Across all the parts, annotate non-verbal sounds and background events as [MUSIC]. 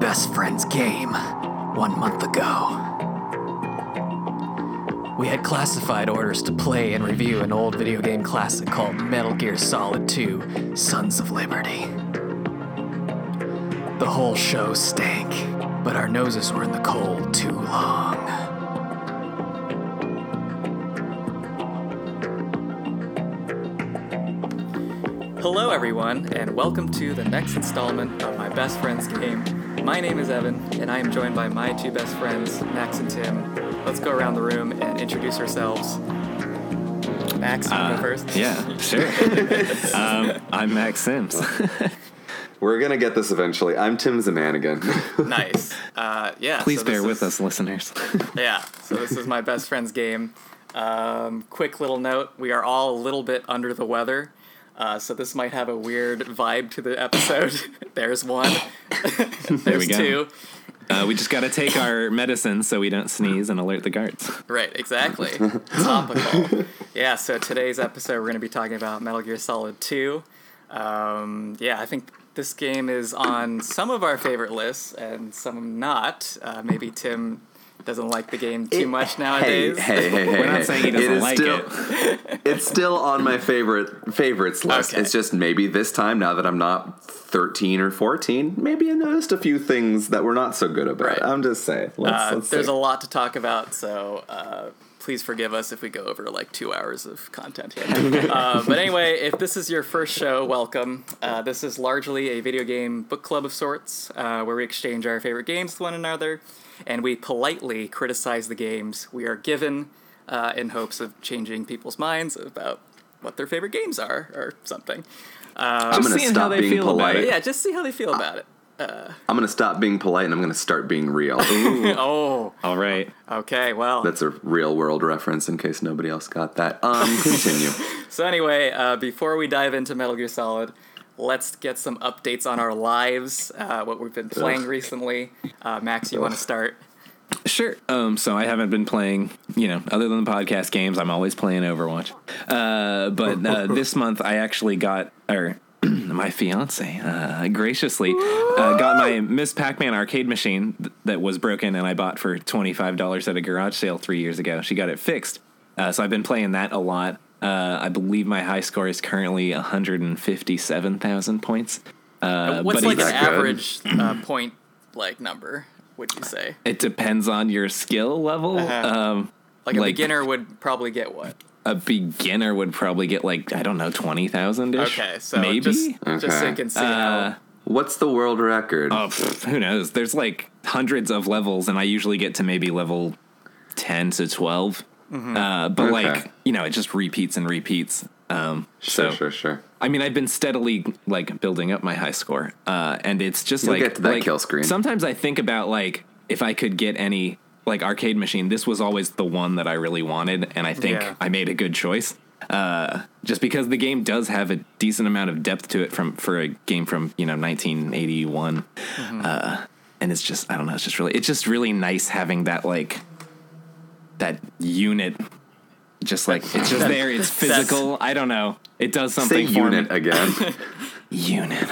best friend's game one month ago. We had classified orders to play and review an old video game classic called Metal Gear Solid 2 Sons of Liberty. The whole show stank, but our noses were in the cold too long. Hello, everyone, and welcome to the next installment of my best friend's game. My name is Evan, and I am joined by my two best friends, Max and Tim. Let's go around the room and introduce ourselves. Max, you uh, go first. Yeah, sure. [LAUGHS] um, I'm Max Sims. [LAUGHS] We're gonna get this eventually. I'm Tim Zamanigan. [LAUGHS] nice. Uh, yeah. Please so bear with us, listeners. yeah. So this is my best friend's game. Um, quick little note: we are all a little bit under the weather. Uh, so this might have a weird vibe to the episode. [LAUGHS] There's one. There's [LAUGHS] there we go. two. Uh, we just got to take our medicine so we don't sneeze and alert the guards. Right, exactly. [LAUGHS] Topical. Yeah, so today's episode, we're going to be talking about Metal Gear Solid 2. Um, yeah, I think this game is on some of our favorite lists and some not. Uh, maybe Tim doesn't like the game too it, much nowadays. Hey, hey, hey, hey We're not saying he doesn't it like still, it. [LAUGHS] it's still on my favorite favorites list. Okay. It's just maybe this time, now that I'm not 13 or 14, maybe I noticed a few things that were not so good about right. it. I'm just saying. Let's, uh, let's there's a lot to talk about, so uh, please forgive us if we go over like two hours of content here. [LAUGHS] uh, but anyway, if this is your first show, welcome. Uh, this is largely a video game book club of sorts uh, where we exchange our favorite games with one another and we politely criticize the games we are given uh, in hopes of changing people's minds about what their favorite games are or something. Um, I'm going to stop being polite. Yeah, just see how they feel about it. Uh, I'm going to stop being polite and I'm going to start being real. [LAUGHS] [LAUGHS] oh. All right. Okay, well. That's a real world reference in case nobody else got that. Um, continue. [LAUGHS] so, anyway, uh, before we dive into Metal Gear Solid, let's get some updates on our lives, uh, what we've been playing Ugh. recently. Uh, Max, you want to start? Sure. Um, so I haven't been playing, you know, other than the podcast games. I'm always playing Overwatch. Uh, but uh, [LAUGHS] this month I actually got, or [CLEARS THROAT] my fiance uh, graciously uh, got my Miss Pac-Man arcade machine th- that was broken, and I bought for twenty five dollars at a garage sale three years ago. She got it fixed, uh, so I've been playing that a lot. Uh, I believe my high score is currently 157,000 points. Uh, What's like an average uh, point like number? Would you say it depends on your skill level? Uh-huh. Um, like a like, beginner would probably get what? A beginner would probably get like I don't know twenty thousand ish. Okay, so maybe just, okay. just so you can see how. Uh, what's the world record? Oh, pff, who knows? There's like hundreds of levels, and I usually get to maybe level ten to 12 mm-hmm. uh, but okay. like you know, it just repeats and repeats. Um, sure, so, sure, sure. I mean, I've been steadily like building up my high score, uh, and it's just You'll like get to that like, kill screen. Sometimes I think about like if I could get any like arcade machine. This was always the one that I really wanted, and I think yeah. I made a good choice. Uh, just because the game does have a decent amount of depth to it from for a game from you know 1981, mm-hmm. uh, and it's just I don't know. It's just really it's just really nice having that like that unit just like it's just there. It's physical. I don't know. It does something Say for unit me. again. [LAUGHS] unit. [LAUGHS]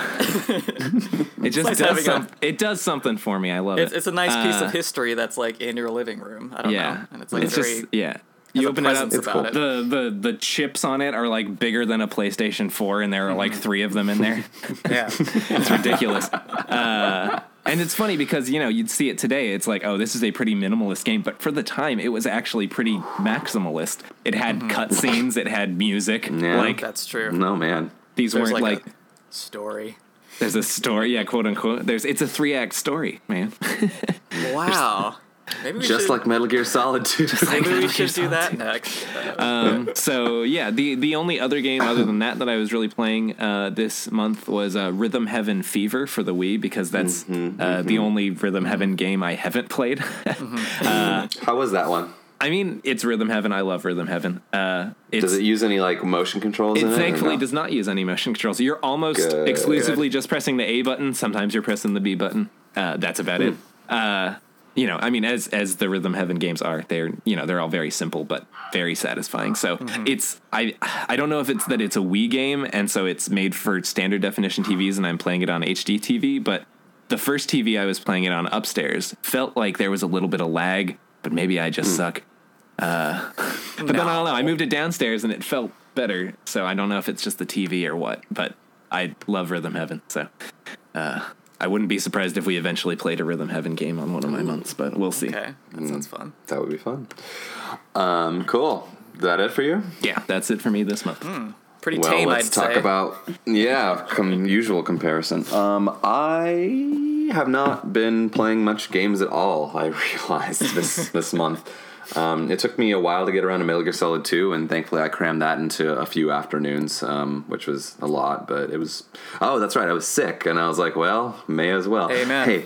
it just nice does some, it does something for me. I love it's, it. It's a nice piece uh, of history that's like in your living room. I don't yeah. know. And it's like it's very just, yeah. You open it up. It's cool. It. The the the chips on it are like bigger than a PlayStation 4, and there are like mm-hmm. three of them in there. yeah, [LAUGHS] it's ridiculous. Uh, and it's funny because you know you'd see it today. It's like, oh, this is a pretty minimalist game, but for the time, it was actually pretty maximalist. It had mm-hmm. cutscenes, it had music. Yeah, like that's true. No man, these There's weren't like, like story. There's a story, yeah, quote unquote. There's it's a three act story, man. [LAUGHS] wow. Maybe we just should, like Metal Gear Solid 2. Maybe like we should do that next. Um, so yeah, the the only other game other than that that I was really playing uh, this month was uh, Rhythm Heaven Fever for the Wii because that's mm-hmm, uh, mm-hmm. the only Rhythm Heaven game I haven't played. mm-hmm. [LAUGHS] Uh, How was that one? I mean, it's Rhythm Heaven. I love Rhythm Heaven. Uh, does it use any like motion controls? It thankfully no? does not use any motion controls. You're almost Good. exclusively just pressing the A button. Sometimes you're pressing the B button. Uh, that's about mm. it. Uh, you know, I mean, as as the Rhythm Heaven games are, they're you know they're all very simple but very satisfying. So mm-hmm. it's I I don't know if it's that it's a Wii game and so it's made for standard definition TVs and I'm playing it on HD TV, but the first TV I was playing it on upstairs felt like there was a little bit of lag, but maybe I just suck. Uh, [LAUGHS] but then I don't know. I moved it downstairs and it felt better. So I don't know if it's just the TV or what. But I love Rhythm Heaven. So uh, I wouldn't be surprised if we eventually played a Rhythm Heaven game on one of my months. But we'll see. Okay, that sounds fun. That would be fun. Um, cool. Is that it for you? Yeah, that's it for me this month. Pretty Well, tame, let's I'd talk say. about yeah, com- usual comparison. Um, I have not been playing much games at all. I [LAUGHS] realized this this month. Um, it took me a while to get around to Metal Gear Solid 2, and thankfully I crammed that into a few afternoons, um, which was a lot. But it was oh, that's right, I was sick, and I was like, well, may as well. Amen. Hey.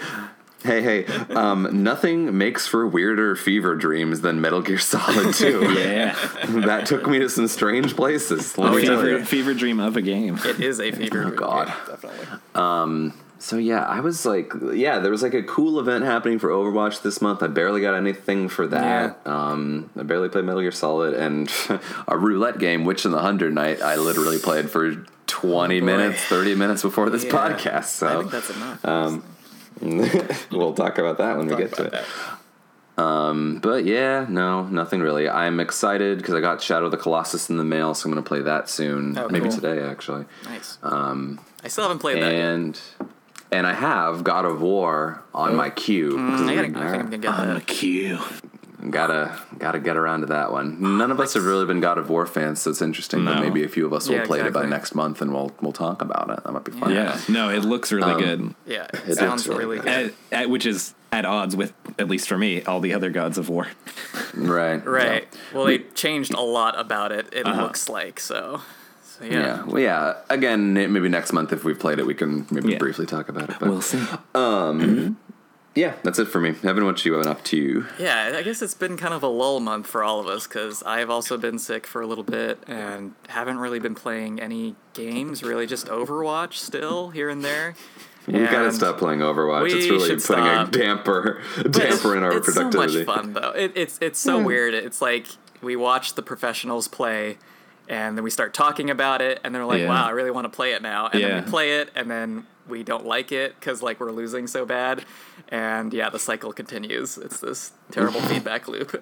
Hey, hey, um, nothing makes for weirder fever dreams than Metal Gear Solid [LAUGHS] 2. Yeah. that took me to some strange places. Let me tell you. fever, fever dream of a game. It is a fever. Dream. Oh, God. definitely. So yeah, I was like, yeah, there was like a cool event happening for Overwatch this month. I barely got anything for that. Um, I barely played Metal Gear Solid and [LAUGHS] a roulette game, Witch in the Hundred Knight. I literally played for twenty Oh, minutes, thirty minutes before this Yeah. podcast. I So think that's enough. um, [LAUGHS] we'll talk about that when we get to it. That. But yeah, no, nothing really. I'm excited because I got Shadow of the Colossus in the mail, so I'm going to play that soon. Oh, maybe cool. today actually. Nice. Um, I still haven't played that. yet. and and I have God of War on my queue. Mm, I, gotta, I think I'm gonna get I'm a that. Q. Gotta gotta get around to that one. None of us have really been God of War fans, so it's interesting. But No. maybe a few of us will Yeah, play it by next month, and we'll we'll talk about it. That might be fun. Yeah. No, it looks really good. Yeah, it, It sounds looks really really good. good. At, at, which is at odds with, at least for me, all the other gods of war. Right. Right. Well, they changed a lot about it. It Uh-huh. looks like so. So Yeah. yeah. yeah. Well, yeah. Again, maybe next month if we've played it, we can maybe Yeah. briefly talk about it. But we'll see. Um, mm-hmm. yeah, that's it for me. Evan, what you been up to? Yeah, I guess it's been kind of a lull month for all of us because I've also been sick for a little bit and haven't really been playing any games. Really, just Overwatch still here and there. We gotta stop playing Overwatch. We It's really should putting stop. a damper [LAUGHS] But damper in our it's productivity. so much fun though. It, it's it's so weird. It's like we watch the professionals play, and then we start talking about it, and they're like, Yeah. "Wow, I really want to play it now." And then we play it, and then we don't like it because like we're losing so bad, and yeah, the cycle continues. It's this terrible [LAUGHS] feedback loop.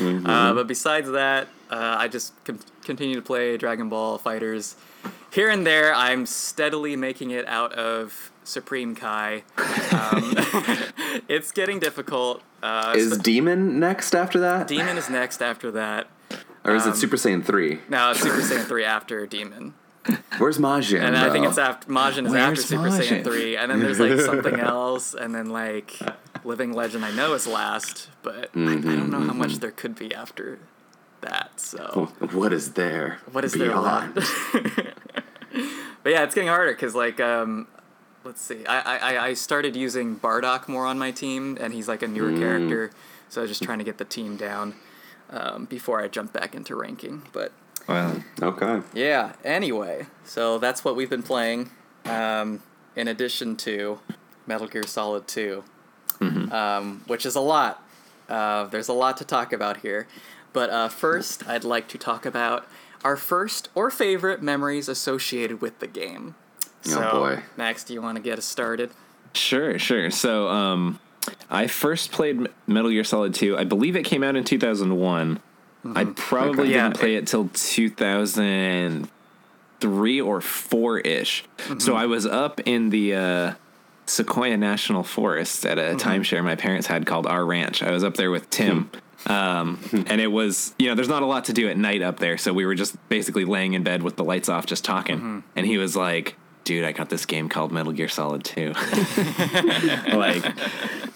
uh, but besides that, uh, I just con- continue to play Dragon Ball FighterZ. Here and there, I'm steadily making it out of Supreme Kai. Um, [LAUGHS] it's getting difficult. Uh, Is so- Demon next after that? Demon is next after that. Or is it Super Saiyan 3? No, it's Super Saiyan 3 after Demon. [LAUGHS] Where's Majin? And I think it's after Majin is Where's after Super Saiyan 3. And then there's like something [LAUGHS] else. And then like Living Legend I know is last, but I, I don't know how Mm-hmm. much there could be after that. So What is there? what is there beyond? left? [LAUGHS] but yeah, it's getting harder because like um, let's see, I, I I- I started using Bardock more on my team, and he's like a newer character, so I was just trying to get the team down um, before I jump back into ranking. But Well, Okay. yeah, anyway, so that's what we've been playing. Um, in addition to Metal Gear Solid 2, um, which is a lot. Uh, there's a lot to talk about here. But uh, first, I'd like to talk about our first or favorite memories associated with the game. So, Oh, boy. Max, do you want to get us started? Sure, sure. So, um, I first played Metal Gear Solid 2. I believe it came out in 2001. Mm-hmm. I probably Okay. Didn't play it till 2003 or 4 ish. So, mm-hmm. I was up in the uh, Sequoia National Forest at a mm-hmm. timeshare my parents had called Our Ranch. I was up there with Tim. Hmm. Um, hmm. and it was, you know, there's not a lot to do at night up there. So we were just basically laying in bed with the lights off, just talking. And he was like, dude, I got this game called Metal Gear Solid 2. [LAUGHS] like,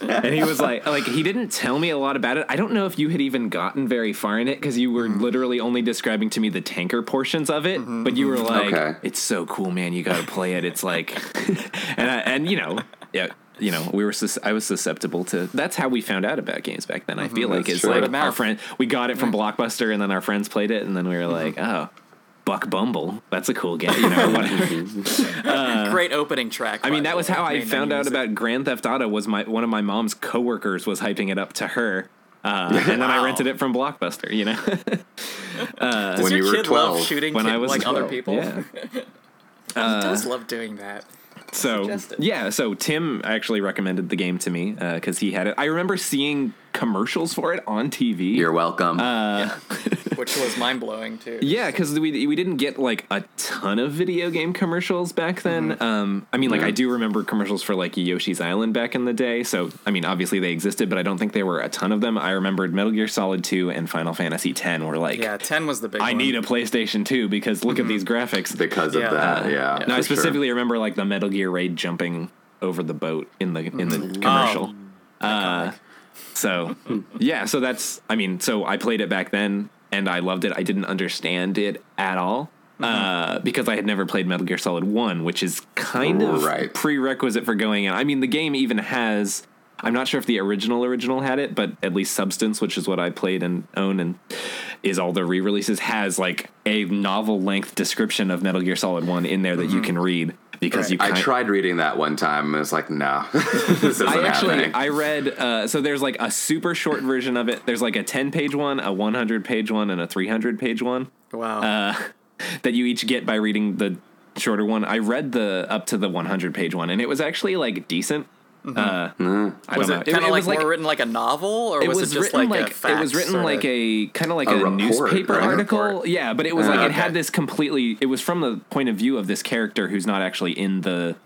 and he was like, like, he didn't tell me a lot about it. I don't know if you had even gotten very far in it because you were literally only describing to me the tanker portions of it. But you were like, Okay. it's so cool, man. You got to play it. It's like, [LAUGHS] and, I, and, you know, yeah. You know, we were. sus- I was susceptible to. That's how we found out about games back then. I feel like it's true. like our friend. We got it from Blockbuster, and then our friends played it, and then we were like, oh, Buck Bumble. That's a cool game. You know, whatever. [LAUGHS] Great opening track. Uh, I mean, that was how I found out about. about Grand Theft Auto. Was my one of my mom's coworkers was hyping it up to her, uh, [LAUGHS] and then I rented it from Blockbuster. You know, [LAUGHS] Does when your you were kid love 12, shooting when kid, I was like other people? yeah. he does love doing that. so Suggested. yeah, so Tim actually recommended the game to me because he had it. I remember seeing commercials for it on TV. You're welcome. Uh, [LAUGHS] which was mind blowing too. Yeah, because we we didn't get like a ton of video game commercials back then. Mm-hmm. Um, I mean, like I mm-hmm. do remember commercials for like Yoshi's Island back in the day. So I mean, obviously they existed, but I don't think there were a ton of them. I remembered Metal Gear Solid Two and Final Fantasy X were like, Yeah, ten was the big. I one. need a PlayStation Two because look at mm-hmm. these graphics. because of yeah. that, uh, yeah. no, I for sure. specifically remember like the Metal Gear RAY jumping over the boat in the in the commercial. Oh. Uh, so [LAUGHS] yeah, so that's I mean, so I played it back then and I loved it. I didn't understand it at all. Uh, because I had never played Metal Gear Solid 1, which is kind of Right. prerequisite for going in. I mean, the game even has I'm not sure if the original original had it, but at least Substance, which is what I played and own and is all the re-releases has like a novel length description of Metal Gear Solid 1 in there that you can read because Right. you I tried reading that one time and it's like, no. [LAUGHS] this isn't I actually happening. I read uh, so there's like a super short version of it. There's like a 10 page one, a 100 page one, and a 300 page one Wow. uh, [LAUGHS] that you each get by reading the shorter one. I read the up to the 100 page one, and it was actually like decent. Uh, I was don't it know. kind of like, was like more written like a novel, or it was, was, it just written like, like, a fact it was written like a kind of like A a, report, newspaper right? article. Report. Yeah, but it was like it had this completely. It was from the point of view of this character who's not actually in the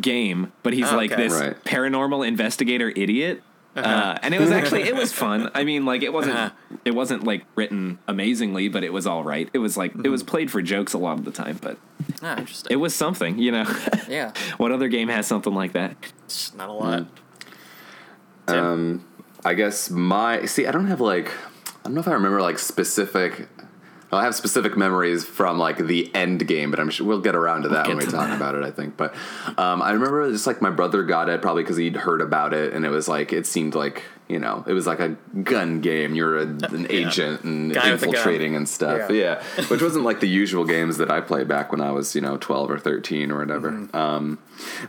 game, but he's Oh, like okay. this Right. paranormal investigator idiot. Uh-huh. Uh, and it was actually it was fun. I mean, like it wasn't Uh-huh. it wasn't like written amazingly, but it was all right. It was like it Mm-hmm. was played for jokes a lot of the time, but Ah, interesting. it was something, you know. yeah, [LAUGHS] what other game has something like that? It's not a lot. Mm. Um, I guess my see, I don't have like, I don't know if I remember like specific. Well, I have specific memories from like the end game, but I'm sure we'll get around to that when we talk that. about it. I think, but um, I remember just like my brother got it probably because he'd heard about it, and it was like it seemed like you know it was like a gun game. You're a, an agent and Guy with a gun. infiltrating and stuff. Yeah. Yeah. which wasn't like the usual games that I played back when I was you know 12 or 13 or whatever. Mm-hmm. Um,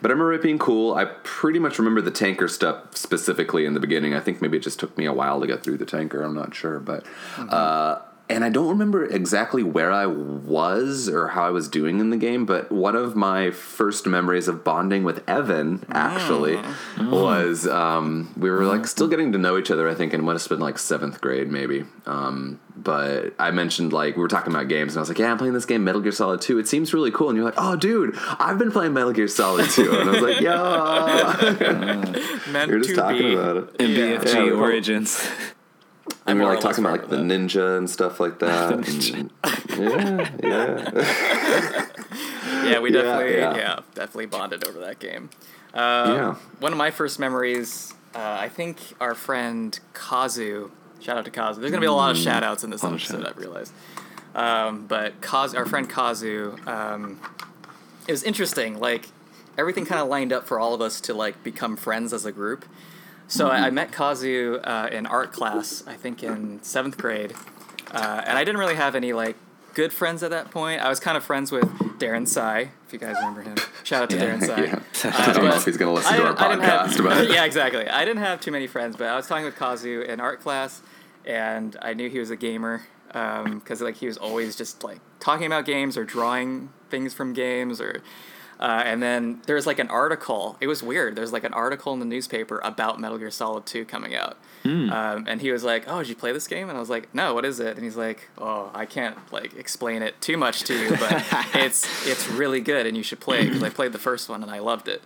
but I remember it being cool. I pretty much remember the tanker stuff specifically in the beginning. I think maybe it just took me a while to get through the tanker. I'm not sure, but uh, and I don't remember exactly where I was or how I was doing in the game. But one of my first memories of bonding with Evan actually was um, we were like still getting to know each other. I think, and it must have been like seventh grade maybe. Um, but I mentioned like we were talking about games, and I was like, "Yeah, I'm playing this game, Metal Gear Solid 2. It seems really cool." And you're like, "Oh, dude, I've been playing Metal Gear Solid 2." And I was like, [LAUGHS] "Yeah." Meant You're just talking be. about it. In Yeah. BFG Yeah, we Origins. [LAUGHS] And we more were like talking about like the remember ninja and stuff like [LAUGHS] that. and- yeah, yeah. [LAUGHS] Yeah, we definitely, yeah. yeah. definitely bonded over that game. Uh, Yeah. One of my first memories, uh, I think our friend Kazu. Shout out to Kazu. There's gonna be a lot of Mm. shout outs in this lot of episode. I've realized. Um, but Kazu, our friend Kazu, um, it was interesting. Like everything kind of lined up for all of us to like become friends as a group. So I, I met Kazu uh, in art class, I think in seventh grade, uh, and I didn't really have any like good friends at that point. I was kind of friends with Darren Sai, if you guys remember him. Shout out to Yeah. Darren Sai. [LAUGHS] yeah. Uh, [LAUGHS] I don't know if he's gonna listen I to our didn't have- podcast about it. [LAUGHS] yeah, exactly. I didn't have too many friends, but I was talking with Kazu in art class, and I knew he was a gamer because like he was always just like talking about games or drawing things from games or. Uh, and then there's like an article. It was weird. There's like an article in the newspaper about Metal Gear Solid 2 coming out. Um, and he was like, "Oh, did you play this game?" And I was like, "No, what is it?" And he's like, "Oh, I can't like explain it too much to you, but [LAUGHS] it's it's really good and you should play it because I played the first one and I loved it."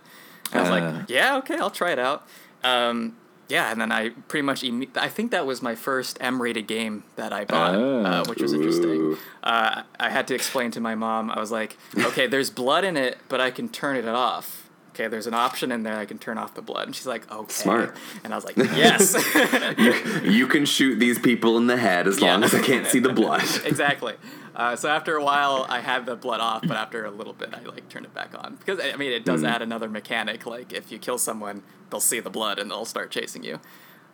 And I was Uh. like, "Yeah, okay, I'll try it out." Um, yeah, and then I pretty much I think that was my first M-rated game that I bought, uh, Oh. which was interesting. Uh, I had to explain to my mom. I was like, "Okay, there's blood in it, but I can turn it off." Okay, there's an option in there I can turn off the blood, and she's like, "Okay." Smart. And I was like, "Yes." [LAUGHS] You can shoot these people in the head as long as I can't see the blood. [LAUGHS] exactly. Uh, so after a while, I had the blood off, but after a little bit, I like turned it back on because I mean it does add another mechanic. Like if you kill someone, they'll see the blood and they'll start chasing you.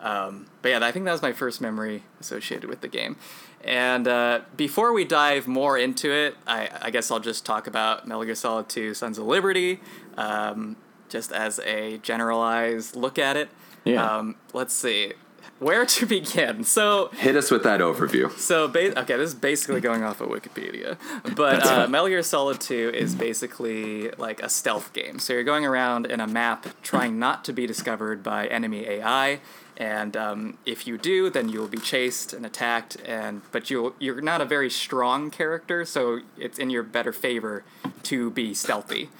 Um, but yeah, I think that was my first memory associated with the game. And uh, before we dive more into it, I, I guess I'll just talk about Metal Gear Solid 2: Sons of Liberty, um, just as a generalized look at it. Yeah. Um, let's see. where to [LAUGHS] begin? So Hit us with that overview. So, ba- okay, this is basically going off of Wikipedia, but uh, Metal Gear Solid 2 is basically like a stealth game. So you're going around in a map trying not to be discovered by enemy AI, and um, if you do, then you will be chased and attacked. And but you you're not a very strong character, so it's in your better favor to be stealthy.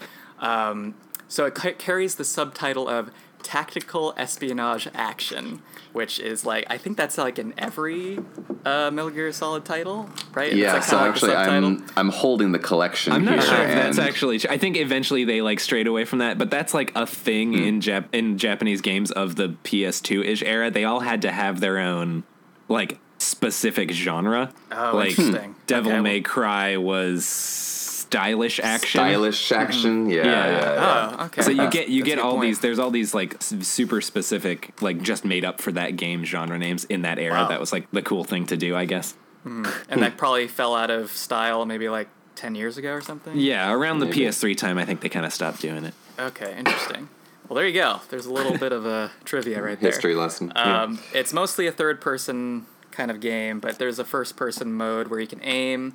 Um, so it ca- carries the subtitle of Tactical Espionage Action, which is like I think that's like in every uh, Metal Gear Solid title, right? Yeah, like, so kinda like actually. I'm I'm holding the collection I'm not sure if that's actually. True. I think eventually they like strayed away from that, but that's like a thing Hmm. in Jap- in Japanese games of the PS2 ish era. They all had to have their own like specific genre. Oh, like interesting. Devil Okay, May well- Cry was stylish action. stylish action. Yeah, Yeah. yeah, yeah. Oh, okay. So you get you That's get all point. these. There's all these like super specific, like just made up for that game genre names in that era. Wow. That was like the cool thing to do, I guess. and that probably fell out of style maybe like ten years ago or something. Yeah, around the PS3 time, I think they kind of stopped doing it. Okay, interesting. Well, there you go. There's a little bit of a [LAUGHS] trivia right there. History lesson. Yeah. Um, it's mostly a third person kind of game, but there's a first person mode where you can aim,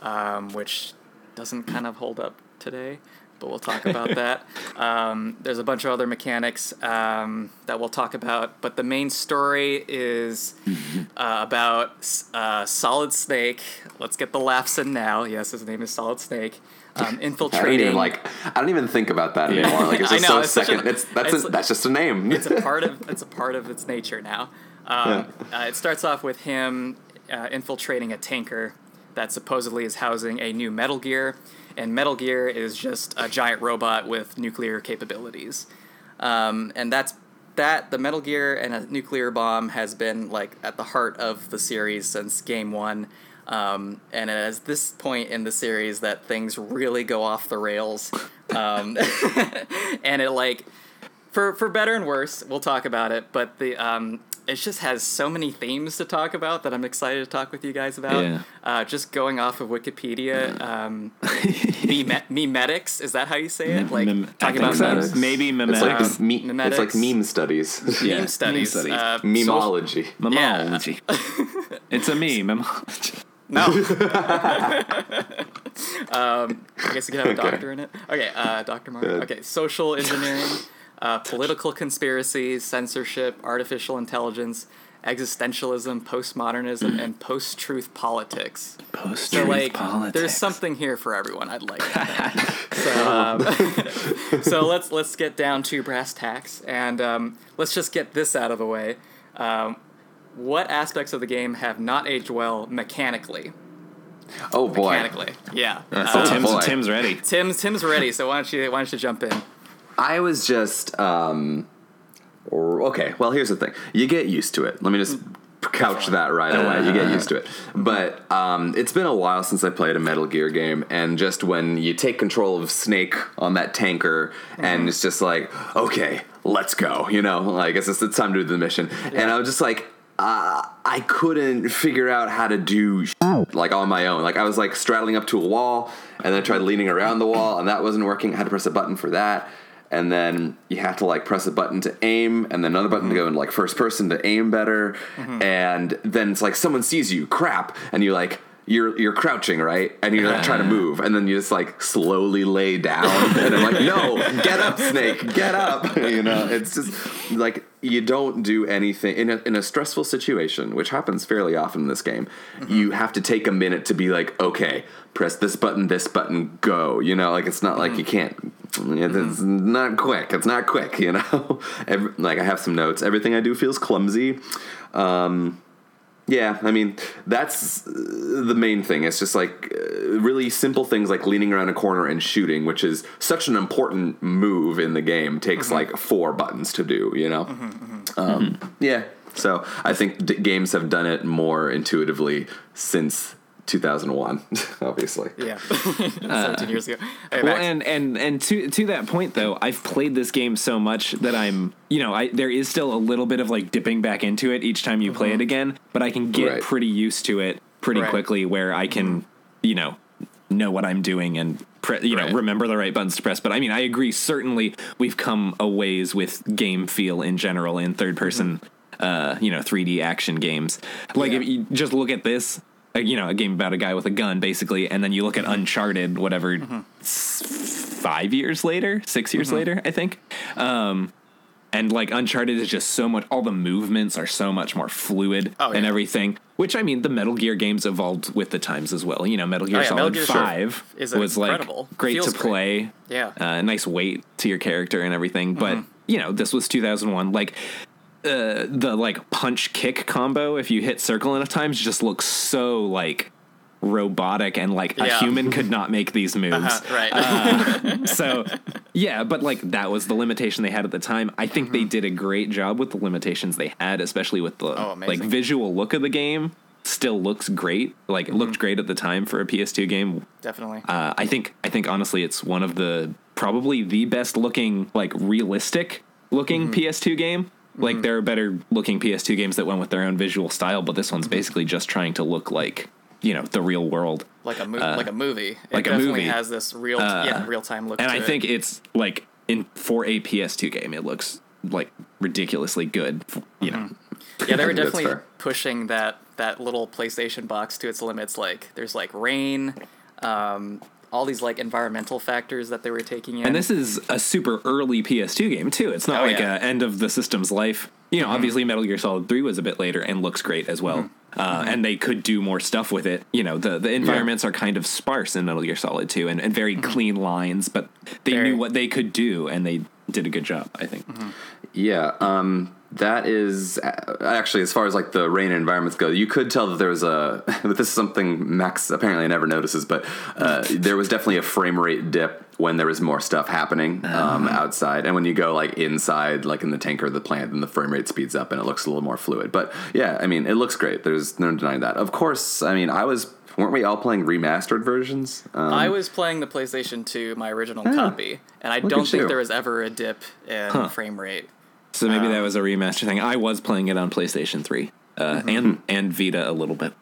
um, which doesn't kind of hold up today, but we'll talk about [LAUGHS] that. Um, there's a bunch of other mechanics um, that we'll talk about, but the main story is [LAUGHS] uh, about uh, Solid Snake. Let's get the laughs in now. Yes, his name is Solid Snake. Um, [LAUGHS] I don't infiltrating. even like. I don't even think about that anymore. Like it's just know, so it's second. a- it's that's it's- a, that's just a name. it's a part of it's a part of its nature now. Um, uh, it starts off with him uh, infiltrating a tanker that supposedly is housing a new Metal Gear, and Metal Gear is just a giant robot with nuclear capabilities, um, and that's that. The Metal Gear and a nuclear bomb has been like at the heart of the series since Game One. Um, and it is this point in the series that things really go off the rails, um, [LAUGHS] and it like for for better and worse, we'll talk about it. But the um, it just has so many themes to talk about that I'm excited to talk with you guys about. Yeah. Uh, just going off of Wikipedia, um, [LAUGHS] meme- memetics is that how you say it? Like Mem- talking about so. memes, Maybe It's memetics. like Um, me, it's like meme studies. [LAUGHS] Yeah, meme studies, studies. Uh, social- Memology. Memology. it's a meme. [LAUGHS] Memology. No. um, I guess you could have a Okay. doctor in it. Okay, uh, Dr. Mark. Okay, social engineering, uh, political conspiracies, censorship, artificial intelligence, existentialism, postmodernism, and post-truth politics. Post truth So like, there's something here for everyone. I'd like. that. [LAUGHS] so, um, [LAUGHS] so let's let's get down to brass tacks, and um, let's just get this out of the way. Um, what aspects of the game have not aged well mechanically? Oh boy. Mechanically, yeah. So Uh, Tim's, boy. Tim's ready. Tim's Tim's ready, so why don't you why don't you jump in? I was just um okay, well here's the thing. You get used to it. Let me just couch that right away. You get used to it. But um, it's been a while since I played a Metal Gear game, and just when you take control of Snake on that tanker, and it's just like, okay, let's go. You know, like it's just it's time to do the mission, and I was just like. Uh, I couldn't figure out how to do like on my own. Like I was like straddling up to a wall, and then I tried leaning around the wall, and that wasn't working. I had to press a button for that and then you have to like press a button to aim and then another button to go mm-hmm. in like first person to aim better. Mm-hmm. And then it's like someone sees you crap and you like you're you're crouching right? And you're like trying to [LAUGHS] move and then you just like slowly lay down. [LAUGHS] And I'm like no get up snake get up. [LAUGHS] You know it's just like you don't do anything. In a, in a stressful situation which happens fairly often in this game mm-hmm. you have to take a minute to be like okay press this button this button go. You know like it's not like you can't it's not quick. It's not quick you know? [LAUGHS] Every, like i have some notes. Everything i do feels clumsy. Um yeah, I mean that's uh, the main thing. It's just like uh, really simple things like leaning around a corner and shooting, which is such an important move in the game. Takes like four buttons to do, you know. Um, yeah, so I think d- games have done it more intuitively since 2001, [LAUGHS] obviously. Yeah, [LAUGHS] [LAUGHS] 17 years ago. Hey, Well, and and and to to that point though, I've played this game so much that I'm, you know, I there is still a little bit of like dipping back into it each time you play it mm-hmm. again, but I can get Right. pretty used to it pretty Right. quickly where I can, mm-hmm. you know, know what I'm doing and pre- you know remember the right buttons to press. But I mean, I agree. Certainly, we've come a ways with game feel in general in third person. Mm-hmm. uh, you know 3D action games. Like Yeah. if you just look at this, uh, you know, a game about a guy with a gun, basically, and then you look at Uncharted, whatever, Mm-hmm. five years later, six years later, I think. Um, and like Uncharted is just so much. All the movements are so much more fluid Oh, and everything. Which I mean, the Metal Gear games evolved with the times as well. You know, Metal Gear Oh, yeah, Metal Solid Gear Five is was like great Feels to great. play. Yeah. uh, nice weight to your character and everything. But Mm-hmm. you know, this was 2001. Like uh, the like punch kick combo, if you hit circle enough times, just looks so like robotic and like a human could not make these [LAUGHS] moves. Uh, right. [LAUGHS] so yeah, but like that was the limitation they had at the time. I think they did a great job with the limitations they had, especially with the Mm-hmm. Oh, like visual look of the game. Still looks great. Like it looked great at the time for a PS2 game. Definitely. Uh, I think I think honestly, it's one of the probably the best looking like realistic looking Mm-hmm. PS2 game. Like there are better looking PS2 games that went with their own visual style, but this Mm-hmm. one's basically just trying to look like you know the real world. like a mo- like a movie. It uh, like a movie. Uh, has this real yeah real time look. and to I it. think it's like in for a PS2 game, it looks like ridiculously good. You know, yeah, they [LAUGHS] were definitely pushing that that little PlayStation box to its limits. Like there's like rain, um, all these like environmental factors that they were taking in. and this is a super early PS2 game too. It's not Oh, like yeah. a end of the system's life. You know, mm-hmm. obviously Metal Gear Solid Three was a bit later and looks great as well. Mm-hmm. Uh, mm-hmm. and they could do more stuff with it. You know, the the environments are kind of sparse in Metal Gear Solid Two and, and very clean lines, but they Very. knew what they could do and they did a good job. I think. Yeah, um, that is uh, actually as far as like the rain environments go. You could tell that there was a, [LAUGHS] but this is something Max apparently never notices, but uh, [LAUGHS] there was definitely a frame rate dip when there was more stuff happening um, outside, and when you go like inside, like in the tank or the plant, then the frame rate speeds up and it looks a little more fluid. But yeah, I mean, it looks great. There's no denying that. Of course, I mean, I was. Weren't we all playing remastered versions? Um, I was playing the PlayStation 2, my original copy, and I don't think you. there was ever a dip in frame rate. So maybe that was a remaster thing. I was playing it on PlayStation Three uh, and and Vita a little bit.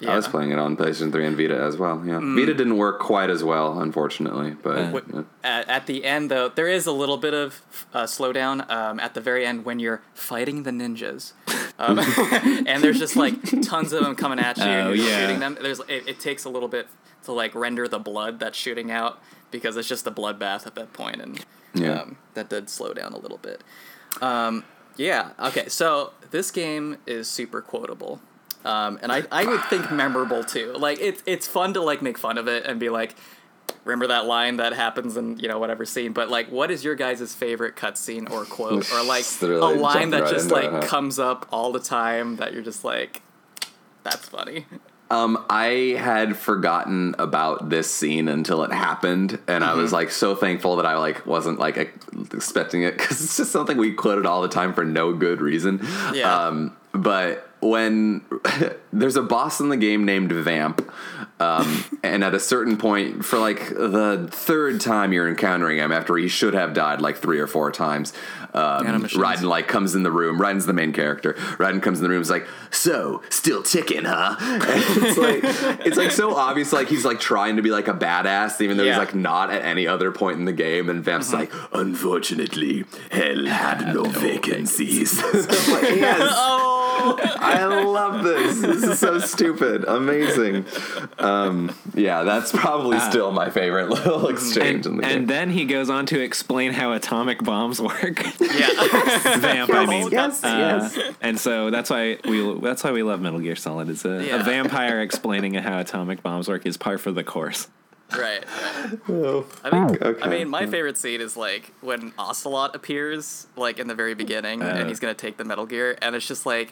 Yeah. I was playing it on PlayStation 3 and Vita as well. Yeah, Vita didn't work quite as well, unfortunately. But What- uh, at, at the end, though, there is a little bit of uh, slowdown um, at the very end when you're fighting the ninjas, um, [LAUGHS] [LAUGHS] and there's just like tons of them coming at you. and Oh, you're yeah. shooting them. There's it, it takes a little bit to like render the blood that's shooting out because it's just a bloodbath at that point, and Yeah. um, that did slow down a little bit. Um, yeah. Okay. So this game is super quotable. Um, and I, I would think memorable too. Like it's it's fun to like make fun of it and be like, remember that line that happens in you know whatever scene. But like, what is your guys' favorite cutscene or quote or like a line that right just like it, huh? comes up all the time that you're just like, that's funny. Um, I had forgotten about this scene until it happened, and I Mm-hmm. was like so thankful that I like wasn't like expecting it because it's just something we quoted all the time for no good reason. Yeah. Um, but when [LAUGHS] there's a boss in the game named Vamp, um, and at a certain point, for like the third time you're encountering him after he should have died like three or four times, um. Raiden like comes in the room. Raiden's the main character. Raiden comes in the room. Is like, so still ticking, huh? [LAUGHS] And it's like it's like so obvious. Like he's like trying to be like a badass, even though Yeah. he's like not at any other point in the game. And Vamp's like, unfortunately, hell had no vacancies. [LAUGHS] I'm like, yes. [LAUGHS] Oh, I love this. This is so stupid. Amazing. Um, yeah, that's probably still my favorite little exchange in And, the game. and then he goes on to explain how atomic bombs [LAUGHS] work. yeah. [LAUGHS] Vamp, I mean. yes, Uh, and so that's why we that's why we love Metal Gear Solid. It's a, Yeah. a vampire explaining how atomic bombs work is par for the course. Right. right. I think. I mean, my favorite scene is like when Ocelot appears, like in the very beginning, Uh. and he's gonna take the Metal Gear, and it's just like,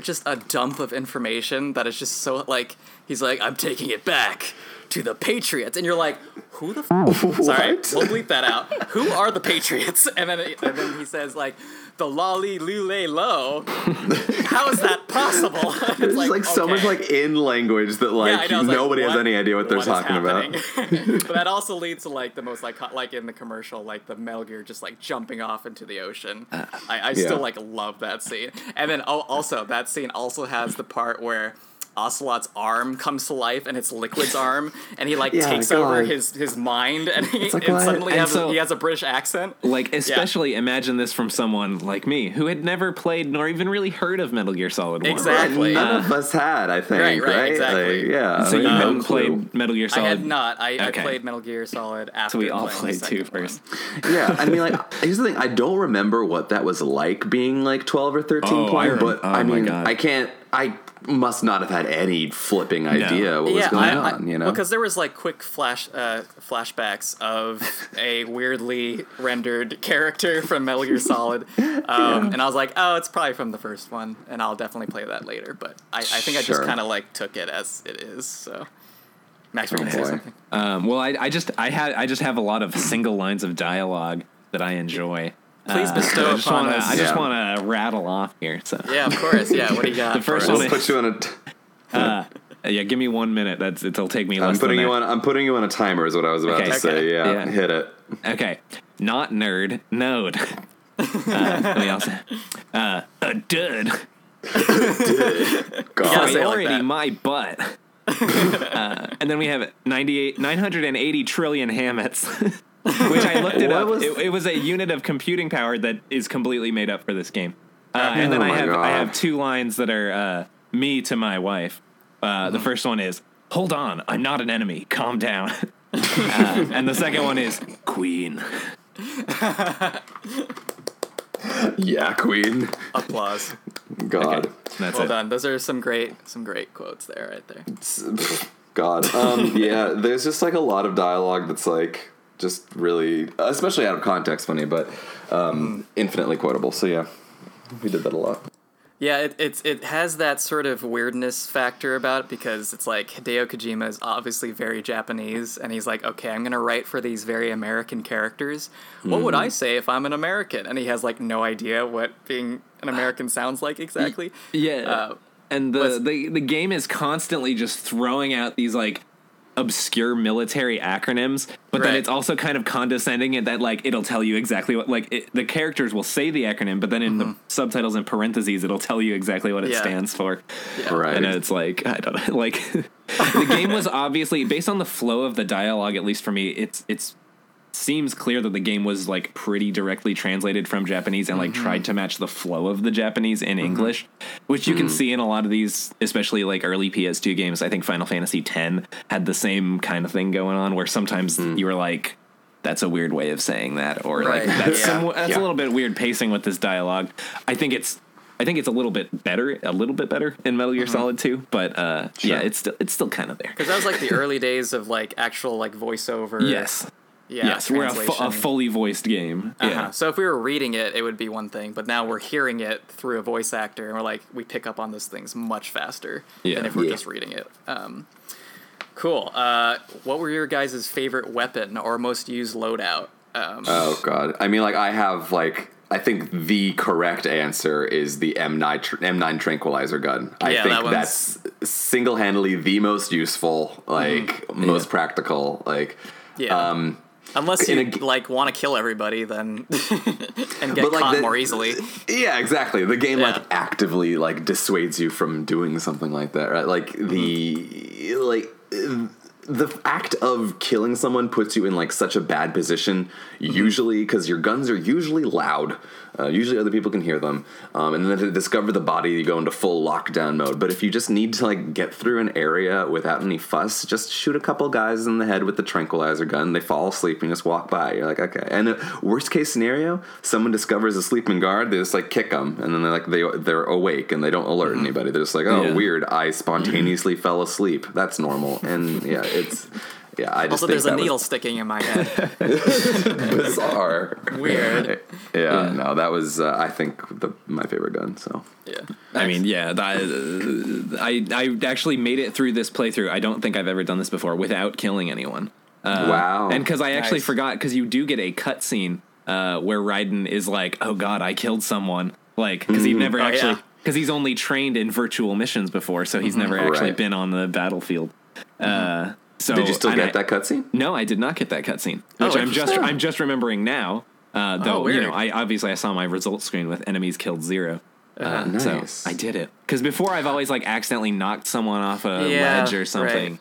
just a dump of information that is just so like he's like, I'm taking it back to the Patriots, and you're like, who the? F-? [LAUGHS] Sorry, we'll bleep that out. Who are the Patriots? And then and then he says like, the lolly lule lo. [LAUGHS] How is that possible? [LAUGHS] It's There's like, so much like in language that like know, it's like, nobody has what- any idea what they're is talking about. [LAUGHS] but that also leads to like the most like like in the commercial, like the Metal Gear just like jumping off into the ocean. Uh, I, I yeah. still like love that scene. And then oh, also that scene also has the part where Ocelot's arm comes to life, and it's Liquid's arm, and he like [LAUGHS] Yeah, takes over his his mind, and, he, like, and suddenly And has, so- he has a British accent. Like, especially imagine this from someone like me who had never played nor even really heard of Metal Gear Solid 1. Exactly. None of us had, I think. Right, Right, right, exactly. Like, yeah. So you like, no hadn't played Metal Gear Solid. I had not. I, I played Metal Gear Solid after. So we all played two first. [LAUGHS] yeah, I mean, like, [LAUGHS] here's the thing: I don't remember what that was like being like 12 or 13 Oh, I playing, but oh I my mean, God. I can't. I must not have had any flipping idea what was going I, I, on. You know, because there was like quick flash uh, flashbacks of a weirdly rendered character from Metal Gear Solid, [LAUGHS] um, and I was like, oh, it's probably from the first one, and I'll definitely play that later. But I, I think I just kind of like took it as it is. So, Max, we're gonna say something. Um, well, I, I just I had I just have a lot of single lines of dialogue that I enjoy. Please Uh, bestow I just upon wanna, us. I just Yeah. want to rattle off here. So Yeah, of course. Yeah, what do you [LAUGHS] got? The first for us? one Let's put you on a. T- Uh, yeah, give me one minute. That's it'll take me. I'm putting than you that. on. I'm putting you on a timer. Is what I was about Okay. to say. Yeah, Yeah. hit it. Okay, not nerd, node. [LAUGHS] uh, we also uh, a dud. gotta God. say it like Priority my butt. [LAUGHS] uh, and then we have 98, 980 trillion hammets. Which I looked it up. was- It, it was a unit of computing power that is completely made up for this game. Uh, and then Oh I my have I have two lines that are uh, me to my wife. Uh, the first one is, "Hold on, I'm not an enemy. Calm down." [LAUGHS] uh, and the second one is, "Queen." [LAUGHS] Yeah, Queen. Applause. God. That's Well it. done. Those are some great, some great quotes there, right there. God. Um, yeah, there's just like a lot of dialogue that's like just really, especially out of context, funny, but um, infinitely quotable. So yeah, we did that a lot. Yeah, it, it's it has that sort of weirdness factor about it because it's like Hideo Kojima is obviously very Japanese, and he's like, okay, I'm gonna write for these very American characters. What would I say if I'm an American? And he has like no idea what being an American sounds like exactly. Yeah. Uh, and the, the the game is constantly just throwing out these like obscure military acronyms, but then it's also kind of condescending in that like it'll tell you exactly what like it, the characters will say the acronym, but then in the subtitles and parentheses it'll tell you exactly what it Mm-hmm. Yeah. stands for. Yeah. Right. And it's like I don't know, [LAUGHS] like [LAUGHS] the game was obviously based on the flow of the dialogue. At least for me, it's it's seems clear that the game was like pretty directly translated from Japanese and like tried mm-hmm. to match the flow of the Japanese in mm-hmm. English, which you can mm-hmm. see in a lot of these, especially like early PS2 games. I think Final Fantasy X had the same kind of thing going on, where sometimes you were like. That's a weird way of saying that, or Right. like that's Yeah. some, that's Yeah. a little bit weird pacing with this dialogue. I think it's I think it's a little bit better, a little bit better in Metal Gear Solid 2, but uh, yeah, it's still it's still kind of there. Because that was like the early days of like actual like voiceover. Yes, Yeah. yes, we're a, fu- a fully voiced game. Uh-huh. Yeah, So if we were reading it, it would be one thing, but now we're hearing it through a voice actor, and we're like, we pick up on those things much faster Yeah. than if we're Yeah. just reading it. Um, cool. Uh, what were your guys' favorite weapon or most used loadout? Um, Oh God. I mean, like I have like. I think the correct answer is the M9 M9 tranquilizer gun. I Yeah, think that one's- that's single-handedly the most useful, like most practical. Like, yeah. um, Unless [LAUGHS] you a like want to kill everybody, then [LAUGHS] and get like, caught the- more easily. Yeah, exactly. The game Yeah. like actively like dissuades you from doing something like that, right? Like the like uh, the act of killing someone puts you in like such a bad position usually because your guns are usually loud uh, usually other people can hear them um, and then to discover the body you go into full lockdown mode. But if you just need to like get through an area without any fuss just shoot a couple guys in the head with the tranquilizer gun. They fall asleep and you just walk by. You're like okay. And uh, worst case scenario someone discovers a sleeping guard they just like kick them and then they're like they, they're awake and they don't alert anybody. They're just like oh Yeah. weird. I spontaneously fell asleep. That's normal. And yeah it's yeah i just Also, think there's a that was needle sticking in my head. [LAUGHS] bizarre Weird. yeah, no that was uh, i think the my favorite gun so Yeah. I mean, yeah, that, uh, I I actually made it through this playthrough. I don't think I've ever done this before without killing anyone. Uh, wow And because I actually Nice. forgot, because you do get a cutscene uh, where Raiden is like, "Oh God, I killed someone," like because he's never Oh, actually yeah. because he's only trained in virtual missions before, so he's never actually Right. been on the battlefield. Uh, so did you still get I- that cutscene No, I did not get that cutscene, Oh, I'm just. I'm just remembering now. Uh, though you know, I obviously I saw my results screen with enemies killed zero. Uh, Nice. So I did it because before I've always like accidentally knocked someone off a Yeah, ledge or something.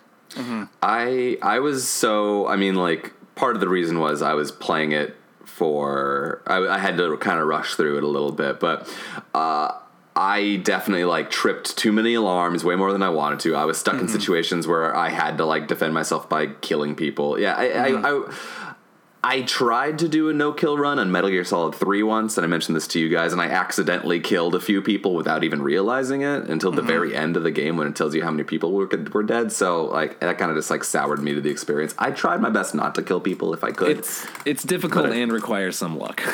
I I was so I mean like part of the reason was I was playing it for I, I had to kind of rush through it a little bit, but uh, I definitely like tripped too many alarms, way more than I wanted to. I was stuck in mm-hmm. situations where I had to like defend myself by killing people. Yeah, I, I, mm-hmm. I I tried to do a no kill run on Metal Gear Solid 3 once, and I mentioned this to you guys, and I accidentally killed a few people without even realizing it until the very mm-hmm. end of the game when it tells you how many people were, were dead. So, like, that kind of just like soured me to the experience. I tried my best not to kill people if I could. It's it's difficult But I- and requires some luck. [LAUGHS]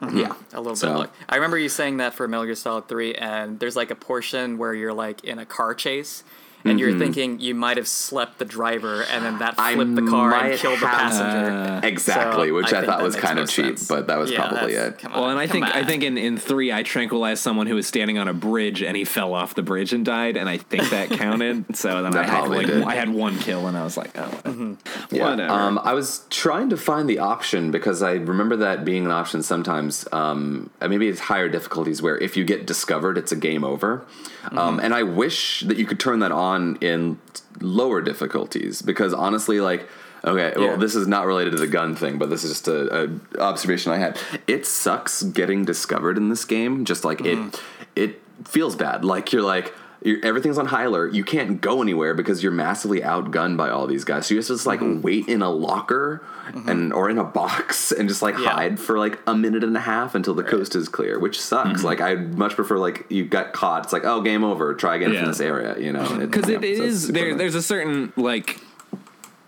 Mm-hmm. yeah. A little So- bit. Look, I remember you saying that for Metal Gear Solid 3, and there's like a portion where you're like in a car chase, and you're thinking you might have slept the driver, and then that I flipped the car and might killed the have- passenger. Exactly, So, which I I, thought was kind more of cheap, sense. but that was Yeah, probably it. On, well, and I come think I think in, in three I tranquilized someone who was standing on a bridge and he fell off the bridge and died, and I think that [LAUGHS] counted. so then That I had like did. I had one kill, and I was like, oh, Yeah. whatever. Um, I was trying to find the option because I remember that being an option sometimes. Um, uh, maybe it's higher difficulties where if you get discovered, it's a game over. Mm-hmm. Um, and I wish that you could turn that on in lower difficulties because honestly, like. Okay, well, Yeah. this is not related to the gun thing, but this is just a, a observation I had. It sucks getting discovered in this game. Just like Mm-hmm. it, it feels bad. Like you're like you're, everything's on high alert. You can't go anywhere because you're massively outgunned by all these guys. So you to just like wait in a locker and or in a box and just like Mm-hmm. Yeah. hide for like a minute and a half until the coast is clear, which sucks. Mm-hmm. Like I much prefer like you got caught. It's like oh game over. Try again Yeah. from this area. You know because yeah, it so it's is there. There's a certain like.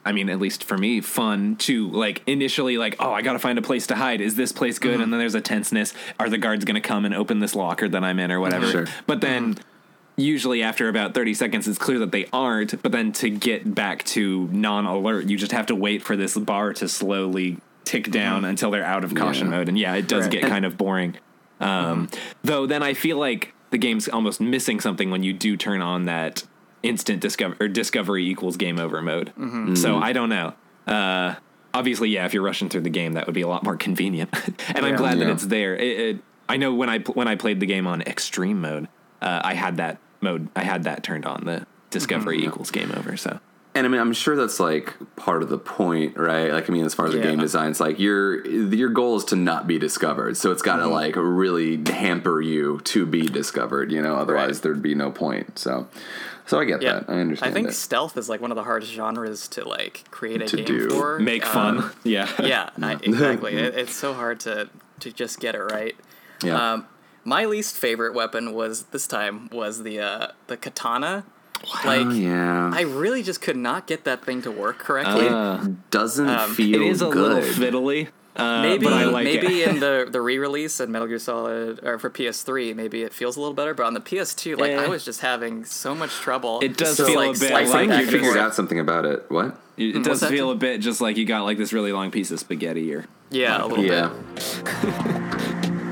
I mean, at least for me, fun to like initially like, oh, I got to find a place to hide. Is this place good? Mm-hmm. And then there's a tenseness. Are the guards going to come and open this locker that I'm in or whatever? Sure. But then usually after about 30 seconds, it's clear that they aren't. But then to get back to non-alert, you just have to wait for this bar to slowly tick down until they're out of caution Yeah. mode. And yeah, it does Right. get kind of boring. Um, Though then I feel like the game's almost missing something when you do turn on that instant discover or discovery equals game over mode. So I don't know. Uh, obviously, yeah, if you're rushing through the game, that would be a lot more convenient. [LAUGHS] and I'm Yeah. glad that it's there. It, it, I know when I when I played the game on extreme mode, uh, I had that mode. I had that turned on. The discovery equals game over. So And I mean, I'm sure that's like part of the point, right? Like, I mean, as far as the game design, it's like your your goal is to not be discovered, so it's got to like really hamper you to be discovered. You know, otherwise Right. there'd be no point. So, so I get Yeah, that. I understand. I think it. stealth is like one of the hardest genres to like create a To game do. for. make Um, fun. [LAUGHS] yeah. yeah, I, [LAUGHS] exactly. it, it's so hard to to just get it right. Yeah. Um, my least favorite weapon was this time was the uh, the katana. Like, oh yeah, I really just could not get that thing to work correctly. Uh, doesn't um, feel it is a little fiddly. Uh, maybe like maybe in the [LAUGHS] the re-release in Metal Gear Solid or for PS3, maybe it feels a little better. But on the PS2, like Eh. I was just having so much trouble. It does just, feel like, a bit I think you and figured out something about it. What? It, it does that? feel a bit just like you got like this really long piece of spaghetti or Yeah, a little Yeah. bit. [LAUGHS]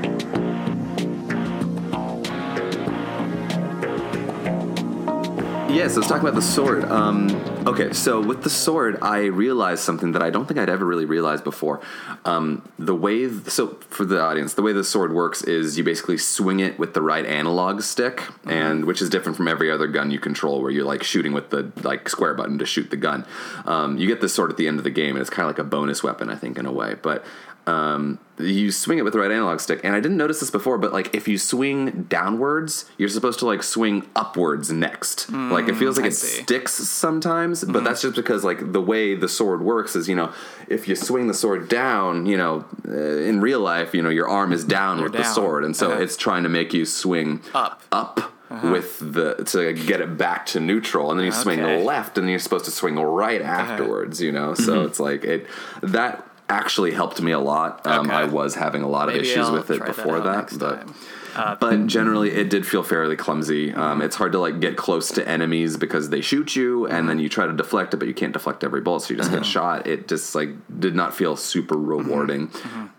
Yes, let's talk about the sword. Um, okay, so with the sword, I realized something that I don't think I'd ever really realized before. Um, the way, so for the audience, the way the sword works is you basically swing it with the right analog stick, and which is different from every other gun you control, where you're like shooting with the like square button to shoot the gun. Um, you get this sword at the end of the game, and it's kind of like a bonus weapon, I think, in a way. But um, you swing it with the right analog stick, and I didn't notice this before, but like if you swing downwards, you're supposed to like swing upwards next. like it feels like I it see. sticks sometimes, but that's just because like the way the sword works is you know if you swing the sword down, you know uh, in real life, you know your arm is down with the sword, and so Uh-huh. it's trying to make you swing Up. up. With the to get it back to neutral, and then you swing Okay. left, and then you're supposed to swing right afterwards. You know, so it's like it that actually helped me a lot. Um, Okay. I was having a lot of Maybe issues I'll with it before out that, but time. Uh, but generally it did feel fairly clumsy. Um, it's hard to like get close to enemies because they shoot you, and then you try to deflect it, but you can't deflect every bullet, so you just get shot. It just like did not feel super rewarding.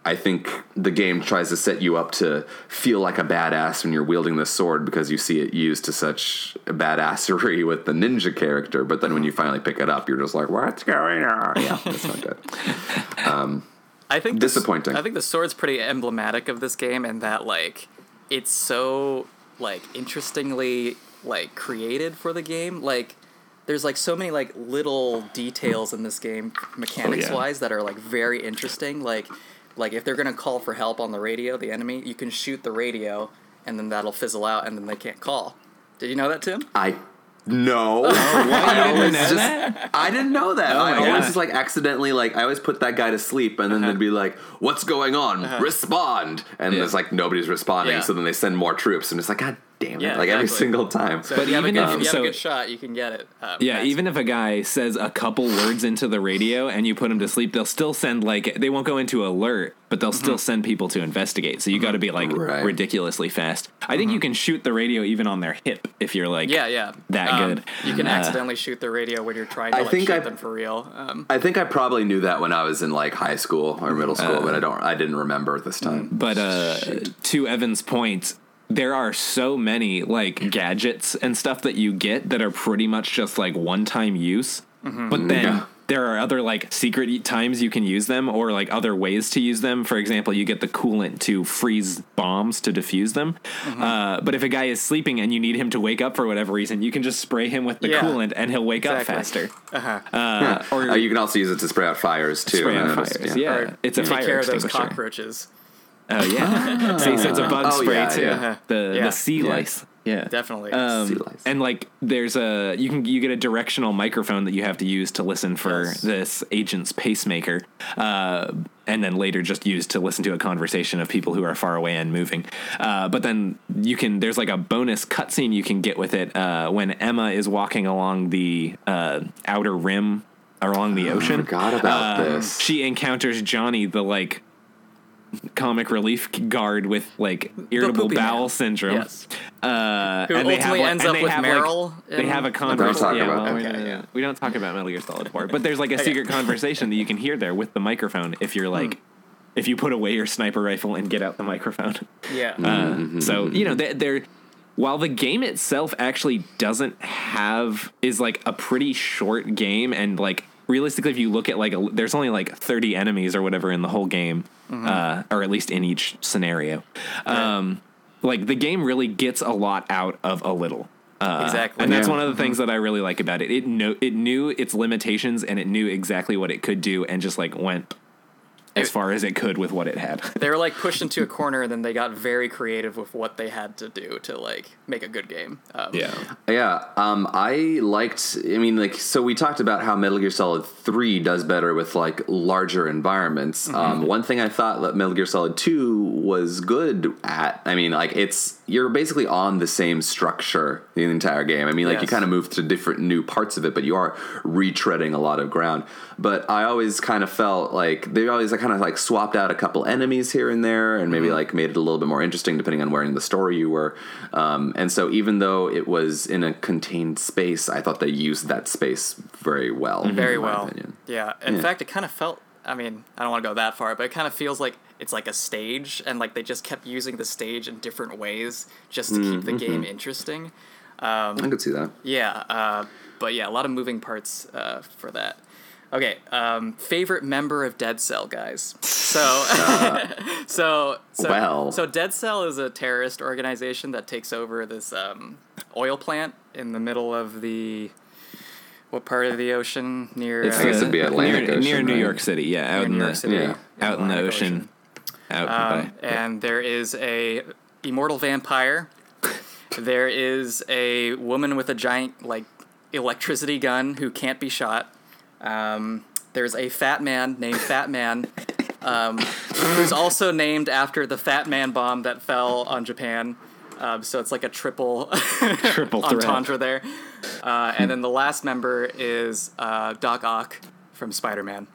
I think the game tries to set you up to feel like a badass when you're wielding the sword because you see it used to such badassery [LAUGHS] with the ninja character, but then when you finally pick it up, you're just like, "What's going on?" [LAUGHS] Yeah, that's not good. I think Disappointing. I think the sword's pretty emblematic of this game, and that like it's so like interestingly like created for the game. Like there's like so many like little details in this game mechanics yeah. wise that are like very interesting. Like like if they're gonna call for help on the radio, the enemy, you can shoot the radio and then that'll fizzle out and then they can't call. Did you know that, Tim? I no. Oh, [LAUGHS] I always didn't know just that? I didn't know that. Oh I always God. just like accidentally like I always put that guy to sleep and then Uh-huh. they'd be like, "What's going on? Respond!" And Yeah. it's like nobody's responding. Yeah. So then they send more troops and it's like, God damn it! Yeah, like every single time. So But if you even good, if- if you have so- a good shot, you can get it. Um, Yeah, fast. even if a guy says a couple words into the radio and you put him to sleep, they'll still send like they won't go into alert, but they'll still send people to investigate. So you got to be like Right. ridiculously fast. I think you can shoot the radio even on their hip if you're like Yeah, yeah. that Um, good. You can Uh, accidentally shoot the radio when you're trying to I like think shoot I- them for real. Um, I think I probably knew that when I was in like high school or middle school, but I don't. I didn't remember it this time. But uh, to Evan's point, there are so many like gadgets and stuff that you get that are pretty much just like one time use. But then Yeah. there are other like secret times you can use them or like other ways to use them. For example, you get the coolant to freeze bombs to defuse them. Uh, but if a guy is sleeping and you need him to wake up for whatever reason, you can just spray him with the Yeah. coolant and he'll wake Exactly. up faster. uh-huh. Uh, or Uh, you can also use it to spray out fires too. spray out fires. Yeah, Or it's a take fire care of those extinguisher. cockroaches. Oh yeah. [LAUGHS] See, so it's a bug Oh, spray yeah, too. yeah. The Yeah. the sea Yeah. lice. Yeah, Definitely. Um, Sea lice. and like, there's a you can you get a directional microphone that you have to use to listen for Yes. this agent's pacemaker, uh, and then later just use to listen to a conversation of people who are far away and moving. Uh, but then you can there's like a bonus cutscene you can get with it uh, when Emma is walking along the uh, outer rim along the ocean. forgot about Uh, this. She encounters Johnny, the like comic relief guard with like irritable bowel man. syndrome. Yes. Uh, Who and they have, ultimately like- ends and up they with have, Meryl Like, they have a the conversation. Yeah, well, we, Okay, don't, yeah. we don't talk about Metal Gear Solid 4, but there's like a [LAUGHS] secret conversation that you can hear there with the microphone if you're like, if you put away your sniper rifle and get out the microphone. [LAUGHS] Yeah. Uh, so you know they're, they're while the game itself actually doesn't have is like a pretty short game and like realistically if you look at like a, there's only like 30 enemies or whatever in the whole game uh, or at least in each scenario um, like the game really gets a lot out of a little uh, Exactly. and that's Yeah. one of the things that I really like about it. It know it knew its limitations and it knew exactly what it could do and just like went as far as it could with what it had. they were like pushed into a corner, and then they got very creative with what they had to do to like make a good game. Um, Yeah, um, I liked. I mean, like, so we talked about how Metal Gear Solid Three does better with like larger environments. Mm-hmm. Um, one thing I thought that Metal Gear Solid Two was good at. I mean, like, it's you're basically on the same structure the entire game. I mean, like, you kind of move to different new parts of it, but you are retreading a lot of ground. But I always kind of felt like they always kind of like swapped out a couple enemies here and there, and maybe like made it a little bit more interesting depending on where in the story you were. Um, and so even though it was in a contained space, I thought they used that space very well. very in my well. opinion. Yeah. In Yeah. fact, it kind of felt. I mean, I don't want to go that far, but it kind of feels like it's like a stage, and like they just kept using the stage in different ways just to keep the Mm-hmm. game interesting. I could see that. Yeah, uh, but yeah, a lot of moving parts uh, for that. Okay, um, favorite member of Dead Cell, guys. So, [LAUGHS] so, so, Well. so Dead Cell is a terrorist organization that takes over this um, oil plant in the middle of the what part of the ocean near? It's uh, I guess it'd be Atlantic near, near New right? York City. Yeah, out near in the York City, yeah. out in the Atlantic ocean, out Um, by. and there is a immortal vampire. there is a woman with a giant like electricity gun who can't be shot. Um, there's a fat man named Fat Man, um, who's also named after the Fat Man bomb that fell on Japan. Um, so it's like a triple [LAUGHS] Triple [LAUGHS] entendre there. Uh, and then the last member is uh, Doc Ock from Spider Man.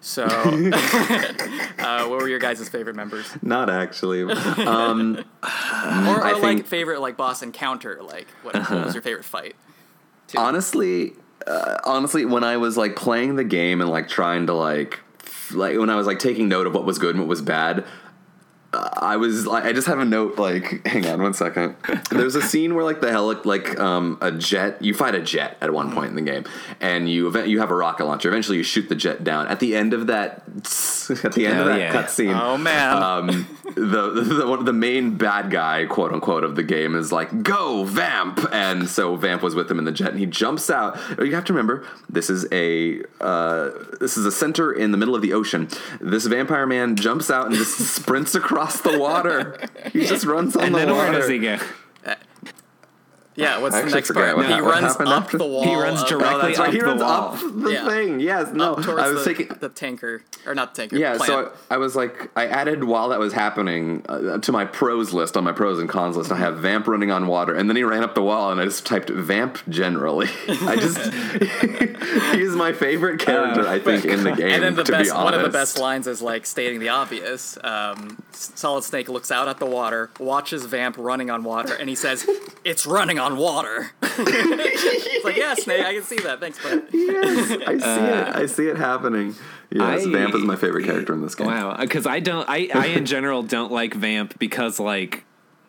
So, [LAUGHS] uh, what were your guys' favorite members? Not actually. Um, or, or I like think- favorite like boss encounter like what, what was your favorite fight honestly, uh, honestly, when I was like playing the game and like trying to like, f- like when I was like taking note of what was good and what was bad, I was like, I just have a note. Like, [LAUGHS] hang on one second. There's a scene where like the heli, like um, a jet. You fight a jet at one point in the game, and you event you have a rocket launcher. Eventually, you shoot the jet down. At the end of that, [LAUGHS] at the end of Oh, that yeah. cutscene, Oh man. um, the the, one, the main bad guy, quote unquote, of the game is like, "Go Vamp!" And so Vamp was with him in the jet, and he jumps out. You have to remember, this is a uh, this is a center in the middle of the ocean. This vampire man jumps out and just [LAUGHS] sprints across the water. [LAUGHS] He just runs on And the then water. where does he go? Yeah, what's I the next part? what He happened- what runs happened up after- the wall. He runs of- directly oh, that's up right. he the runs wall. up the Yeah. thing. Yes, no. up towards I was the, taking the tanker or not the tanker. Yeah, plant. so I, I was like, I added while that was happening uh, to my pros list on my pros and cons list. I have Vamp running on water, and then he ran up the wall, and I just typed Vamp generally. I just [LAUGHS] he's my favorite character, I think, in the game. [LAUGHS] and then the to best be one of the best lines is like stating the obvious. Um, Solid Snake looks out at the water, watches Vamp running on water, and he says, "It's running on water." [LAUGHS] it's like, yeah, Snake, I can see that. Thanks, bud. Yes, I see it. Uh, I see it happening. Yes, I- Vamp is my favorite character in this game. Wow, uh, because I don't, I, I in general don't like Vamp because like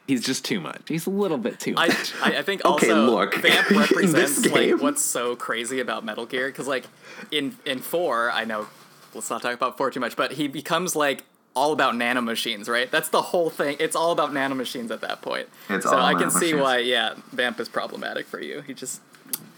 he's just too much. He's a little bit too much. I, I think Okay, look, [LAUGHS] Vamp represents like what's so crazy about Metal Gear because like in in four, I know let's not talk about four too much, but he becomes like all about nanomachines, right? That's the whole thing. It's all about nanomachines at that point. It's so all I can see why, yeah, Vamp is problematic for you. He just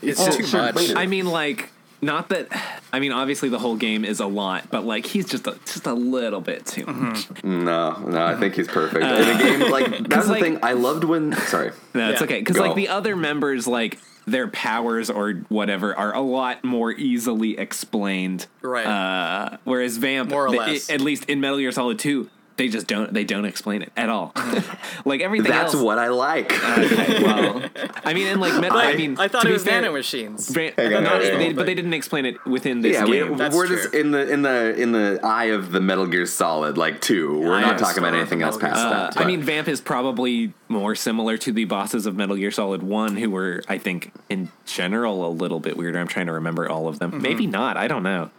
it's Well, too sure, much. I mean, like, not that. I mean, obviously the whole game is a lot, but like he's just a, just a little bit too Mm-hmm. much. No, no, I think he's perfect in a game. Like [LAUGHS] that's the like- thing. I loved when. Sorry. No, it's Yeah. okay because like the other members, like their powers or whatever, are a lot more easily explained. Right. Uh, whereas Vamp, More or less. at least in Metal Gear Solid Two, they just don't they don't explain it at all. [LAUGHS] like everything That's else. what I like. [LAUGHS] Okay, well, I mean, and like Metal, I, I, mean, I thought it was fair, nanomachines. Van- Hang on, not- on. they- but they didn't explain it within this yeah, we, game. That's we're true. just in the in the in the eye of the Metal Gear Solid like two. We're I not talking about still anything else Metal Gear past Solid that. Uh, I mean, Vamp is probably more similar to the bosses of Metal Gear Solid 1, who were, I think, in general, a little bit weirder. I'm trying to remember all of them. Maybe not. I don't know.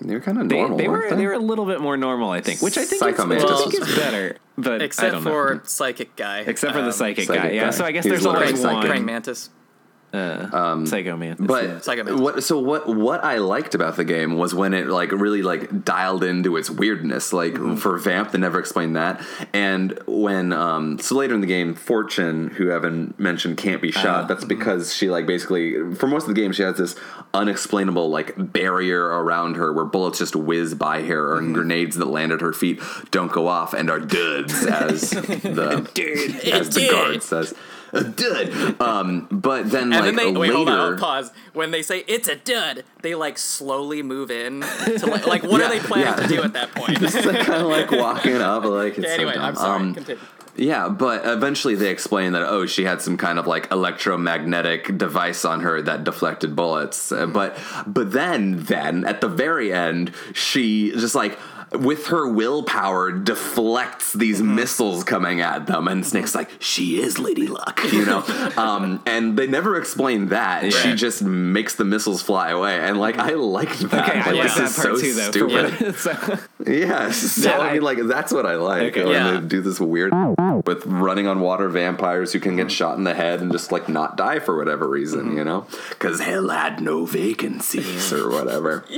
They were kind of normal. they were weren't they were a little bit more normal, I think, which I think, is, Psycho which I Mantis think is better. But I Except don't know. for Psychic Guy. except for the Um, psychic, guy. Psychic Yeah, so I guess He's there's literally always psychic. one Praying Mantis. Uh, Psycho Man. But Psycho Mantis. what? So what? What I liked about the game was when it like really like dialed into its weirdness. Like Mm-hmm. for Vamp, they never explained that. And when um, so later in the game, Fortune, who Evan mentioned, can't be Uh, shot. that's mm-hmm. because she like basically for most of the game she has this unexplainable like barrier around her where bullets just whiz by her Mm-hmm. and grenades that land at her feet don't go off and are duds as [LAUGHS] the Dude, as the guard says. A [LAUGHS] dud. Um, but then And like then they wait, later, hold on, pause. When they say it's a dud, they like slowly move in to like, like what Yeah, are they planning yeah. to do at that [LAUGHS] point? It's like kind of like walking up, like it's Yeah, anyway, so dumb. I'm sorry. Um, Continue. yeah, but eventually they explain that oh, she had some kind of like electromagnetic device on her that deflected bullets. Uh, but but then then at the very end, she just like with her willpower deflects these Mm-hmm. missiles coming at them and snake's like she is lady luck [LAUGHS] you know um, and they never explain that she just makes the missiles fly away and like i liked that Okay, I like, like this that part is so too, though. stupid so, [LAUGHS] yeah, so Yeah, I mean, like that's what I like Okay. Yeah. they do this weird with running on water vampires who can get shot in the head and just like not die for whatever reason, you know, because hell had no vacancies or whatever. [LAUGHS]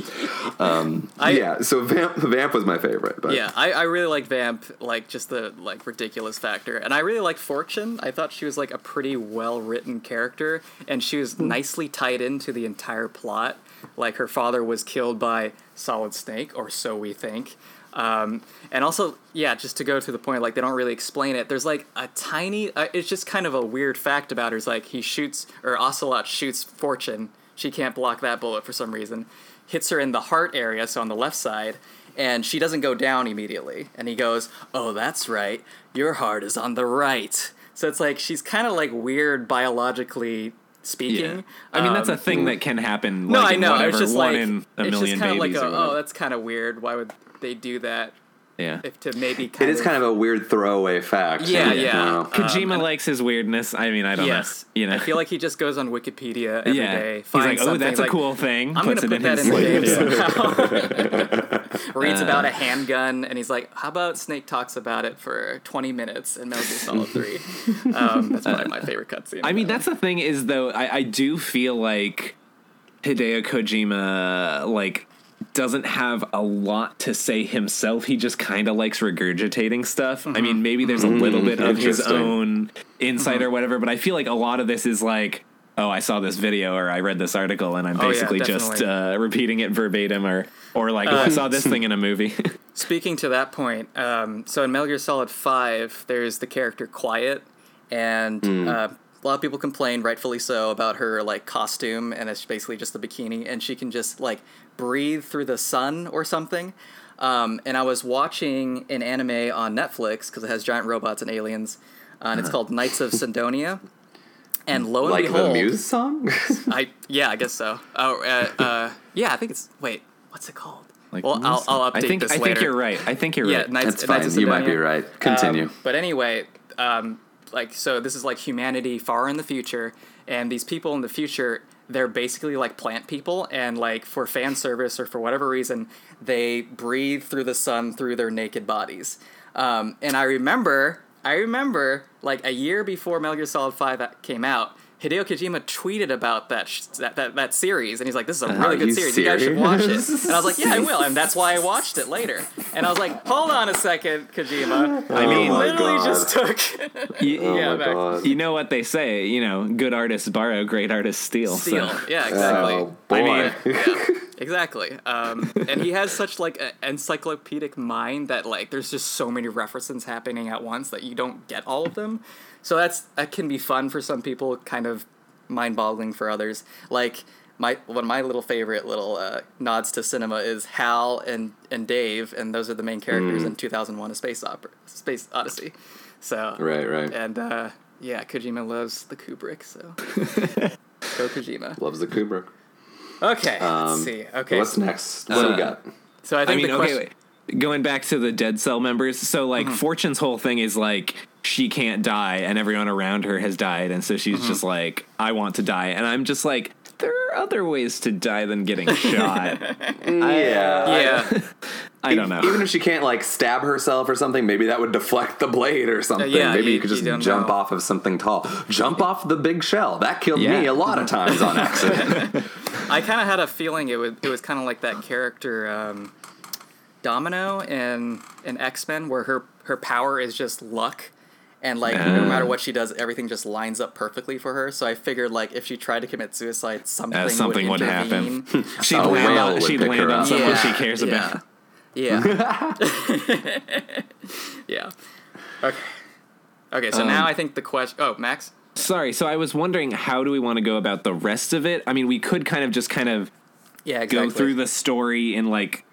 Um, I- yeah, so Vamp, the Vamp was my favorite, but Yeah, I, I really like Vamp, like just the like ridiculous factor, and I really like Fortune. I thought she was like a pretty well written character, and she was nicely tied into the entire plot. Like her father was killed by Solid Snake, or so we think. Um, and also, yeah, just to go to the point, like they don't really explain it. There's like a tiny. Uh, it's just kind of a weird fact about her. Is like he shoots or Ocelot shoots Fortune. She can't block that bullet for some reason. Hits her in the heart area, so on the left side, and she doesn't go down immediately. And he goes, "Oh, that's right. Your heart is on the right." So it's like she's kind of like weird biologically speaking. yeah. I mean, that's a Um, thing that can happen. no, like, I know. Whatever, It's just one like in a it's million just kind of like a, oh, that's kind of weird. Why would they do that? yeah. If to maybe it kind is kind of a weird throwaway fact. Yeah, you yeah. know. Kojima likes his weirdness. I mean, I don't yes. know. You know, I feel like he just goes on Wikipedia every day. yeah. He's like, oh, that's a like, cool thing. I'm gonna put it in that his in the [LAUGHS] sleeve. game somehow. [LAUGHS] [LAUGHS] reads about uh, a handgun, and he's like, "How about Snake talks about it for 20 minutes in Metal Gear Solid 3?" Um, that's probably my favorite cutscene. I mean, that's the thing is though, I, I do feel like Hideo Kojima like doesn't have a lot to say himself. He just kind of likes regurgitating stuff. I mean, mm-hmm. maybe there's a mm-hmm. little bit of his own insight mm-hmm. or whatever, but I feel like a lot of this is like, oh, I saw this video or I read this article and I'm Oh, yeah, basically just uh, repeating it verbatim or or like, oh, I saw this thing in a movie. [LAUGHS] Speaking to that point, um, so in Metal Gear Solid 5, there's the character Quiet, and uh, a lot of people complain, rightfully so, about her like costume, and it's basically just a bikini, and she can just like breathe through the sun or something. Um, and I was watching an anime on Netflix because it has giant robots and aliens, uh, and it's called Knights of [LAUGHS] Sidonia. And lo and like the behold, Muse song. [LAUGHS] I yeah, I guess so. Oh, uh, uh, yeah, I think it's wait, what's it called? Like, well, I'll, I'll update I think this I think you're right. I think you're Yeah, right. Knights, That's fine. You might be right. Continue. Um, but anyway, um, like so, this is like humanity far in the future, and these people in the future, they're basically like plant people, and like for fan service or for whatever reason, they breathe through the sun through their naked bodies. Um, and I remember, I remember, like a year before Metal Gear Solid Five came out. Hideo Kojima tweeted about that, sh- that that that series, and he's like, "This is a really Are good you series. You guys should watch it." And I was like, "Yeah, I will," and that's why I watched it later. And I was like, "Hold on a second, Kojima. I mean, Oh literally God. just took." [LAUGHS] you, Oh Yeah, back- god. you know what they say, you know, good artists borrow, great artists steal. Steel. So. Yeah, exactly. Oh boy. I mean- Yeah, [LAUGHS] exactly. Um, and he has such like an encyclopedic mind that like there's just so many references happening at once that you don't get all of them. So that's that can be fun for some people, kind of mind-boggling for others. Like my one of my little favorite little uh, nods to cinema is Hal and and Dave, and those are the main characters in 2001: A Space Opera, Space Odyssey. So right, right. and uh, yeah, Kojima loves the Kubrick, so [LAUGHS] go Kojima. Loves the Kubrick. Okay, Um, let's see. Okay, What's next? What do we Uh, got? so I I think mean, the okay, question. wait. Going back to the dead cell members. So, like, Mm-hmm. Fortune's whole thing is like she can't die, and everyone around her has died, and so she's Mm-hmm. just like, I want to die, and I'm just like, there are other ways to die than getting [LAUGHS] shot. yeah. Yeah, [LAUGHS] I don't know. Even if she can't like stab herself or something, maybe that would deflect the blade or something. yeah, maybe you- you, could just don't jump know. off of something tall. Jump off the big shell. That killed Yeah. me a lot of times on [LAUGHS] accident. I kind of had a feeling it was it was kind of like that character um, Domino in in X Men, where her her power is just luck, and like no Ah. matter what she does, everything just lines up perfectly for her. So I figured like if she tried to commit suicide, something, Uh, something would, would happen. [LAUGHS] she'd A land on, would she'd land on up. someone yeah, she cares about. Yeah. Yeah. [LAUGHS] [LAUGHS] yeah. Okay. Okay. So Um, now I think the question. Oh, Max. Sorry, so I was wondering how do we want to go about the rest of it? I mean, we could kind of just kind of Yeah. Exactly. go through the story in like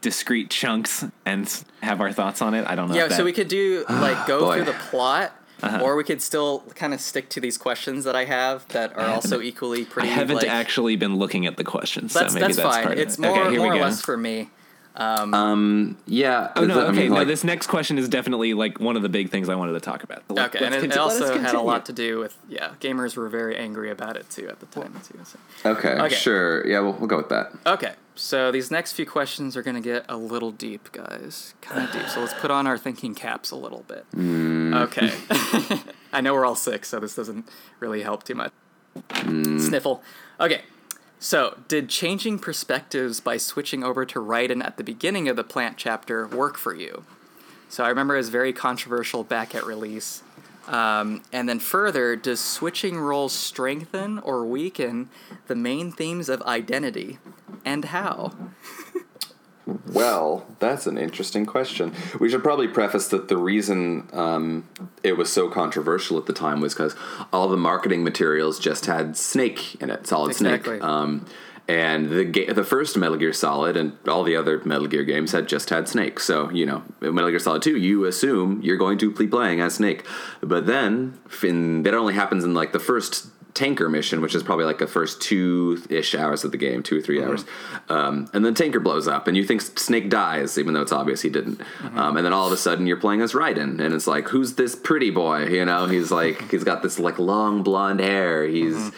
discrete chunks and have our thoughts on it. I don't know. Yeah, if so we could do [SIGHS] like go Boy. through the plot, Uh-huh. or we could still kind of stick to these questions that I have that are also equally pretty. I haven't like, actually been looking at the questions, That's so maybe that's, that's, fine. part It's more okay, here more we or less for me. Um, um, yeah. Oh no! I Okay, mean, no. like- This next question is definitely like one of the big things I wanted to talk about. Let- Okay, and it, it conti- let also had a lot to do with yeah, gamers were very angry about it too at the time too. So. Okay, Okay. sure. Yeah, we'll, we'll go with that. Okay, so these next few questions are going to get a little deep, guys. Kind of deep. So let's put on our thinking caps a little bit. Mm. Okay. [LAUGHS] I know we're all sick, so this doesn't really help too much. Mm. Sniffle. Okay. So, did changing perspectives by switching over to Raiden at the beginning of the plant chapter work for you? So, I remember it was very controversial back at release. Um, and then further, does switching roles strengthen or weaken the main themes of identity, and how? Well, that's an interesting question. We should probably preface that the reason um, it was so controversial at the time was because all the marketing materials just had Snake in it, Solid Exactly. Snake. Um, and the ga- the first Metal Gear Solid and all the other Metal Gear games had just had Snake. So you know, in Metal Gear Solid Two, you assume you're going to be playing as Snake, but then that only happens in like the first tanker mission, which is probably like the first two ish hours of the game, two or 3 hours. Um, and then tanker blows up, and you think Snake dies, even though it's obvious he didn't. Um, and then all of a sudden, you're playing as Raiden, and it's like, who's this pretty boy? You know, he's like, he's got this like long blonde hair. He's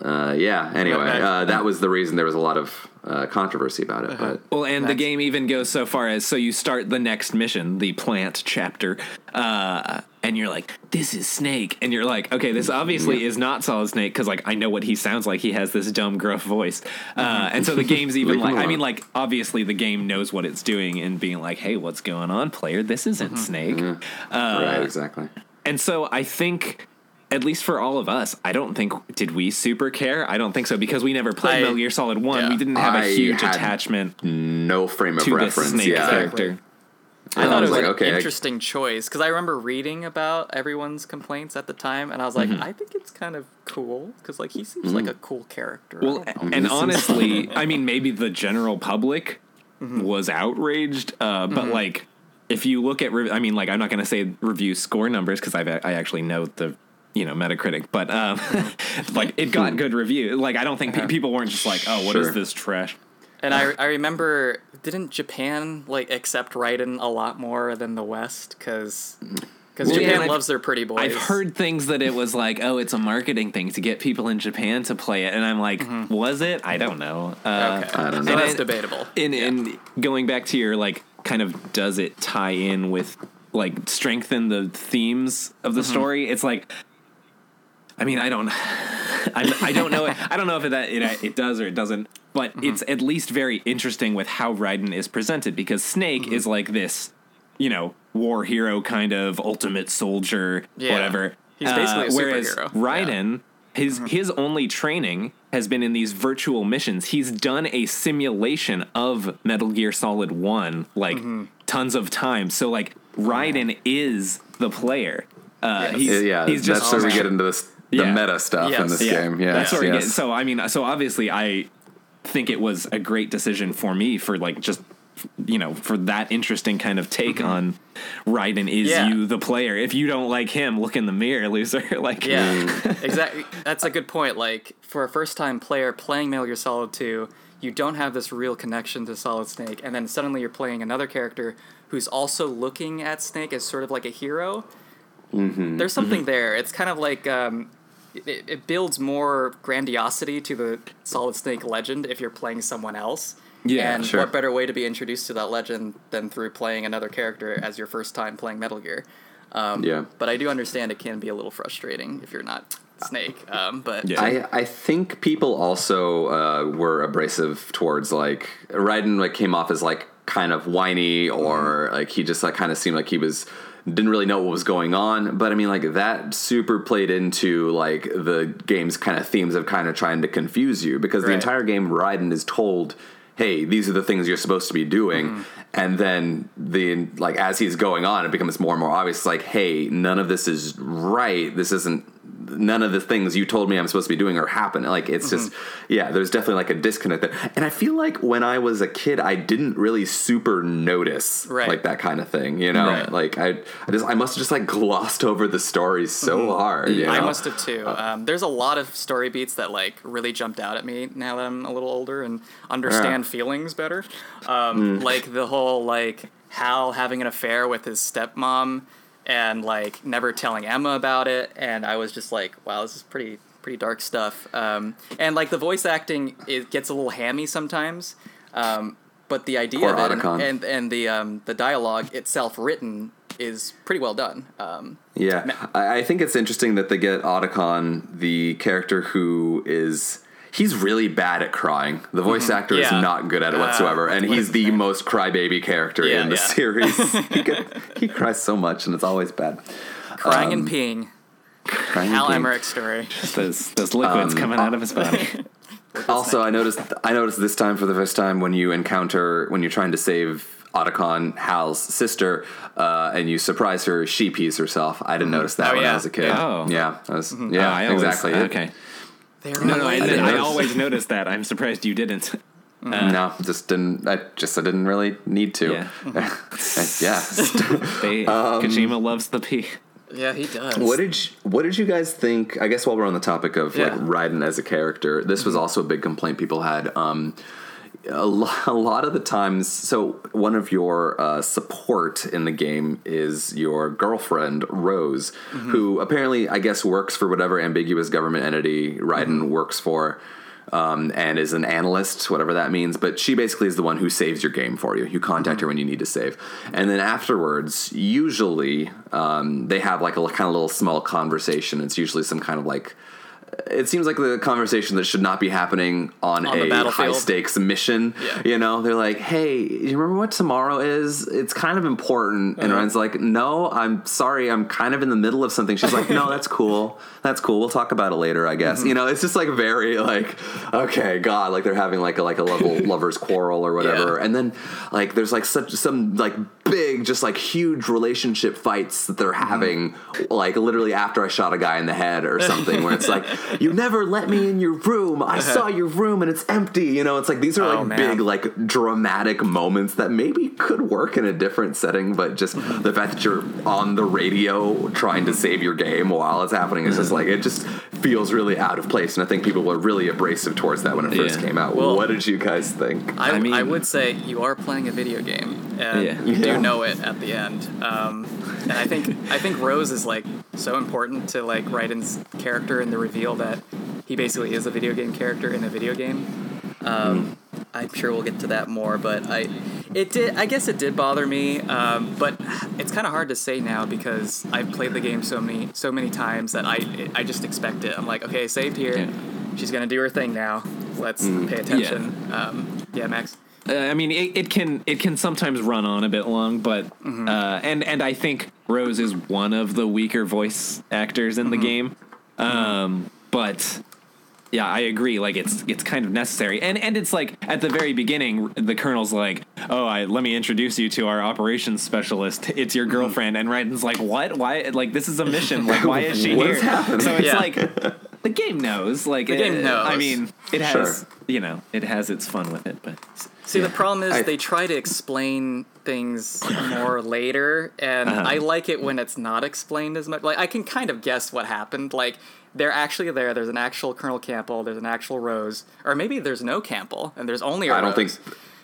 uh, yeah. Anyway, uh, that was the reason there was a lot of uh, controversy about it. But Well, and the game even goes so far as so you start the next mission, the plant chapter, uh, and you're like, "This is Snake," and you're like, "Okay, this obviously is not Solid Snake because like I know what he sounds like. He has this dumb, gruff voice." Uh, and so the game's [LAUGHS] even like, I mean, like obviously the game knows what it's doing and being like, "Hey, what's going on, player? This isn't Snake." right, exactly. And so I think, at least for all of us, I don't think did we super care. I don't think so because we never played I- Metal Gear Solid One. yeah. We didn't have a I huge had attachment No frame of to the reference. Snake yeah, character. I thought it was like, an okay, I- interesting choice because I remember reading about everyone's complaints at the time, and I was like, Mm-hmm. I think it's kind of cool because like he seems like a cool character. Well, don't and honestly, [LAUGHS] I mean, maybe the general public was outraged, uh, but like, if you look at, re- I mean, like, I'm not going to say review score numbers because I I actually know the. You know, Metacritic, but um, [LAUGHS] like it got good review. Like I don't think pe- people weren't just like, "Oh, what is Sure. this trash?" And I, I remember, didn't Japan like accept Raiden a lot more than the West? Because because Well, yeah, Japan and loves their pretty boys. I've heard things that it was like, "Oh, it's a marketing thing to get people in Japan to play it," and I'm like, "Was it? I don't know." Uh, Okay, I don't so know. that's And- debatable. in in going back to your like kind of does it tie in with like strengthen the themes of the Mm-hmm. story it's like i mean i don't [SIGHS] I, I don't know i don't know if that it, it does or it doesn't but Mm-hmm. it's at least very interesting with how raiden is presented because snake Mm-hmm. is like this you know war hero kind of ultimate soldier Yeah. whatever Uh, He's basically a whereas superhero. raiden his Mm-hmm. his only training has been in these virtual missions. He's done a simulation of Metal Gear Solid 1 like Mm-hmm. tons of times. So like Raiden is the player. Uh Yes. he's, yeah, he's just that's where we get into this the Yeah. meta stuff in this yeah, game. Yeah, That's where yes. so I mean so obviously I think it was a great decision for me for like just you know, for that interesting kind of take on Raiden is Mm-hmm. Yeah. you the player. If you don't like him, look in the mirror, [LAUGHS] loser. like Yeah, exactly. That's a good point. Like for a first-time player playing Metal Gear Solid 2, you don't have this real connection to Solid Snake, and then suddenly you're playing another character who's also looking at Snake as sort of like a hero. Mm-hmm. There's something there. It's kind of like um, it, it builds more grandiosity to the Solid Snake legend if you're playing someone else. Yeah, and sure. what better way to be introduced to that legend than through playing another character as your first time playing Metal Gear? Um, Yeah. But I do understand it can be a little frustrating if you're not Snake. Um, but Yeah. I, I think people also uh, were abrasive towards like Raiden like came off as like kind of whiny or like he just like kind of seemed like he was didn't really know what was going on but i mean like that super played into like the game's kind of themes of kind of trying to confuse you because the entire game Raiden is told hey these are the things you're supposed to be doing mm-hmm. and then the like as he's going on it becomes more and more obvious like hey none of this is right. This isn't none of the things you told me I'm supposed to be doing are happening. Like it's just yeah, there's definitely like a disconnect there. And I feel like when I was a kid, I didn't really super notice Right. like that kind of thing. You know, Right. like I, I just I must have just like glossed over the story so hard. You I must have too. Um, there's a lot of story beats that like really jumped out at me now that I'm a little older and understand Yeah. feelings better. Um, Like the whole like Hal having an affair with his stepmom and like never telling Emma about it, and I was just like, wow, this is pretty pretty dark stuff. Um, and like the voice acting, it gets a little hammy sometimes. Um, but the idea Poor of it and, and and the um, the dialogue itself written is pretty well done. Um, Yeah, I, I think it's interesting that they get Otacon, the character who is. He's really bad at crying. The voice actor is Mm-hmm. Yeah. not good at it Uh, whatsoever, and what he's the his name? most crybaby character Yeah, in the yeah. series. [LAUGHS] he, get, he cries so much, and it's always bad. crying Um, and peeing. Crying Hal king. Emmerich story. those those liquids Um, coming out of his [LAUGHS] body. Also, I noticed I noticed this time for the first time when you encounter when you're trying to save Otacon, Hal's sister, uh, and you surprise her, she pees herself. I didn't notice that Oh, when yeah. I was a kid. Oh. yeah, I was, Mm-hmm. yeah, Oh, I always- exactly. Okay. They're No, no, I, related. I notice. always noticed that. I'm surprised you didn't. no, just didn't. I just I didn't really need to. Yeah. [LAUGHS] yeah. [LAUGHS] They, [LAUGHS] Um, Kojima loves the pee. Yeah, he does. What did you, What did you guys think? I guess while we're on the topic of Yeah. Mm-hmm. like Raiden as a character, this was also a big complaint people had. Um, a, lo- [LAUGHS] a lot of the times, so one of your uh, support in the game is your girlfriend Rose, who apparently I guess works for whatever ambiguous government entity Raiden works for. Um, and is an analyst, whatever that means. But she basically is the one who saves your game for you. You contact her when you need to save, and then afterwards, usually um, they have like a kind of little small conversation. It's usually some kind of like it seems like the conversation that should not be happening on, On a high stakes mission. Yeah. You know, they're like, "Hey, you remember what tomorrow is? It's kind of important." And Uh-huh. Ryan's like, "No, I'm sorry. I'm kind of in the middle of something." She's like, "No, [LAUGHS] that's cool. That's cool. We'll talk about it later, I guess." Mm-hmm. You know, it's just like very like, okay, God, like they're having like a like a level [LAUGHS] lovers quarrel or whatever. Yeah. And then like there's like such some like big, just like huge relationship fights that they're Mm-hmm. having, like literally after I shot a guy in the head or something, where it's like, [LAUGHS] you never let me in your room. I [LAUGHS] saw your room and it's empty. You know, it's like these are Oh, like man. big, like dramatic moments that maybe could work in a different setting, but just Mm-hmm. the fact that you're on the radio trying to save your game while it's happening is just like it just feels really out of place. And I think people were really abrasive towards that when it first Yeah. came out. Well- what did you guys think? I, I I, would say you are playing a video game, and Yeah. you Yeah. do know it at the end. Um, and I think I think Rose is like so important to like Raiden's character and the reveal that he basically is a video game character in a video game. Um, I'm sure we'll get to that more, but I it did I guess it did bother me, um, but it's kind of hard to say now because I've played the game so many so many times that I I just expect it. I'm like, okay, saved here. Yeah. She's gonna do her thing now. Let's pay attention. Um, yeah, Max. Uh, I mean, it, it can it can sometimes run on a bit long, but Mm-hmm. uh, and and I think Rose is one of the weaker voice actors in the Mm-hmm. game. Um, but yeah, I agree. Like it's it's kind of necessary, and and it's like at the very beginning, the colonel's like, "Oh, I let me introduce you to our operations specialist. It's Mm-hmm. your girlfriend." And Raiden's like, "What? Why? Like this is a mission. Like why is she [LAUGHS] here?" So it's Yeah. like [LAUGHS] the game knows. Like The game uh, knows. I mean, it has Sure. you know it has its fun with it, but See, the problem is I- they try to explain things [COUGHS] more later, and Uh-huh. I like it when it's not explained as much. Like I can kind of guess what happened. Like they're actually there. There's an actual Colonel Campbell. There's an actual Rose, or maybe there's no Campbell and there's only a I don't think.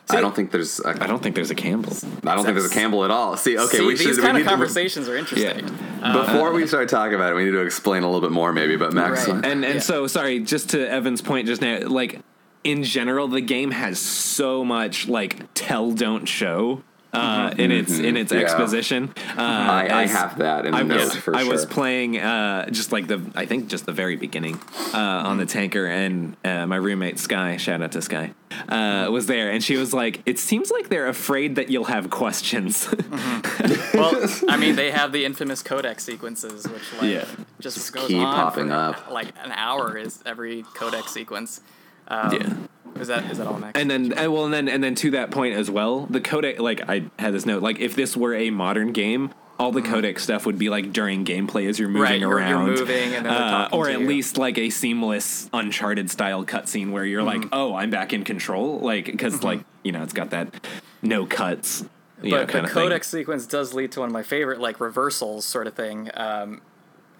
Rose. I don't think there's. A, I don't think there's a Campbell. I don't think there's a Campbell at all. See, okay, See, we these should. we kind need of to- conversations are interesting. Uh, Before we start talking about it, we need to explain a little bit more, maybe. But Max, Right. And and Yeah. so sorry, just to Evan's point just now, like in general, the game has so much like tell don't show uh, in its in its Yeah. exposition. Uh, I, I as- have that in I the was for I sure. was playing uh, just like the I think just the very beginning uh, on the tanker and uh, my roommate Sky shout out to Sky uh, was there and she was like it seems like they're afraid that you'll have questions well, I mean, they have the infamous codec sequences, which like Yeah. just goes keep on popping for, up. Like an hour is every codec sequence. Um, Yeah. Is that is that all, Max? And then, and well, and then, and then to that point as well, the codec. Like I had this note, like if this were a modern game, all the codec stuff would be like during gameplay as you're moving Mm-hmm. Right, you're- you're around, moving and then uh, or at you. least like a seamless Uncharted style cutscene where you're Mm-hmm. like, oh, I'm back in control, like because like you know it's got that no cuts. You know, but the kind of thing. sequence does lead to one of my favorite like reversals sort of thing um,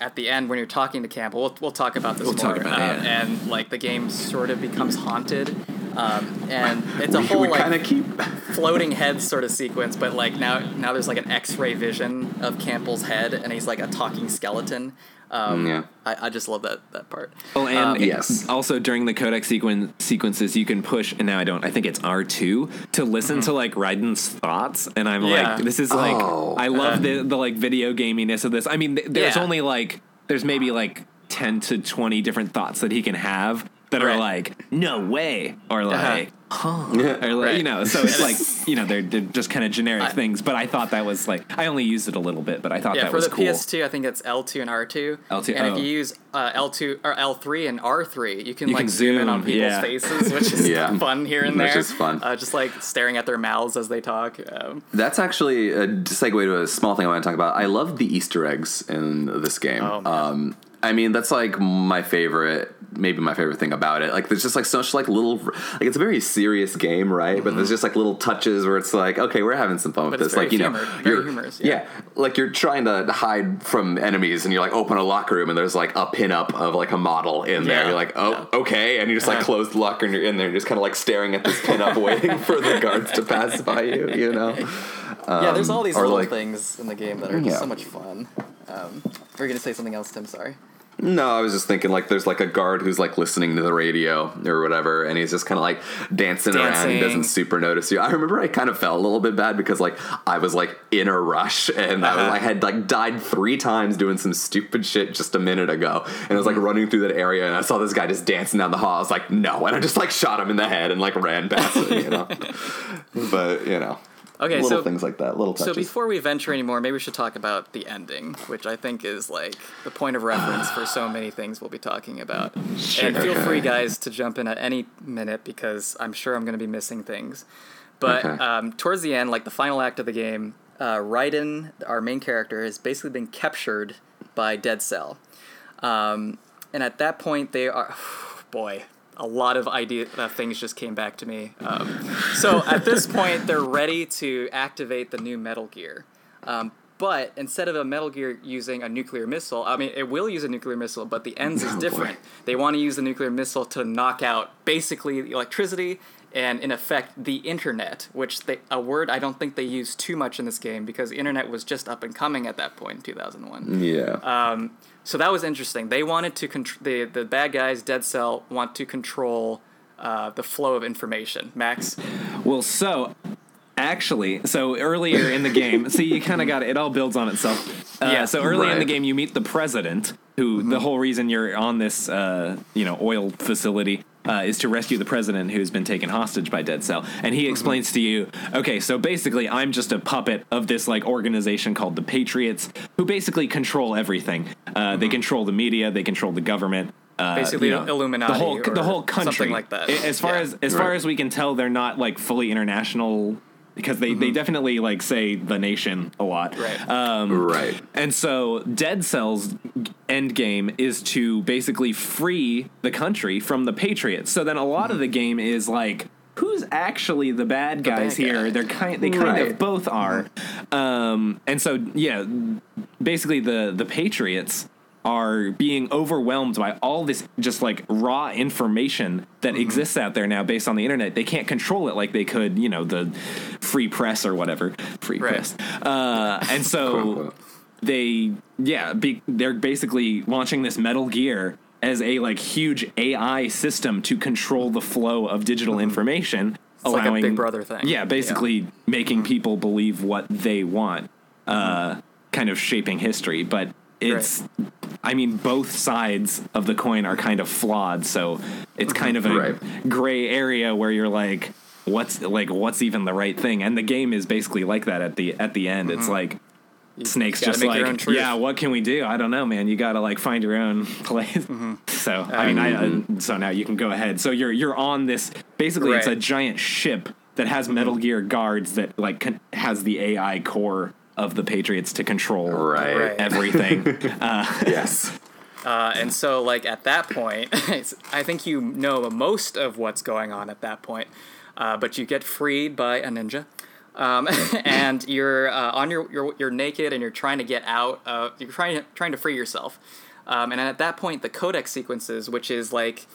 at the end when you're talking to Campbell. We'll, we'll talk about this We'll more. talk about it, uh, yeah. And like the game sort of becomes haunted. Um, and it's a we, whole we like of keep. floating head sort of sequence, but like now now there's like an X-ray vision of Campbell's head, and he's like a talking skeleton. Um, Yeah. I, I just love that that part. Oh, and Um, Yes. Also, during the codec sequen- sequences, you can push, and now I don't. I think it's R two to listen to like Raiden's thoughts, and I'm Mm-hmm. Yeah. like, this is like, Oh. I love the the like video gaminess of this. I mean, th- there's Yeah. only like there's maybe like ten to twenty different thoughts that he can have that are like, no way, or Uh-huh. Like. Huh. Or like, Right. you know, so it's [LAUGHS] like you know they're, they're just kind of generic I- things. But I thought that was like I only used it a little bit, but I thought Yeah, that was cool. for was the cool. PS2, I think it's L2 and R2. L2, and oh. if you use uh, L2 or L3 and R3, you can You like can zoom, in on people's yeah. faces, which is [LAUGHS] Yeah. fun here and there. Which there. is fun. Uh, just like staring at their mouths as they talk. Um, That's actually a segue to a small thing I want to talk about. I love the Easter eggs in this game. Oh, man. um, I mean, that's like my favorite, maybe my favorite thing about it. Like, there's just like such like little, like it's a very serious game, right? But there's just like little touches where it's like, okay, we're having some fun with But it's this. Like, you know, very you're, humorous, yeah. yeah. like you're trying to hide from enemies, and you're like open a locker room, and there's like a pinup of like a model in there. Yeah. You're like, oh, okay, and you just like Uh-huh. close the locker, and you're in there, and just kind of like staring at this pinup, [LAUGHS] waiting for the guards to pass by you. You know. [LAUGHS] yeah, there's all these little like- things in the game that are just Yeah. so much fun. Um, were you gonna say something else, Tim? Sorry. No, I was just thinking like there's like a guard who's like listening to the radio or whatever, and he's just kind of like dancing, around. He doesn't super notice you. I remember I kind of felt a little bit bad because like I was like in a rush and I, Uh-huh. I had like died three times doing some stupid shit just a minute ago, and I was like Mm-hmm. running through that area and I saw this guy just dancing down the hall. I was like, no, and I just like shot him in the head and like ran past him, you know. [LAUGHS] but you know, Okay, little so things like that, little touches. So before we venture anymore, maybe we should talk about the ending, which I think is like the point of reference for so many things we'll be talking about. And feel free, guys, to jump in at any minute because I'm sure I'm going to be missing things. But Okay. um, towards the end, like the final act of the game, uh, Raiden, our main character, has basically been captured by Dead Cell. Um, and at that point, they are, [SIGHS] boy, a lot of idea uh, things just came back to me. Um, so at this point, they're ready to activate the new Metal Gear. Um, but instead of a Metal Gear using a nuclear missile, I mean, it will use a nuclear missile, but the ends is Oh, boy. different. They want to use the nuclear missile to knock out basically the electricity and, in effect, the internet, which they, a word I don't think they use too much in this game because the internet was just up and coming at that point in 2001. yeah. Um, so that was interesting. They wanted to contr- the the bad guys, Dead Cell, want to control uh, the flow of information. Max, Well, so actually, so earlier in the game, see, you kind of got it. It all builds on itself. Uh, Yeah. So early in the game, you meet the president, who the whole reason you're on this, uh, you know, oil facility. Uh, is to rescue the president who's been taken hostage by Dead Cell, and he explains to you, okay, so basically, I'm just a puppet of this like organization called the Patriots, who basically control everything. Uh, They control the media, they control the government, uh, Basically you know, Illuminati the whole the whole country, something like that. As far Yeah. as as far Right. as we can tell, they're not like fully international because they, they definitely like say the nation a lot. Right. Um, right. and so Dead Cell's end game is to basically free the country from the Patriots. So then a lot of the game is like who's actually the bad guys bad here? guy. They're kind they kind Right. of both are. Um, and so yeah, basically the the Patriots are being overwhelmed by all this just like raw information that exists out there now based on the internet. They can't control it like they could, you know, the free press or whatever. Free Right. press. Uh, and so they yeah be, they're basically launching this metal gear as a like huge ai system to control the flow of digital information Mm-hmm. like a Big Brother thing. yeah basically making people believe what they want uh kind of shaping history but it's i mean both sides of the coin are kind of flawed so it's kind of a Right. gray area where you're like what's like what's even the right thing and the game is basically like that at the at the end it's like Snake's gotta just make your own like, yeah, what can we do? I don't know, man. You got to like find your own [LAUGHS] place. Mm-hmm. So, I mean, I, uh, so now you can go ahead. So you're you're on this. Basically, it's a Mm-hmm. giant ship that has Metal Gear guards that like con- has the AI core of the Patriots to control Right. Right. everything. [LAUGHS] Yes. Uh, and so, like at that point, [LAUGHS] I think you know most of what's going on at that point, uh, but you get freed by a ninja, um, [LAUGHS] and you're uh, on your you're, you're naked and you're trying to get out. Uh, you're trying trying to free yourself, um, and at that point, the codec sequences, which is like.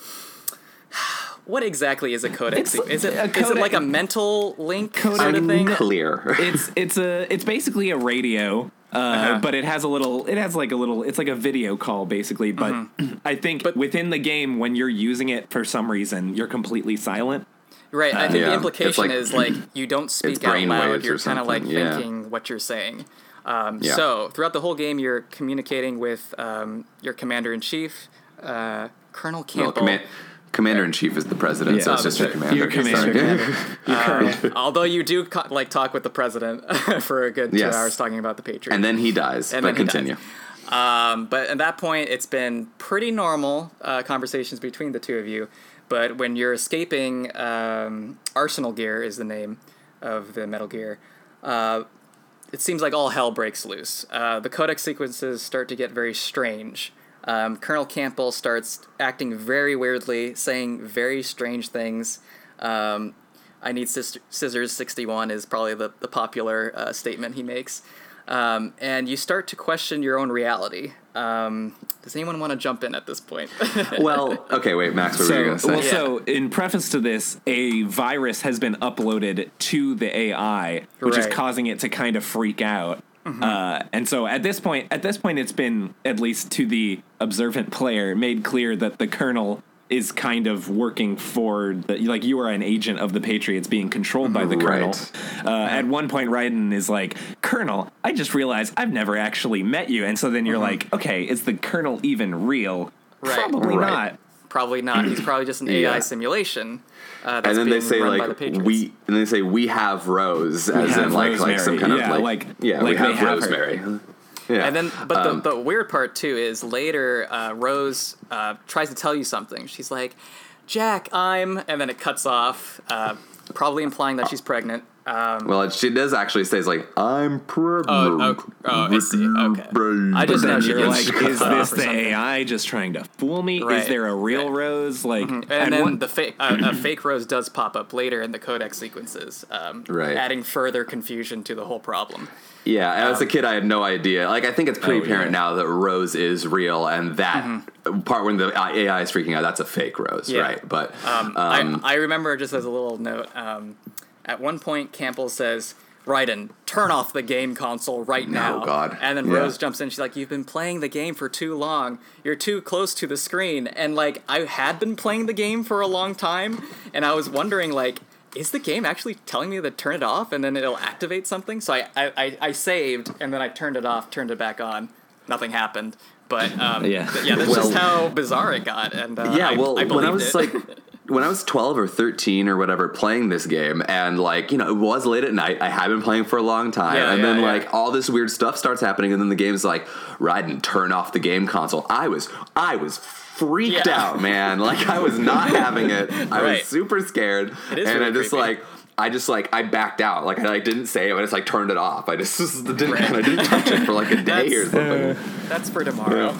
What exactly is a codex? It's- is it a is it like a mental link sort Codec- of thing? Clear. [LAUGHS] it's it's a it's basically a radio. Uh, Uh-huh. But it has a little. It has like a little. It's like a video call, basically. But Mm-hmm. [CLEARS THROAT] I think but, within the game, when you're using it for some reason, you're completely silent. Right. I think Yeah, the implication like- is like [CLEARS THROAT] you don't speak out loud. You're kind of like yeah. thinking what you're saying. Um, Yeah. So throughout the whole game, you're communicating with um, your commander in chief, uh, Colonel Well, Campbell. command, commander in chief is the president, so Yeah. it's just Oh, your commander. Your commander. Sorry. [LAUGHS] Although you do co- like talk with the president [LAUGHS] for a good two Yes. hours talking about the Patriots. and then he dies. And but then he dies. continue. Um, but at that point, it's been pretty normal uh, conversations between the two of you. But when you're escaping, um, Arsenal Gear is the name of the Metal Gear. Uh, it seems like all hell breaks loose. Uh, the codec sequences start to get very strange. Um, Colonel Campbell starts acting very weirdly, saying very strange things. Um, I need sis- scissors 61 is probably the, the popular uh, statement he makes. Um, and you start to question your own reality. Um, does anyone want to jump in at this point? [LAUGHS] Well, okay, wait, Max, what were you So, gonna well, say? so in preface to this, a virus has been uploaded to the AI, which is causing it to kind of freak out. Mm-hmm. Uh, and so at this point, at this point, it's been at least to the observant player made clear that the colonel is kind of working for the like you are an agent of the Patriots being controlled by the Right. colonel. Uh, at one point, Raiden is like, "Colonel, I just realized I've never actually met you," and so then you're like, "Okay, is the colonel even real?" Right. Probably Right. not. probably not. He's probably just an AI [CLEARS THROAT] Yeah. simulation. Uh, that's and then they say run by the like we, and they say we have Rose, as have in like like some Rosemary. kind of like, like- yeah, like we they have, have her. Rosemary. Yeah, And then, but Um, the, the weird part too is later, uh, Rose uh, tries to tell you something. She's like, "Jack, I'm," and then it cuts off, uh, probably implying that she's pregnant. Um, well, she does actually say, like, I'm pregnant. oh, oh, oh, I see. Okay. I just know you're like, is this [LAUGHS] the. AI just trying to fool me? Right. Is there a real Right. Rose? Like, And, and then one- the fake, uh, a fake Rose does pop up later in the codec sequences, um, Right. adding further confusion to the whole problem. Yeah, as a kid, I had no idea. Like, I think it's pretty Oh, apparent yeah. now that Rose is real, and that part when the AI is freaking out, that's a fake Rose, Yeah. right? But Um, I, I remember just as a little note. At one point, Campbell says, "Raiden, turn off the game console right oh, now." Oh, God. And then Yeah. Rose jumps in. She's like, "You've been playing the game for too long. You're too close to the screen." And like, I had been playing the game for a long time, and I was wondering like. Is the game actually telling me to turn it off and then it'll activate something? So I, I, I, I saved and then I turned it off, turned it back on. Nothing happened. But um, Yeah. th- yeah, that's Well- just how bizarre it got. And uh, yeah, well, I when I was it. like, [LAUGHS] when I was 12 or 13 or whatever playing this game, and like, you know, it was late at night. I had been playing for a long time. Yeah, and yeah, then, yeah. like, all this weird stuff starts happening, and then the game's like, Raiden, turn off the game console. I was, I was freaked out, man. Like, I was not having it. [LAUGHS] I Right. was super scared. And really I just, creepy. like, I just like I backed out like I like didn't say it I just like turned it off I just, [LAUGHS] didn't I didn't touch it for like a [LAUGHS] day or something That's for tomorrow.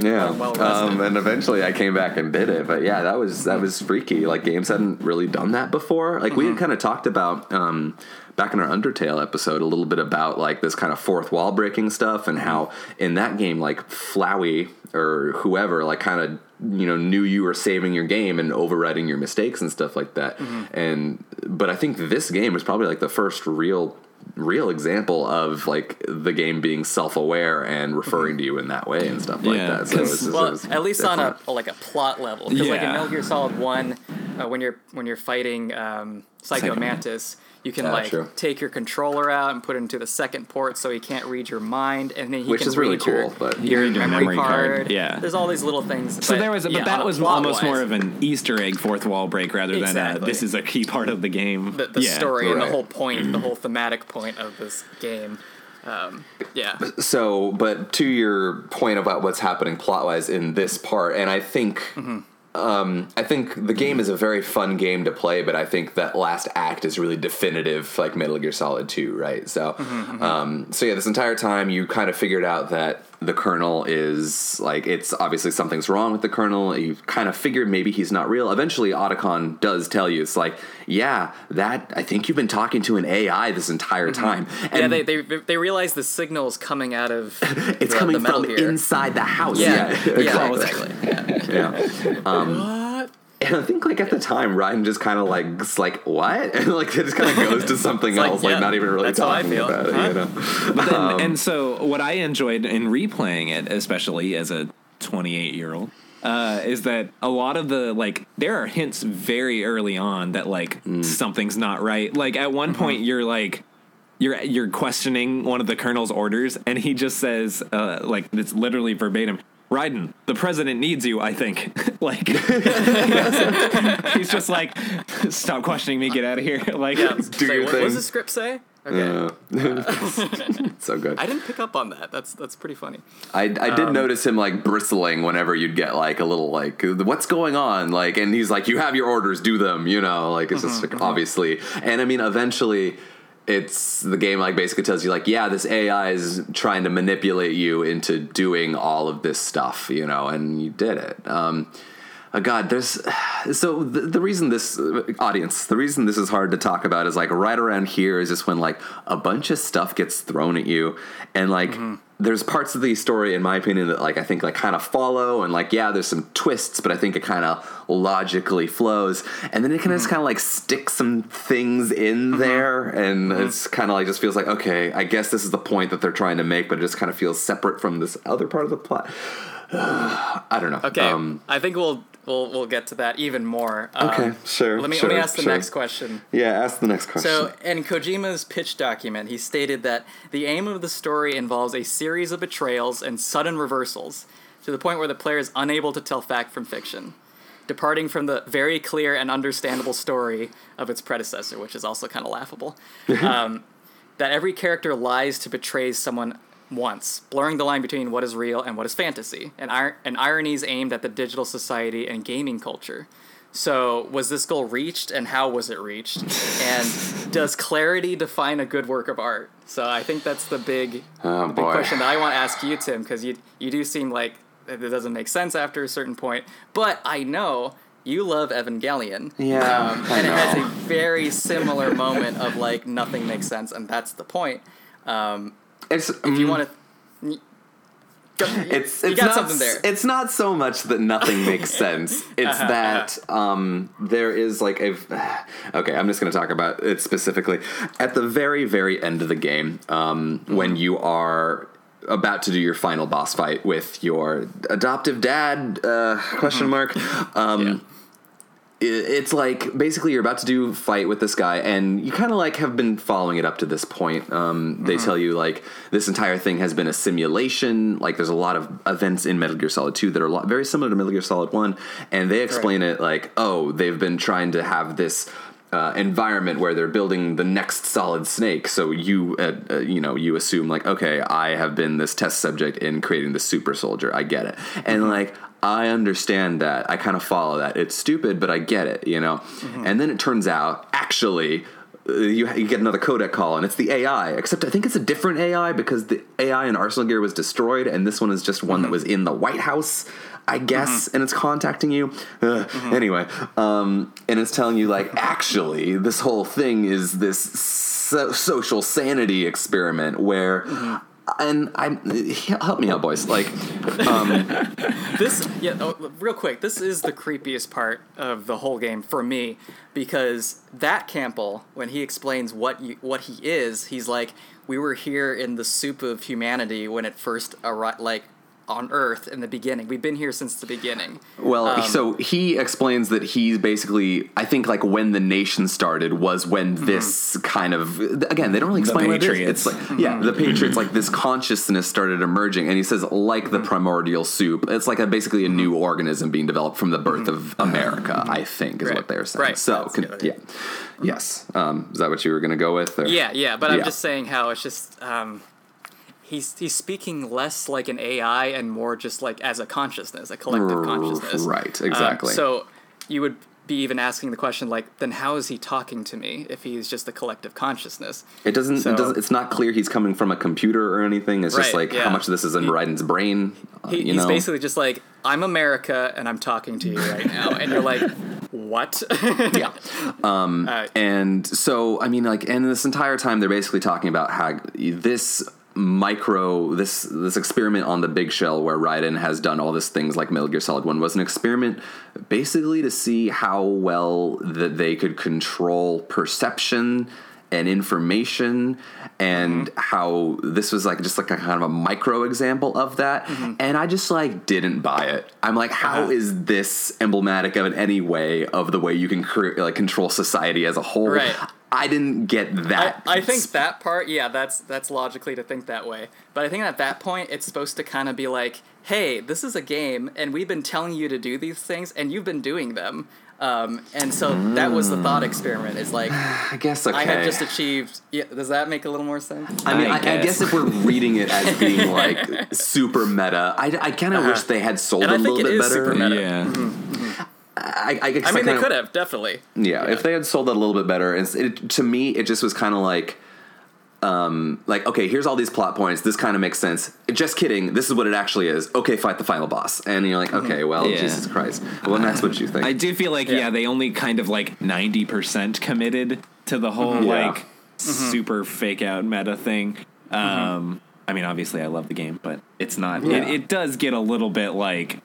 yeah. [LAUGHS] well um, and eventually I came back and did it. But yeah, that was that was freaky. Like games hadn't really done that before. Like we Mm-hmm. had kind of talked about um, back in our Undertale episode a little bit about like this kind of fourth wall breaking stuff and how Mm-hmm. in that game like Flowey or whoever like kind of you know knew you were saving your game and overriding your mistakes and stuff like that. Mm-hmm. And but I think this game was probably like the first real real example of like the game being self-aware and referring to you in that way and stuff like Yeah, that. So it 'cause- was, it well, was at least on a like a plot level, because like in Yeah. Metal Gear Solid One, uh, when you're when you're fighting um, Psycho Psycho Mantis, you can Yeah, like true. take your controller out and put it into the second port, so he can't read your mind, and then he Which can is really read your, cool, but- your Read your memory, memory card. card, yeah. there's all these little things. so there was, a, but yeah, that was almost wise, more of an Easter egg fourth wall break rather than Exactly. this is a key part of the game. the, the Yeah. story and the whole point, the whole [CLEARS THROAT] thematic point of this game. Um, yeah, So, but to your point about what's happening plot wise in this part, and I think. Um, I think the game is a very fun game to play, but I think that last act is really definitive, like Metal Gear Solid 2, right? So, um, so yeah, this entire time you kind of figured out that the Colonel is like it's obviously something's wrong with the Colonel. You kind of figured maybe he's not real. Eventually, Otacon does tell you it's like, yeah, that I think you've been talking to an AI this entire time. yeah. And They, they they realize the signals coming out of [LAUGHS] it's the, coming the Metal from Gear. inside the house. Yeah, yeah, exactly. exactly. Yeah. Yeah. Um, And I think like at the time, Ryan just kind of like like what, [LAUGHS] and like it just kind of goes to [LAUGHS] something else, like yeah, not even really that's how I talking about it. Huh? You know? [LAUGHS] But then, Um, and so what I enjoyed in replaying it, especially as a 28 year old, uh, is that a lot of the like there are hints very early on that like Mm. something's not right. Like at one Mm-hmm. point you're like you're you're questioning one of the colonel's orders, and he just says uh, like it's literally verbatim. Raiden, the president needs you. I think. [LAUGHS] like [LAUGHS] he's just like, stop questioning me. Get out of here. [LAUGHS] like, Yeah. Do Say, your what, thing. what does the script say? Okay. so good. I didn't pick up on that. That's that's pretty funny. I, I Um, did notice him like bristling whenever you'd get like a little like what's going on like and he's like you have your orders do them you know like it's Mm-hmm, just like, obviously and I mean eventually it's the game like basically tells you like yeah this AI is trying to manipulate you into doing all of this stuff you know and you did it. Um uh, God, there's [SIGHS] so the, the reason this uh, audience, the reason this is hard to talk about is like right around here is just when like a bunch of stuff gets thrown at you, and like there's parts of the story, in my opinion, that like I think like kind of follow, and like yeah, there's some twists, but I think it kind of logically flows, and then it can just mm-hmm. kind of like stick some things in mm-hmm. there, and mm-hmm. it's kind of like just feels like okay, I guess this is the point that they're trying to make, but it just kind of feels separate from this other part of the plot. [SIGHS] I don't know. Okay, Um, I think we'll we'll we'll get to that even more. Um, Okay, sure, Let me sure, let me ask the sure. next question. Yeah, ask the next question. So, in Kojima's pitch document, he stated that the aim of the story involves a series of betrayals and sudden reversals to the point where the player is unable to tell fact from fiction, departing from the very clear and understandable story of its predecessor, which is also kind of laughable. [LAUGHS] um, that every character lies to betray someone once, blurring the line between what is real and what is fantasy, and, ir- and ironies aimed at the digital society and gaming culture. So, was this goal reached, and how was it reached? And does clarity define a good work of art? So, I think that's the big, Oh, the big question that I want to ask you, Tim, because you you do seem like it doesn't make sense after a certain point. But I know you love Evangelion. Yeah, um, and it has a very similar moment of like nothing makes sense, and that's the point. Um, it's if you want to. it's it's got not, something there. It's not so much that nothing makes [LAUGHS] sense. It's Uh-huh, that um, there is like a. [SIGHS] Okay, I'm just going to talk about it specifically. At the very very end of the game, um, Mm-hmm. when you are about to do your final boss fight with your adoptive dad uh, question mark um, it's like basically you're about to do fight with this guy and you kind of like have been following it up to this point. Um, they tell you like this entire thing has been a simulation. Like there's a lot of events in metal gear solid 2 that are lot, very similar to metal gear solid 1 and they explain it like oh they've been trying to have this uh, environment where they're building the next solid snake. So you uh, uh, you know you assume like okay i have been this test subject in creating the super soldier. I get it. And like i understand that i kind of follow that it's stupid but i get it you know mm-hmm. and then it turns out actually uh, you, you get another codec call and it's the AI. Except I think it's a different AI because the AI in Arsenal Gear was destroyed, and this one is just one that mm-hmm. was in the White House, I mm-hmm. guess, and it's contacting you. Ugh. Anyway, um, and it's telling you like actually this whole thing is this so- social sanity experiment where. And I [LAUGHS] help me out, boys. Like, um, [LAUGHS] this yeah oh, real quick this is the creepiest part of the whole game for me because that campbell when he explains what you what he is he's like we were here in the soup of humanity when it first arrived like on earth in the beginning we've been here since the beginning Well, Um, so he explains that he's basically, I think, like when the nation started was when Mm-hmm. this kind of again they don't really explain what it is. Patriots. It's like yeah, the Patriots like this consciousness started emerging, and he says like Mm-hmm. the primordial soup. It's like a basically a new organism being developed from the birth of America. I think is Mm-hmm. Right. what they're saying. Right. So That's con- good. yeah, yes. Um, is that what you were going to go with? Or? yeah yeah but i'm just saying how it's just um He's, he's speaking less like an AI and more just like as a consciousness, a collective consciousness. right, Um, exactly. so you would be even asking the question like, then how is he talking to me if he's just a collective consciousness? It doesn't, So- it doesn't. It's not clear he's coming from a computer or anything. It's just like yeah. how much of this is in Raiden's brain. uh, He, he's know? basically just like, I'm America and I'm talking to you right now, and you're like, what? [LAUGHS] yeah. Um, Uh, and so, I mean, like, and this entire time they're basically talking about how this micro this this experiment on the big shell where Raiden has done all these things like Metal Gear Solid 1 was an experiment basically to see how well that they could control perception and information and how this was like just like a kind of a micro example of that. And i just like didn't buy it. I'm like how Uh-huh. is this emblematic of in any way of the way you can cre- like control society as a whole? Right. I didn't get that I think that part, yeah, that's that's logically to think that way. But I think at that point, it's supposed to kind of be like, hey, this is a game, and we've been telling you to do these things, and you've been doing them. Um, and so that was the thought experiment. Is like [SIGHS] i guess okay I have just achieved. Yeah, does that make a little more sense? I mean, I I, I guess. guess. if we're reading it as being [LAUGHS] like super meta, I, I kind of wish they had sold Uh-huh. And it I a little it bit is better. super meta. Yeah. I, I, guess I mean, they kinda- could have definitely. Yeah, if they had sold that a little bit better, it's, it, to me, it just was kind of like um, like okay, here's all these plot points. This kind of makes sense. Just kidding. This is what it actually is. Okay, fight the final boss, and you're like, okay, well, Yeah. Jesus Christ. Well, and that's what you think. I do feel like Yeah. yeah. they only kind of like ninety percent committed to the whole Yeah. like super fake out meta thing. Um, I mean, obviously, I love the game, but it's not. Yeah. It, it does get a little bit like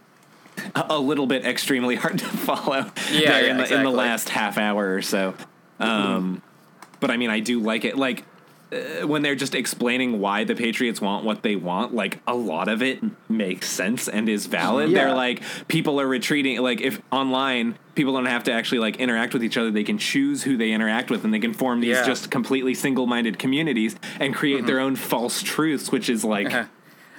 a [LAUGHS] a little bit extremely hard to follow. Yeah, there yeah, in, the, in the last half hour or so. Um, But I mean, I do like it. Like uh, when they're just explaining why the Patriots want what they want, like a lot of it makes sense and is valid. Yeah. They're like people are retreating. Like if online people don't have to actually like interact with each other, they can choose who they interact with, and they can form these Yeah. just completely single-minded communities and create their own false truths, which is like.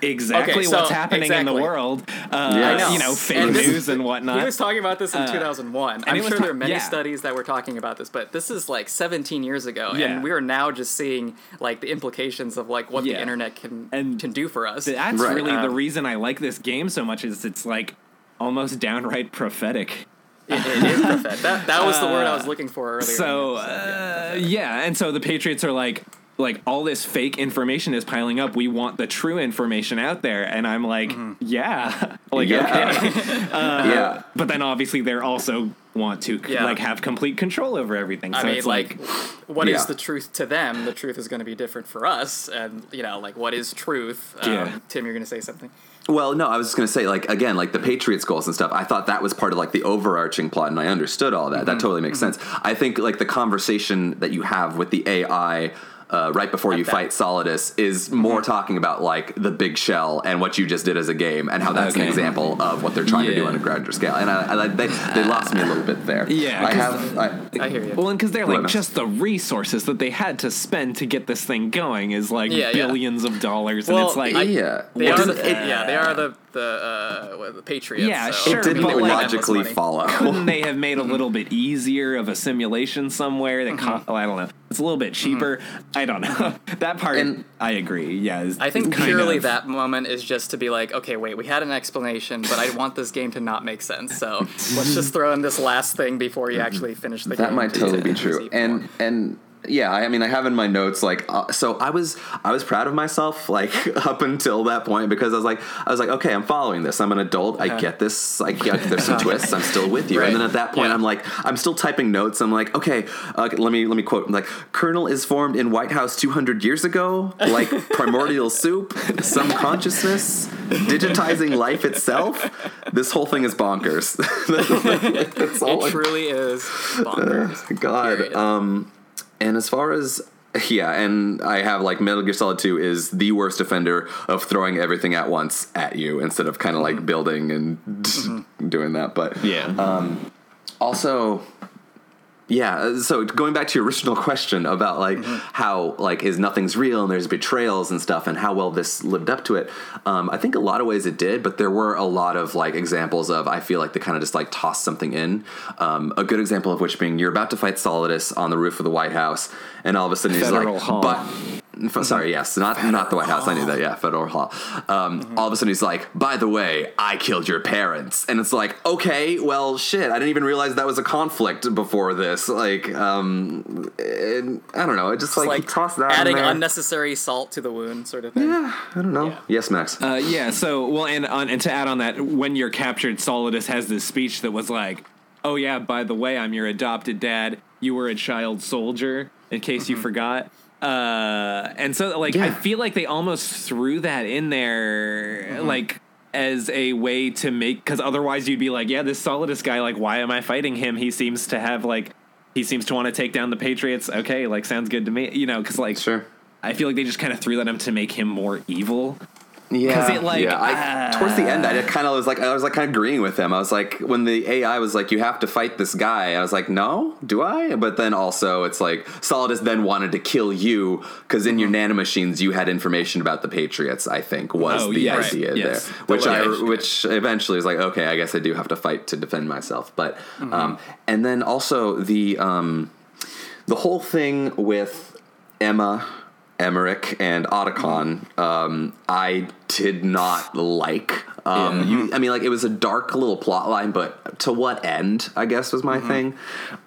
Exactly Okay, so- what's happening in the world, uh, Yeah. I know. you know, fake And this- news and whatnot. He was talking about this in 2001. I'm Uh, it was sure ta- there are many yeah. studies that were talking about this, but this is like 17 years ago, Yeah. and we are now just seeing like the implications of like what the internet can And can do for us. That's Right. really the Um, reason I like this game so much. Is it's like almost downright prophetic. It- it is prophet. That that was the word I was looking for earlier. So in the uh, yeah, and so the Patriots are like, like all this fake information is piling up. We want the true information out there, and I'm like, Mm-hmm. yeah, [LAUGHS] like Yeah. okay. [LAUGHS] yeah. But then obviously they're also want to Yeah. like have complete control over everything. So I mean, it's like, like, what is Yeah. the truth to them? The truth is going to be different for us, and you know, like, what is truth? Um, Yeah. Tim, you're going to say something. Well, no, I was just gonna say, like, again, like the Patriots goals and stuff. I thought that was part of like the overarching plot, and I understood all that. That totally makes sense. I think like the conversation that you have with the AI. Uh, right before you that- fight Solidus is more talking about like the big shell and what you just did as a game and how that's an Okay. example of what they're trying to do Yeah. on a grander scale. And I, I, they, they lost me a little bit there. Yeah, I 'cause- have. I, I hear you. well, and because they're like What? just the resources that they had to spend to get this thing going is like Yeah, yeah. billions of dollars, and Well, it's like I- yeah, They Well, are does the, it- yeah, they are the the uh, the Patriots. Yeah, so, sure, it I mean, didn't but, they like- logically follow. couldn't they have made a little bit easier of a simulation somewhere that Mm-hmm. co- oh, I don't know. It's a little bit cheaper. I don't know. [LAUGHS] that part And- I agree. Yeah, is- I think is kind purely of- that moment is just to be like, okay, wait, we had an explanation, but I want this game to not make sense. So let's just throw in this last thing before you actually finish the game. That might totally to be true. And more. and yeah, I mean, I have in my notes like uh, so. I was I was proud of myself like [LAUGHS] up until that point because I was like I was like okay, I'm following this. I'm an adult. I get this. I get there's some [LAUGHS] twists. I'm still with you. Right. And then at that point, Yeah. I'm like I'm still typing notes. I'm like okay, uh, let me let me quote. I'm like kernel is formed in White House 200 years ago, like [LAUGHS] primordial soup, some consciousness, digitizing life itself. This whole thing is bonkers. That's all I it truly is bonkers. God. Period. Um, and as far as yeah, and I have like Metal Gear Solid 2 is the worst offender of throwing everything at once at you instead of kind of like mm-hmm. building and [LAUGHS] doing that. But yeah. Um, also yeah uh, so going back to your original [LAUGHS] question about like how like is nothing's real and there's betrayals and stuff and how well this lived up to it um, i think a lot of ways it did but there were a lot of like examples of i feel like they kind of just like tossed something in um, a good example of which being you're about to fight solidus on the roof of the white house and all of a sudden he's Federal like Hall. but F- Sorry, yes, not not the White House. I knew that. Yeah, Federal Hall. Um, All of a sudden, he's like, "By the way, I killed your parents," and it's like, okay, well, shit. I didn't even realize that was a conflict before this. Like, um, and I don't know. It just It's like, like toss that in adding there. unnecessary salt to the wound, sort of thing. Yeah, I don't know. Yeah. Yes, Max. Uh, yeah. So well, and on, and to add on that, when you're captured, Solidus has this speech that was like, "Oh yeah, by the way, I'm your adopted dad. You were a child soldier, in case you forgot." Uh, and so like I feel like they almost threw that in there, like as a way to make because otherwise you'd be like, yeah, this Solidus guy, like, why am I fighting him? He seems to have like. He seems to want to take down the Patriots. Okay, like sounds good to me. You know, because like Sure. I feel like they just kind of threw that in to make him more evil. Yeah, it, like, yeah. I, towards the end, I kind of was like, I was like kind of agreeing with him. I was like, when the AI was like, "You have to fight this guy," I was like, "No, do I?" But then also, it's like Solidus then wanted to kill you because in your nanomachines you had information about the Patriots. I think was Oh, the yes, idea yes. there, which I which eventually was like, okay, I guess I do have to fight to defend myself. But um, and then also the um, the whole thing with Emma, Emmerich, and Otacon, um, I did not like. Um, you, I mean, like it was a dark little plot line, but to what end? I guess was my thing.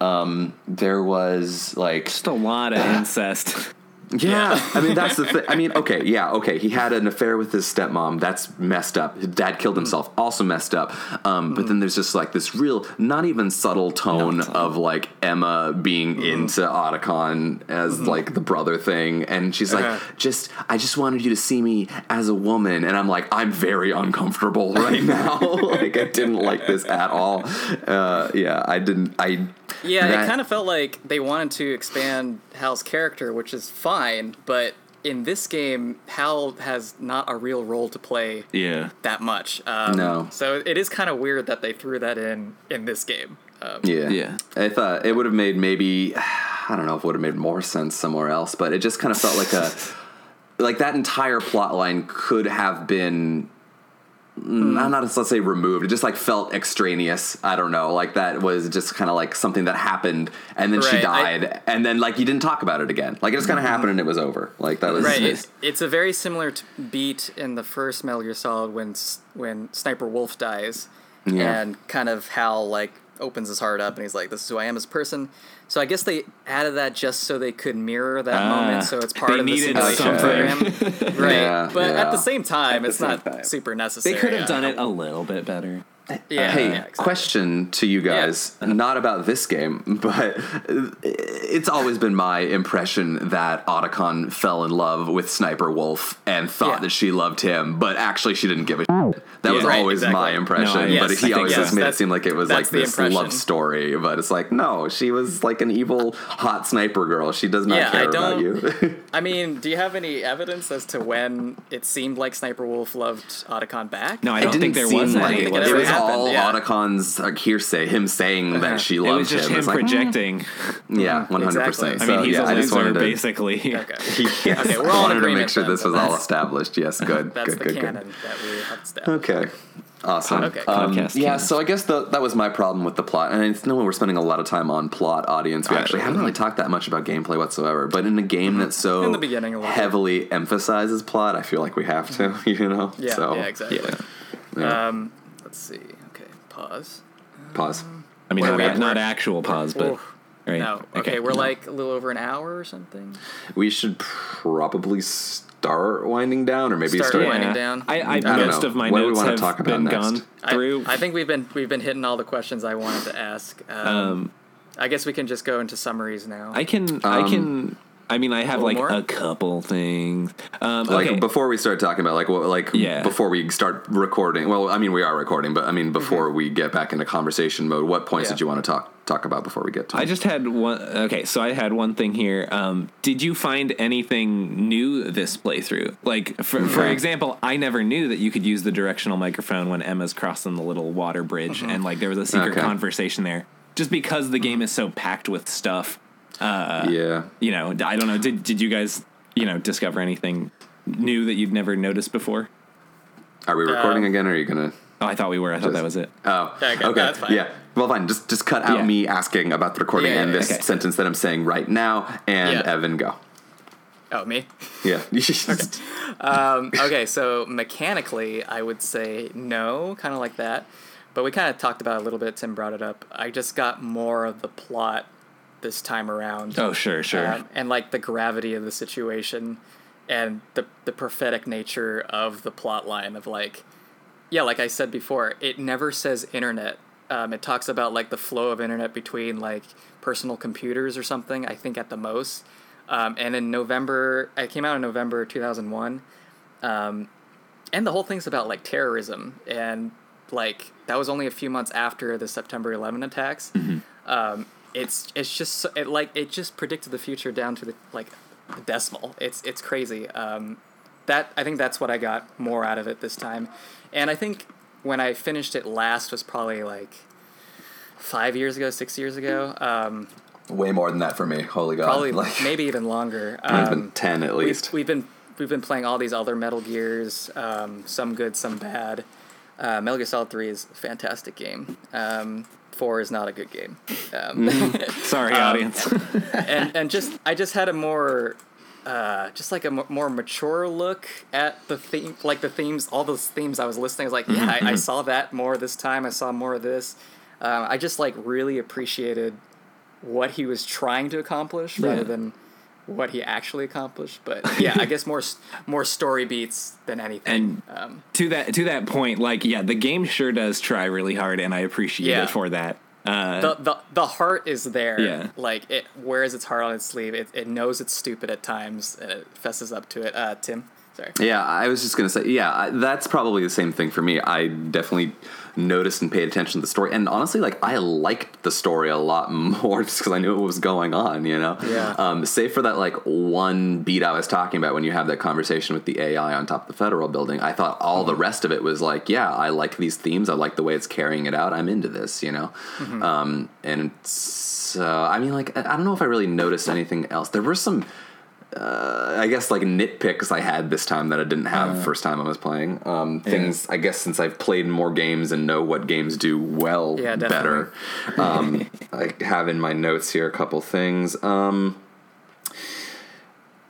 Um, there was like Just a lot of [LAUGHS] incest. Yeah, [LAUGHS] I mean that's the thing. I mean, okay, yeah, okay. He had an affair with his stepmom. That's messed up. His dad killed himself. Also messed up. Um, but then there's just like this real, not even subtle tone of like Emma being into Otacon as like the brother thing, and she's like, Uh-huh. just I just wanted you to see me as a woman, and I'm like, I'm very uncomfortable right now. [LAUGHS] like I didn't [LAUGHS] like this at all. Uh, yeah, I didn't. I Yeah, it kind of felt like they wanted to expand Hal's character, which is fine, but in this game, Hal has not a real role to play Yeah. that much. Um, No. So it is kind of weird that they threw that in in this game. Um, Yeah. Yeah. I thought it would have made maybe I don't know if it would have made more sense somewhere else, but it just kind of felt like a like that entire plot line could have been Hmm. not, not let's say removed. It just like felt extraneous. I don't know. Like that was just kind of like something that happened and then she Right, I- Hmm. died and then like you didn't talk about it again. Like it just kind of happened and it was over. Like that was Right. It's, it's a very similar t- beat in the first Metal Gear Solid when when Sniper Wolf dies, Yeah. and kind of how like opens his heart up and he's like, "This is who I am as a person." So I guess they added that just so they could mirror that Ah, moment, so it's part they of the needed simulation something. program, [LAUGHS] right? Yeah, but yeah. at the same time, the it's same not time. super necessary. They could have done it a little bit better. Yeah. Hey, yeah, exactly. question to you guys, not about this game, [LAUGHS] but it's always been my impression that Otacon fell in love with Sniper Wolf and thought Yeah. that she loved him, but actually she didn't give a shit. That was Yeah. Right, always my impression, No, I- but yes, I he think always yes, just made it seem like it was like that's the this love story, but it's like, no, she was like an evil hot sniper girl. She does not Yeah, care about don't- you. [LAUGHS] I mean, do you have any evidence as to when it seemed like Sniper Wolf loved Otacon back? No, I don't think didn't there was like any. it it. was It was happened, all yeah. Otacon's like hearsay, him saying that she It loved was just him. him like, projecting. [LAUGHS] yeah, one hundred percent. I mean, he's yeah, a I just loser, [LAUGHS] [LAUGHS] wanted to, basically. Okay. Yes. Okay, we're I all in wanted to make sure then, this was all established. Yes, good. That's good, the good, canon good. that we have established. Okay. Awesome. Okay. Um, Podcast yeah, canon. so I guess the, that was my problem with the plot. And it's no we're spending a lot of time on plot audience. We Right. actually haven't really talked that much about gameplay whatsoever. But in a game that so Mm-hmm. In the beginning little bit. heavily emphasizes plot, I feel like we have to, you know? Mm-hmm. Yeah, so, yeah, exactly. Yeah. Um, let's see. Okay, pause. Pause. I mean, Wait, not, wait, not we're- actual pause, but Oof. right. No. Okay, we're like a little over an hour or something. We should probably start winding down or maybe Start start. winding down. I, I, don't most know. of my What do we notes wanna have talk about been next? gone I- through. I, think we've been we've been hitting all the questions I wanted to ask. Um, um, I guess we can just go into summaries now. I can. I Um, can. I mean, I have little like more? a couple things. Um, Like okay. before we start talking about like what like Yeah. before we start recording. Well, I mean we are recording, but I mean before we get back into conversation mode, what points Mm-hmm. Yeah. did you want to talk talk about before we get to? I just had one. Okay, so I had one thing here. Um, did you find anything new this playthrough? Like, for, for example, I never knew that you could use the directional microphone when Emma's crossing the little water bridge, and like there was a secret Okay. conversation there. Just because the game is so packed with stuff, yeah. you know, I don't know. Did did you guys, you know, discover anything new that you'd never noticed before? Are we recording Um, again? Or are you gonna? Oh, I thought we were. I thought Just- that was it. Oh, Okay, okay. that's fine. Yeah. Well, fine. Just just cut out Yeah. me asking about the recording Yeah, and this okay. sentence that I'm saying right now, and Yeah. Evan go. oh, me. Yeah. [LAUGHS] Um, okay, so mechanically, I would say no, kind of like that. But we kind of talked about it a little bit. Tim brought it up. I just got more of the plot this time around. Oh, sure, sure. Um, and like the gravity of the situation and the the prophetic nature of the plot line of like yeah like i said before it never says internet. Um, it talks about like the flow of internet between like personal computers or something i think at the most. Um, and in november it came out in november 2001 um, and the whole thing's about like terrorism and like that was only a few months after the september 11 attacks. Um, it's it's just it like it just predicted the future down to the like the decimal. It's it's crazy. Um, that I think that's what I got more out of it this time, and I think when I finished it last was probably like five years ago, six years ago. Um, Way more than that for me. Holy God. probably like [LAUGHS] maybe even longer. [LAUGHS] mine's been Um, ten at we've, least. we've been we've been playing all these other Metal Gears, um, some good, some bad. Uh, Metal Gear Solid Three is a fantastic game. Um, Four is not a good game. Um, [LAUGHS] Sorry, audience. [LAUGHS] and and just I just had a more uh, just like a m- more mature look at the theme, like the themes, all those themes I was listening. I was like, yeah, I, I saw that more this time. I saw more of this. Um, I just like really appreciated what he was trying to accomplish rather than what he actually accomplished. But [LAUGHS] yeah, I guess more more story beats than anything. um, to that to that point, like yeah, the game sure does try really hard, and I appreciate Yeah. it for that. Uh, the, the the heart is there. Yeah. Like it wears its heart on its sleeve. It, it knows it's stupid at times and it fesses up to it. Uh, Tim, sorry. Yeah, I was just gonna say, yeah, I, that's probably the same thing for me. I definitely noticed and paid attention to the story, and honestly, like I liked the story a lot [LAUGHS] more just because I knew what was going on. You know, Yeah. Um, save for that like one beat I was talking about when you have that conversation with the AI on top of the federal building. I thought all the rest of it was like, yeah, I like these themes. I like the way it's carrying it out. I'm into this. You know, um, and so I mean, like I I don't know if I really noticed anything else. There were some. Uh, I guess like nitpicks I had this time that I didn't have first time I was playing. Um, things I guess since I've played more games and know what games do well Yeah, better. Um, [LAUGHS] I have in my notes here a couple things. Um,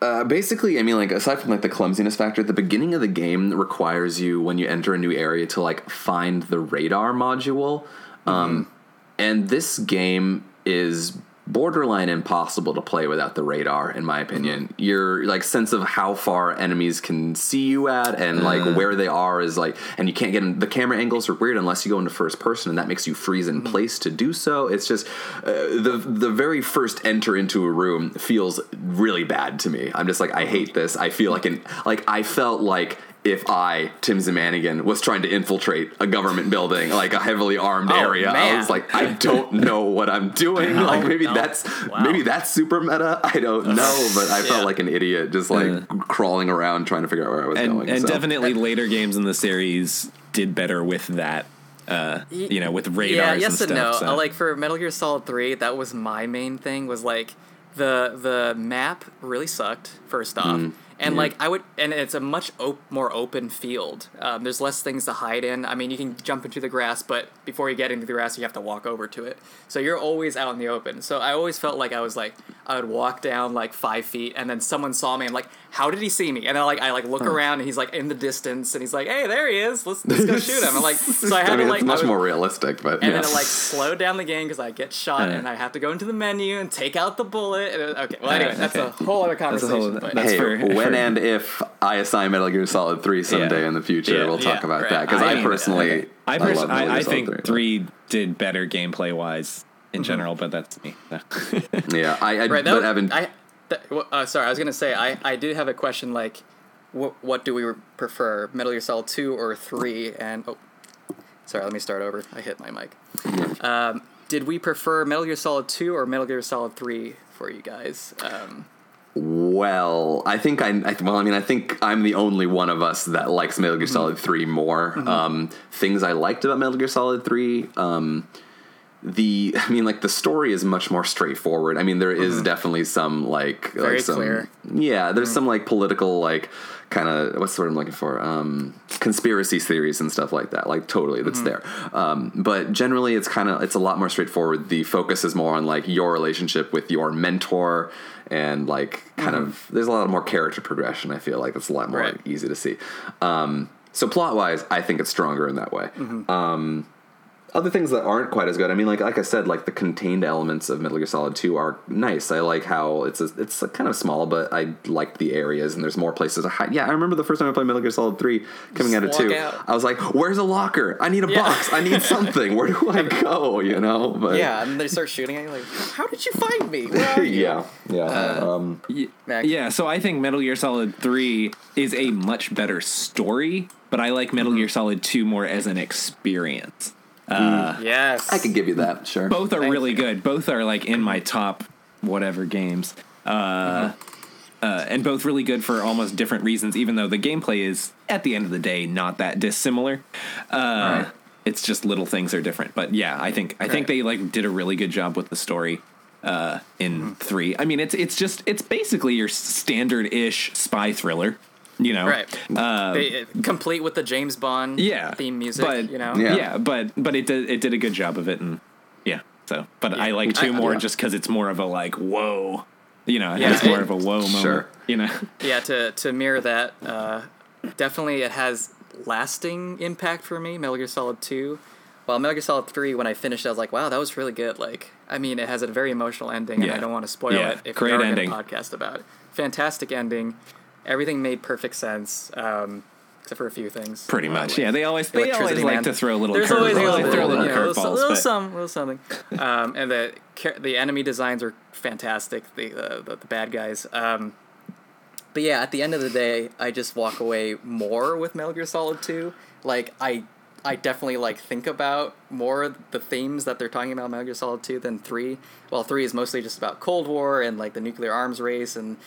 uh, basically, I mean, like aside from like the clumsiness factor, the beginning of the game requires you when you enter a new area to like find the radar module, um, and this game is borderline impossible to play without the radar in my opinion. Your like sense of how far enemies can see you at and like mm. where they are is like and you can't get in the camera angles are weird unless you go into first person and that makes you freeze in mm-hmm. place to do so. It's just uh, the the very first enter into a room feels really bad to me. I'm just like i mm-hmm. hate this. I feel like an like i felt like if I, Tim Zamanigan, was trying to infiltrate a government building, like a heavily armed Oh, area, I was like, I don't [LAUGHS] know what I'm doing. like maybe no. that's Wow. maybe that's super meta. I don't know, but I Yeah. felt like an idiot, just like crawling around trying to figure out where I was and going. and so. definitely later games in the series did better with that. Uh, you know, with radars yeah, and yes stuff. and no. so. Uh, Like for Metal Gear Solid Three, that was my main thing. Was like the the map really sucked. First off, Mm, and like I would, and it's a much op- more open field. Um, there's less things to hide in. I mean, you can jump into the grass, but before you get into the grass, you have to walk over to it. So you're always out in the open. So I always felt like I was like I would walk down like five feet, and then someone saw me. and like, how did he see me? And then like I like look around, and he's like in the distance, and he's like, hey, there he is. Let's let's go shoot him. And like, [LAUGHS] so I had I mean, to like it's much would- more realistic, but and yeah. then it like slowed down the game because I get shot and I have to go into the menu and take out the bullet. And, okay, well anyway, that's a whole other That's conversation. whole- but that's hey, for- when and if I assign Metal Gear Solid 3 someday Yeah. in the future, Yeah. we'll talk Yeah, about right. that. Because I I, mean, personally, I, pers- I, I think three did better gameplay wise in general, but that's me. So. [LAUGHS] Yeah, I, I right, but was- Evan, I, that, well, uh, sorry, I was gonna say I, I did have a question like, what what do we prefer, Metal Gear Solid two or three? And oh, sorry, let me start over. I hit my mic. Um, did we prefer Metal Gear Solid two or Metal Gear Solid three for you guys? Um, Well, I think I, I well, I mean, I think I'm the only one of us that likes Metal Gear Mm-hmm. Solid Three more. Um, things I liked about Metal Gear Solid Three, um, the [LAUGHS] I mean, like the story is much more straightforward. I mean, there is definitely some like Mm-hmm. Very like some, clear. Yeah, there's some like political like kind of what's the word I'm looking for? Um, conspiracy theories and stuff like that. Like totally, that's there. Um, but generally, it's kind of it's a lot more straightforward. The focus is more on like your relationship with your mentor and like kind of there's a lot more character progression. I feel like it's a lot more Right. easy to see. Um, so plot wise, I think it's stronger in that way. Um, other things that aren't quite as good. I mean, like like I said, like the contained elements of Metal Gear Solid Two are nice. I like how it's a, it's kind of small, but I liked the areas and there's more places to hide. Yeah, I remember the first time I played Metal Gear Solid Three coming Just out of two. out. I was like, "Where's a locker? I need a Yeah. box. I need something. Where do I go?" You know? But yeah, and they start shooting at you like, how did you find me? Where are you? yeah, yeah. um, Max? Yeah, so I think Metal Gear Solid 3 is a much better story, but I like Metal Gear Solid 2 more as an experience. Yes. I could give you that. Sure. Both are Thank really you. good. Both are like in my top whatever games. Uh, uh, and both really good for almost different reasons, even though the gameplay is, at the end of the day, not that dissimilar. Uh, It's just little things are different. But yeah, I think I think they like did a really good job with the story uh, in three. I mean, it's it's just it's basically your standard ish spy thriller. You know, Right. They- complete with the James Bond Um, yeah theme music, but you know? Yeah. yeah, but but it did it did a good job of it and yeah so but i like two I- more yeah. just because it's more of a like whoa you know it Yeah, has more it- of a [LAUGHS] whoa moment Sure. you know Yeah, to, to mirror that, uh, definitely it has lasting impact for me, Metal Gear Solid 2. While Metal Gear Solid 3, when I finished, I was like, wow, that was really good. Like, I mean, it has a very emotional ending, and Yeah. I don't want to spoil Yeah, it if great ending. podcast about it. Fantastic ending. Everything made perfect sense, um, except for a few things. Pretty Uh, much. Yeah, they always they always Electricity like to throw a little. There's curve- always a they little, throw little you know, curveballs, little but- some, little something. Um, and the the enemy designs are fantastic. The the, the, the bad guys. Um, but yeah, at the end of the day, I just walk away more with Metal Gear Solid 2. Like I I definitely like think about more the themes that they're talking about Metal Gear Solid 2 than 3. Well, 3 is mostly just about Cold War and like the nuclear arms race and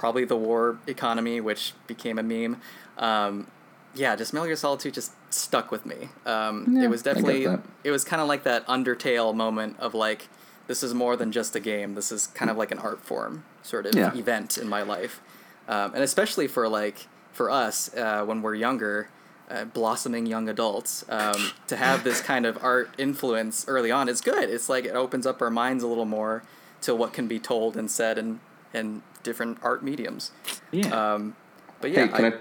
probably the war economy, which became a meme. Um, yeah, just Metal Gear Solid 2 just stuck with me. Um, Yeah, it was definitely it was kind of like that Undertale moment of like this is more than just a game. This is kind of like an art form sort of Yeah. event in my life, um, and especially for like for us uh, when we're younger, uh, blossoming young adults, um, to have this kind of art influence early on is good. It's like it opens up our minds a little more to what can be told and said in in different art mediums. Yeah. Um, but yeah, hey, can I,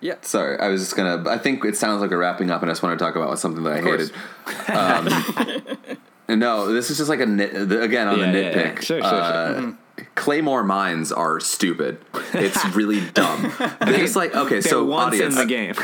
yeah. Sorry, I was just gonna. I think it sounds like we're wrapping up, and I just want to talk about something that I hated. Um, [LAUGHS] no, this is just like a nit, again on Yeah, the nitpick. yeah. Sure, sure, uh, sure. Claymore mines are stupid. It's really dumb. [LAUGHS] They're just like okay, They're so once audience. in the game.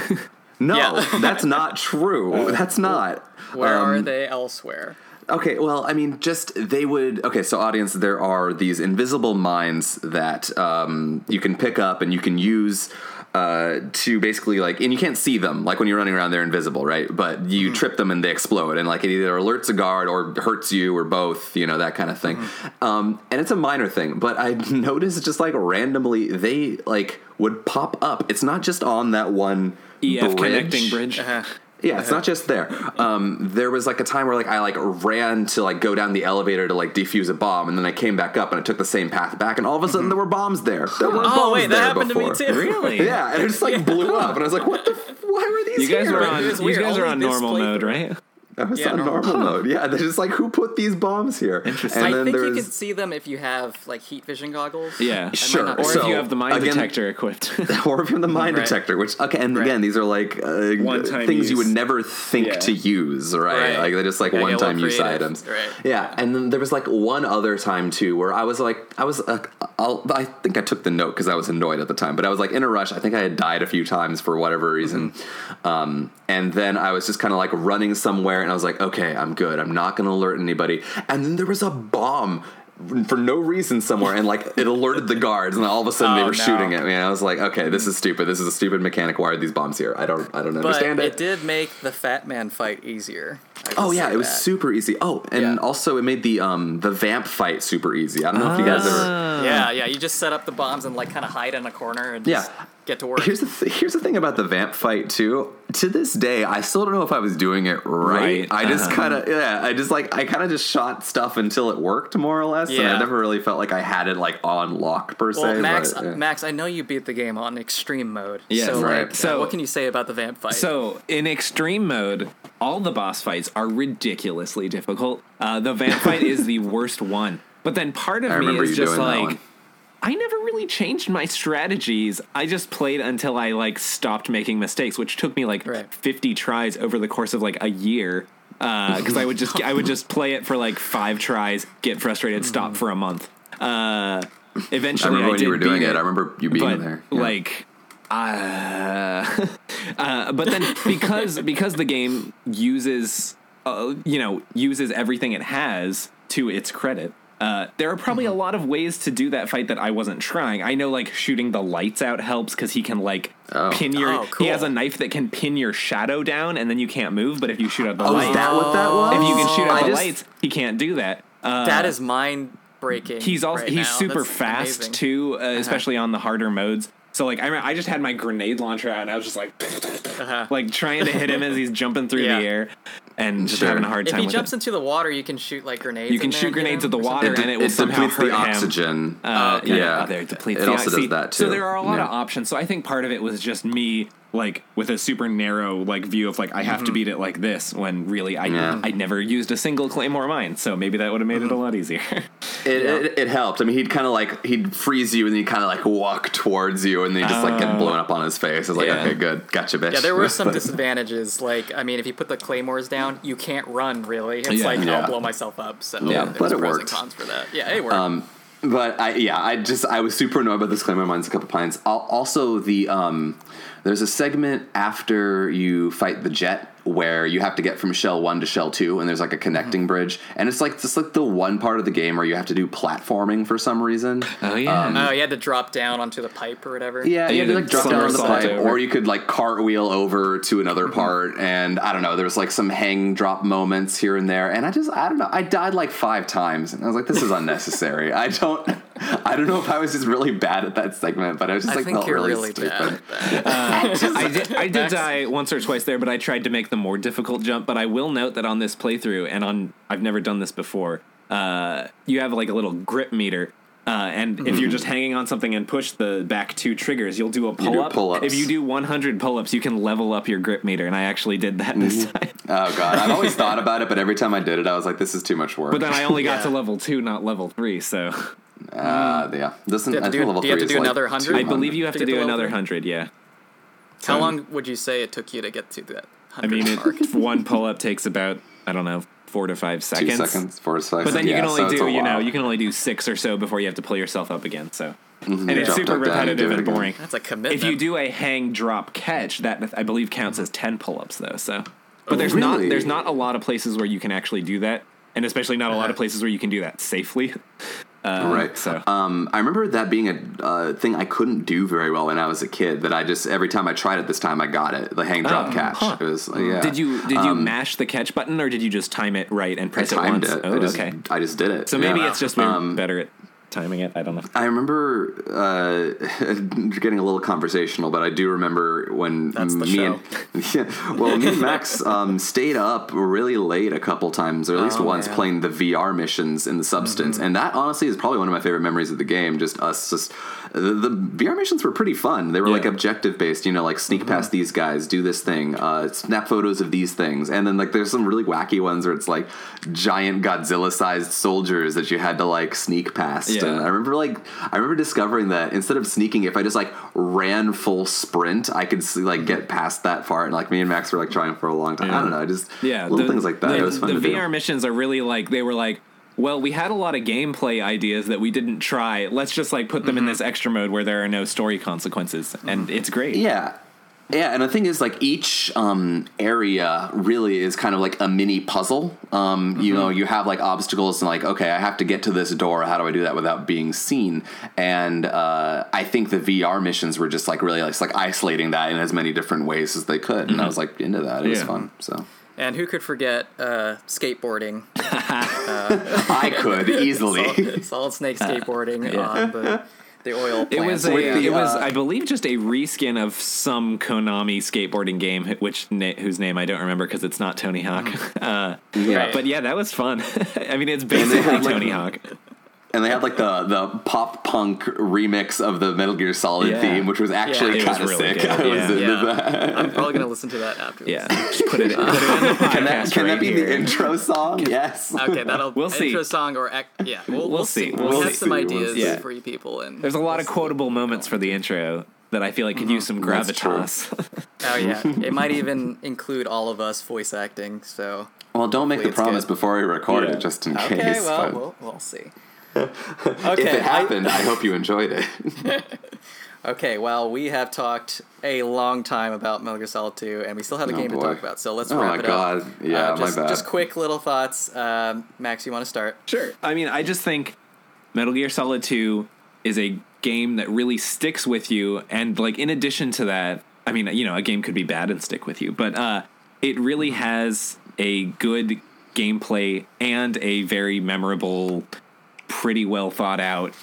No, that's not true. That's not. Where Um, are they elsewhere? Okay, well, I mean, just they would. Okay, so audience, there are these invisible mines that um, you can pick up and you can use uh, to basically like, and you can't see them. Like when you're running around, they're invisible, right? But you trip them and they explode, and like it either alerts a guard or hurts you or both, you know, that kind of thing. Um, and it's a minor thing, but I [LAUGHS] noticed just like randomly they like would pop up. It's not just on that one EF bridge. Connecting bridge. Uh-huh. Yeah, it's not just there. Um, there was like a time where like I like ran to like go down the elevator to like defuse a bomb, and then I came back up and I took the same path back, and all of a sudden there were bombs there. There were bombs Oh wait, that happened before. to me too. Really? [LAUGHS] Yeah, and it just like blew up, and I was like, "What the? F- why were these You guys here?" are on. You guys are on normal mode, right? I was Yeah, on normal. normal mode. Yeah, they're just like, "Who put these bombs here?" Interesting. And I then think you can see them if you have like heat vision goggles. Yeah. Sure. Or So, [LAUGHS] if you have the mine again- detector equipped. or if you're the mine Right. detector, which okay, and Right. again, these are like uh, One-time things you would never think Yeah. to use, right? Right. Like they're just like Yeah, one-time use creative. items, Right. Yeah, and then there was like one other time too where I was like, I was, uh, I'll, I think I took the note because I was annoyed at the time, but I was like in a rush. I think I had died a few times for whatever reason, Mm-hmm. um, and then I was just kind of like running somewhere, and I was like, okay, I'm good. I'm not going to alert anybody. And then there was a bomb for no reason somewhere, and like it alerted the guards, and all of a sudden they Oh, were no. shooting at me. And I was like, okay, this is stupid. This is a stupid mechanic. Why are these bombs here? I don't, I don't But understand it it. did make the Fat Man fight easier. Oh yeah, it was that. super easy. Oh, and Yeah. also it made the um the vamp fight super easy. I don't know if you guys ever. Yeah, yeah. You just set up the bombs and like kind of hide in a corner and just Yeah. Get to work. Here's the th- here's the thing about the vamp fight too. To this day, I still don't know if I was doing it right. Right, I just uh-huh. kind of yeah, I just like I kind of just shot stuff until it worked more or less. And Yeah. I never really felt like I had it like on lock per well, se. Max, but, yeah. Max, I know you beat the game on extreme mode. Yes, so, right. Like, uh, So- what can you say about the vamp fight? So in extreme mode, all the boss fights are ridiculously difficult. Uh, the vamp fight is the worst one. But then part of I me is just doing that like, one. I never really changed my strategies. I just played until I like stopped making mistakes, which took me like Right. 50 tries over the course of like a year. Because I would just I would just play it for like five tries, get frustrated, stop for a month. Uh, I eventually, remember when did you were doing beat it. I remember you being but there. Yeah. like uh, [LAUGHS] uh, but then because because the game uses uh, you know uses everything it has to its credit uh, there are probably a lot of ways to do that fight that I wasn't trying. I know like shooting the lights out helps because he can like Oh. pin your. Oh, cool. He has a knife that can pin your shadow down, and then you can't move. But if you shoot out the oh, lights, is that what that was? if you can shoot out I the just- lights, he can't do that. Uh, that is mind breaking. he's also right he's now. super That's fast amazing. too, uh, especially on the harder modes. So like I I just had my grenade launcher out and I was just like Uh-huh. like trying to hit him as he's jumping through Yeah. the air and just Sure. having a hard time. If he with jumps it. into the water, you can shoot like grenades. You can in there shoot and hit grenades at the or water something. and it it will somehow depletes the hurt him. oxygen. Uh, oh, okay. yeah, Yeah. there it depletes It the also ox- does see, that, So there are a lot of options. So I think part of it was just me like with a super narrow like view of like I have to mm-hmm. beat it like this when really I Yeah. I never used a single claymore mine. So maybe that would have made it a mm-hmm. lot easier. [LAUGHS] It, it, it helped. I mean, he'd kind of like he'd freeze you, and then he'd kind of like walk towards you, and then he just like get blown uh. up on his face. It's like, Yeah. okay, good, gotcha, bitch. Yeah, there were [LAUGHS] some disadvantages. Like, I mean, if you put the claymores down, you can't run. Really, it's Yeah. like Yeah. I'll blow myself up. So Yeah, there's but it pros worked. and cons for that. Yeah, it worked. Um, but I yeah, I just I was super annoyed about this claim. claymore mines a couple pints. Al- Also, the um, there's a segment after you fight the jet where you have to get from shell one to shell two, and there's like a connecting Mm-hmm. bridge, and it's like just like the one part of the game where you have to do platforming for some reason. Oh yeah. oh, you had to drop down onto the pipe or whatever. Yeah, you You had to like drop down on the pipe, over. or you could like cartwheel over to another Mm-hmm. part, and I don't know. There was like some hang drop moments here and there, and I just I don't know. I died like five times, and I was like, this is [LAUGHS] unnecessary. I don't [LAUGHS] I don't know if I was just really bad at that segment, but I was just I like think felt you're really, really, stupid. bad. at that. [LAUGHS] I did, I did die once or twice there, but I tried to make the more difficult jump. But I will note that on this playthrough, and on I've never done this before, uh, you have like a little grip meter. Uh, and if you're just hanging on something and push the back two triggers, you'll do a pull up. pull-ups. If you do 100 pull ups, you can level up your grip meter. And I actually did that this time. Oh god, I've [LAUGHS] always thought about it, but every time I did it, I was like, this is too much work. But then I only got to level two, not level three. So uh, yeah, this Do you have to I do- level do you have to do like another 100? I believe you have To to do another 100. Yeah. How long would you say it took you to get to that? I mean, mark? it, [LAUGHS] one pull up takes about, I don't know, four to five Two seconds. seconds, four seconds. But then you yeah, can only so do, you know, you can only do six or so before you have to pull yourself up again. So, and You it's super back and repetitive it and boring. That's a commitment. If you do a hang drop catch, that I believe counts as ten pull-ups though. So, but there's not there's not a lot of places where you can actually do that, and especially not a lot of places where you can do that safely. [LAUGHS] Uh, right. So, Um, I remember that being a uh, thing I couldn't do very well when I was a kid. That I just every time I tried it this time, I got it. The hang drop Oh, catch. huh. It was yeah. did you did you Um, mash the catch button or did you just time it right and I press it once? it. Oh, I just, okay. I just did it. So maybe yeah. it's just we're Um, better at timing it. I don't know. I remember uh, [LAUGHS] getting a little conversational, but I do remember when That's the me and [LAUGHS] yeah, well, me and Max um, stayed up really late a couple times, or at least Oh, once, man. playing the VR missions in the Substance, Mm-hmm. and that honestly is probably one of my favorite memories of the game. Just us, just the, the VR missions were pretty fun. They were like Yeah. Mm-hmm. objective based, you know, like sneak past these guys, do this thing, uh, snap photos of these things, and then like there's some really wacky ones where it's like giant Godzilla sized soldiers that you had to like sneak past. Yeah. And I remember like I remember discovering that instead of sneaking, if I just like ran full sprint, I could see, like get mm-hmm. past that far. And like me and Max were like trying for a long time. I don't know, I just Yeah, little the- things like that. The, it was fun the VR do. missions are really like they were like, well, we had a lot of gameplay ideas that we didn't try. Let's just like put them in mm-hmm. this extra mode where there are no story consequences, and it's great. Yeah. Yeah, and the thing is, like each um, area really is kind of like a mini puzzle. Um, You know, you have like obstacles and like, okay, I have to get to this door. How do I do that without being seen? And uh, I think the VR missions were just like really like, like isolating that in as many different ways as they could, and I was like into that. It was fun. So and who could forget uh, skateboarding? [LAUGHS] [LAUGHS] I could easily. [LAUGHS] Solid, Solid Snake skateboarding on the, the oil It was a, With the, it was uh, I believe just a reskin of some Konami skateboarding game, which na- whose name I don't remember because it's not Tony Hawk. [LAUGHS] Uh, Yeah. but yeah, that was fun. [LAUGHS] I mean, it's basically had, like, Tony Hawk. And they had like the the pop punk remix of the Metal Gear Solid Yeah. theme, which was actually it was kind of really sick. good, [LAUGHS] I was yeah. into Yeah. that. I'm probably gonna listen to that after. Yeah, This. just put it, put it in the. [LAUGHS] Can that, can right that be here. the intro song? Yes. Okay, that'll We'll see. intro song or ac- yeah, we'll, we'll, see. see. We'll We'll, see. have some We'll ideas see. for you people, and There's a lot of we'll see. quotable moments for the intro that I feel like could mm-hmm. use some gravitas. [LAUGHS] Oh yeah, it might even include all of us voice acting. So Well, don't make the promise good. before we record Yeah. it, just in okay, case. well, but we'll we'll see. [LAUGHS] if it happened, I, hope you enjoyed it. [LAUGHS] Okay, well, we have talked a long time about Metal Gear Solid 2, and we still have a Oh, game to talk about. So let's wrap up. Oh, wrap my it God. up. Yeah, Uh, my just, bad. Just quick little thoughts. Um, Max, you want to start? Sure. I mean, I just think Metal Gear Solid 2 is a game that really sticks with you. And, like, in addition to that, I mean, you know, a game could be bad and stick with you, but uh, it really has a good gameplay and a very memorable, pretty well thought out.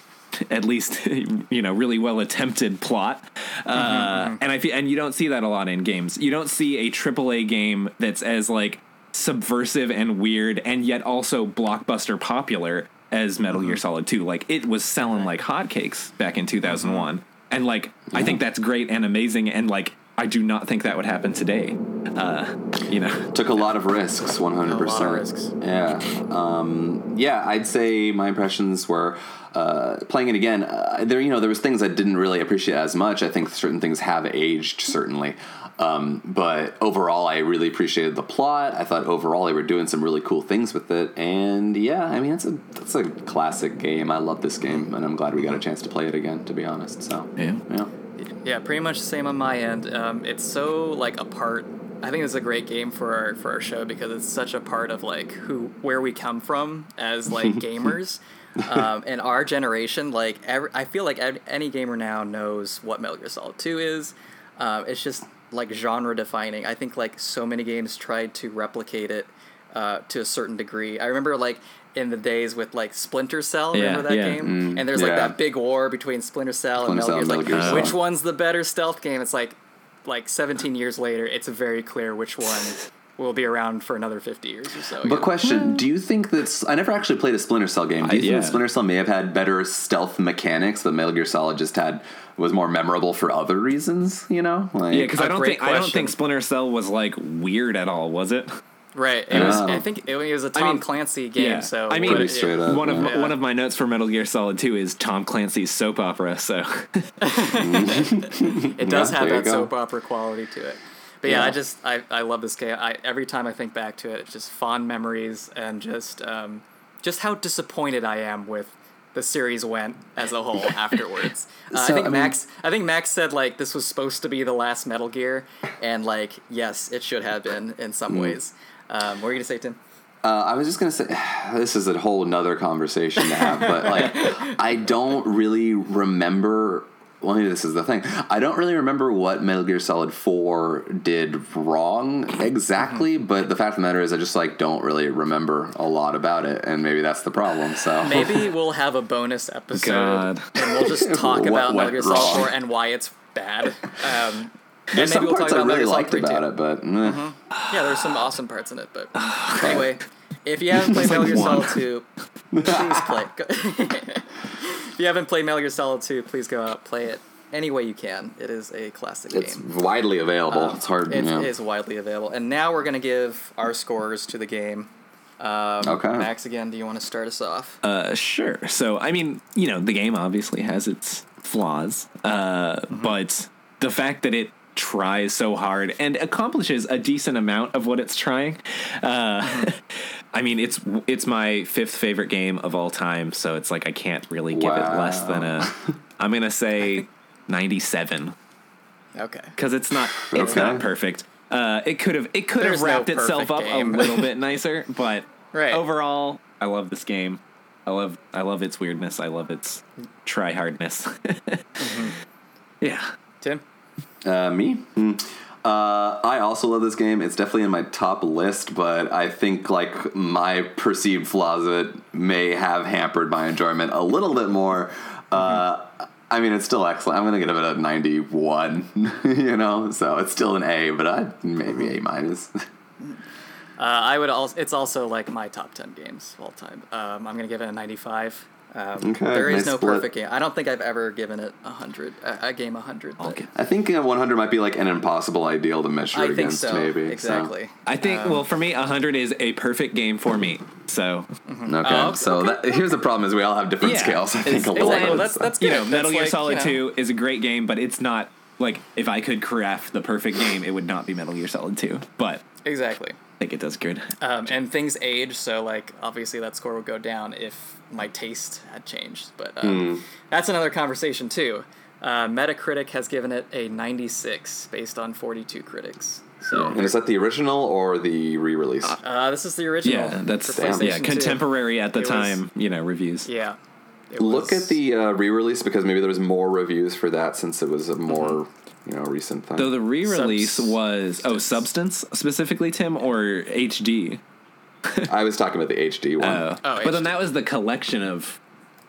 At least, [LAUGHS] you know, really well attempted plot, uh, mm-hmm, mm-hmm. and I feel, and you don't see that a lot in games. You don't see a AAA game that's as like subversive and weird and yet also blockbuster popular as Metal mm-hmm. Gear Solid 2. Like it was selling like hotcakes back in 2001. And like I think that's great and amazing and like I do not think that would happen today. uh, you know, Took a lot of risks, one hundred A lot of risks. percent. Yeah, um, yeah. I'd say my impressions were uh, playing it again. Uh, there, you know, there was things I didn't really appreciate as much. I think certain things have aged certainly, um, but overall, I really appreciated the plot. I thought overall they were doing some really cool things with it, and yeah, I mean, it's a it's a classic game. I love this game, and I'm glad we got a chance to play it again. To be honest, so Yeah. yeah. Yeah, pretty much the same on my end. Um, it's so like a part. I think it's a great game for our for our show because it's such a part of like who where we come from as like [LAUGHS] gamers. um, and our generation, like every, I feel like any gamer now knows what Metal Gear Solid Two is. Um, it's just like genre defining. I think like so many games tried to replicate it uh, to a certain degree. I remember like in the days with like Splinter Cell. Yeah, remember that yeah. game? Mm, and there's like yeah. that big war between Splinter Cell Splinter and Cell Metal and Gear. Metal Like, Gear Solid. which one's the better stealth game? It's like like 17 years later, it's very clear which one will be around for another 50 years or so. But yeah. question: hmm. Do you think that's? I never actually played a Splinter Cell game. Do you I- think yeah. Splinter Cell may have had better stealth mechanics, but Metal Gear Solid just had was more memorable for other reasons? You know, like Yeah, because A I don't great think I don't think Splinter Cell was like weird at all, was it? Right, it was. Yeah. I think it was a Tom mean, Clancy game. So I mean, Pretty it- straight up. one of Yeah. one of my notes for Metal Gear Solid 2 is Tom Clancy's soap opera. So [LAUGHS] It does Yeah, have that soap opera quality to it. But yeah, Yeah. I just I, I love this game. I every time I think back to it, it's just fond memories and just um, just how disappointed I am with the series went as a whole [LAUGHS] afterwards. Uh, So, I think I mean- Max I think Max said like this was supposed to be the last Metal Gear, and like yes, it should have been in some Mm. ways. Um, what were you gonna say, Tim? Uh, I was just gonna say [SIGHS] this is a whole nother conversation to have, but like [LAUGHS] I don't really remember. Well, maybe this is the thing. I don't really remember what Metal Gear Solid Four did wrong exactly, but the fact of the matter is, I just like don't really remember a lot about it, and maybe that's the problem. So Maybe [LAUGHS] we'll have a bonus episode God. and we'll just talk about Metal Gear Solid wrong? 4 and why it's bad. [LAUGHS] Um, and there's some maybe we'll talk parts I about Metal really Gear liked about too. it, but eh. Yeah, there's some awesome parts in it, but [SIGHS] anyway, if you haven't [LAUGHS] played Just Metal like Gear. Solid 2, please play. Go- [LAUGHS] if you haven't played Metal Gear Solid 2, please go out play it any way you can. It is a classic it's game. widely available. Um, it's hard. It yeah. is widely available, and now we're gonna give our scores to the game. Um, Okay. Max, again, do you want to start us off? Uh, sure. So, I mean, you know, the game obviously has its flaws, uh, but the fact that it tries so hard and accomplishes a decent amount of what it's trying, uh, [LAUGHS] I mean, it's it's my fifth favorite game of all time. So it's like I can't really give it less than a. I'm gonna say [LAUGHS] ninety-seven Okay. because it's not it's Okay. not perfect. Uh, it could have it could There's have no wrapped itself up game. a little [LAUGHS] bit nicer, but Right. overall, I love this game. I love I love its weirdness. I love its try hardness. Yeah, Tim? Uh, me? Hmm. Uh, I also love this game. It's definitely in my top list, but I think like my perceived flaws it may have hampered my enjoyment a little bit more. Uh, I mean, it's still excellent. I'm gonna give it a 91. [LAUGHS] you know, so it's still an A, but I maybe A minus. Uh, I would also. It's also like my top ten games of all time. Um, I'm gonna give it a 95. Um, Okay, there is nice no split. perfect game. I don't think I've ever given it a hundred. A, a game a hundred. but Okay. I think uh, 100 might be like an impossible ideal to measure I think against. so. Maybe so. exactly. I think well for me, hundred is a perfect game for me. So Okay, Oh, okay, so That, here's the problem: is we all have different Yeah. scales. I think It's- a it's lot. Well, that's that's good. you know, Metal That's Gear like, Solid you know, Two is a great game, but it's not like if I could craft the perfect game, it would not be Metal Gear Solid Two. But Exactly. I think it does good. Um, and things age, so like obviously that score would go down if my taste had changed. But um, Hmm. that's another conversation too. Uh, Metacritic has given it a 96 based on 42 critics. So and is that the original or the re-release? uh, this is the original. Yeah, that's yeah PlayStation 2. contemporary at the It was- time. You know, reviews. Yeah. Look was- at the uh, re-release because maybe there was more reviews for that since it was a more you know recent thing. Though the re-release Subs- was oh substance specifically Tim or HD. [LAUGHS] I was talking about the HD one. Oh, Oh, but then that was the collection of.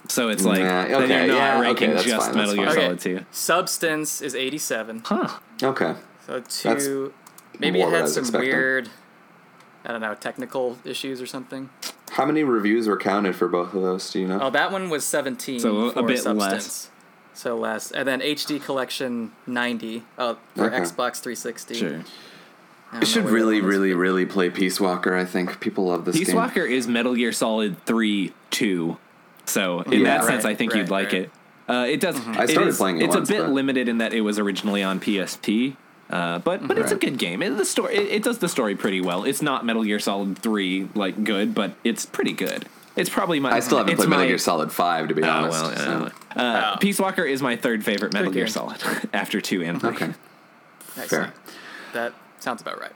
So it's like Nah, then okay, you're not yeah, ranking okay, just fine, Metal Gear. Okay. Solid Two. Substance is 87. Huh. okay, So That's two. Maybe it had some expecting. weird. I don't know technical issues or something. how many reviews were counted for both of those? Do you know? Oh, that one was 17. So a bit Substance. less. So less. And then HD Collection 90 uh, for Okay. Xbox 360. Sure. I I should know really, that really, really play Peace Walker. I think people love this Peace game. Walker is Metal Gear Solid 3 2. So, in Yeah. that sense, I think right, you'd like right. it. Uh, it does. I it started is- playing it It's once, a bit but- limited in that it was originally on PSP, uh, but but it's a good game. It, the story it, it does the story pretty well. It's not Metal Gear Solid 3 like good, but it's pretty good. It's probably my. I still haven't it's played Metal my- Gear Solid Five, to be Oh, honest. well, so- yeah. Uh, Oh. Peace Walker is my third favorite Metal Gear. Solid [LAUGHS] after two and three. Okay. I Fair. That sounds about right.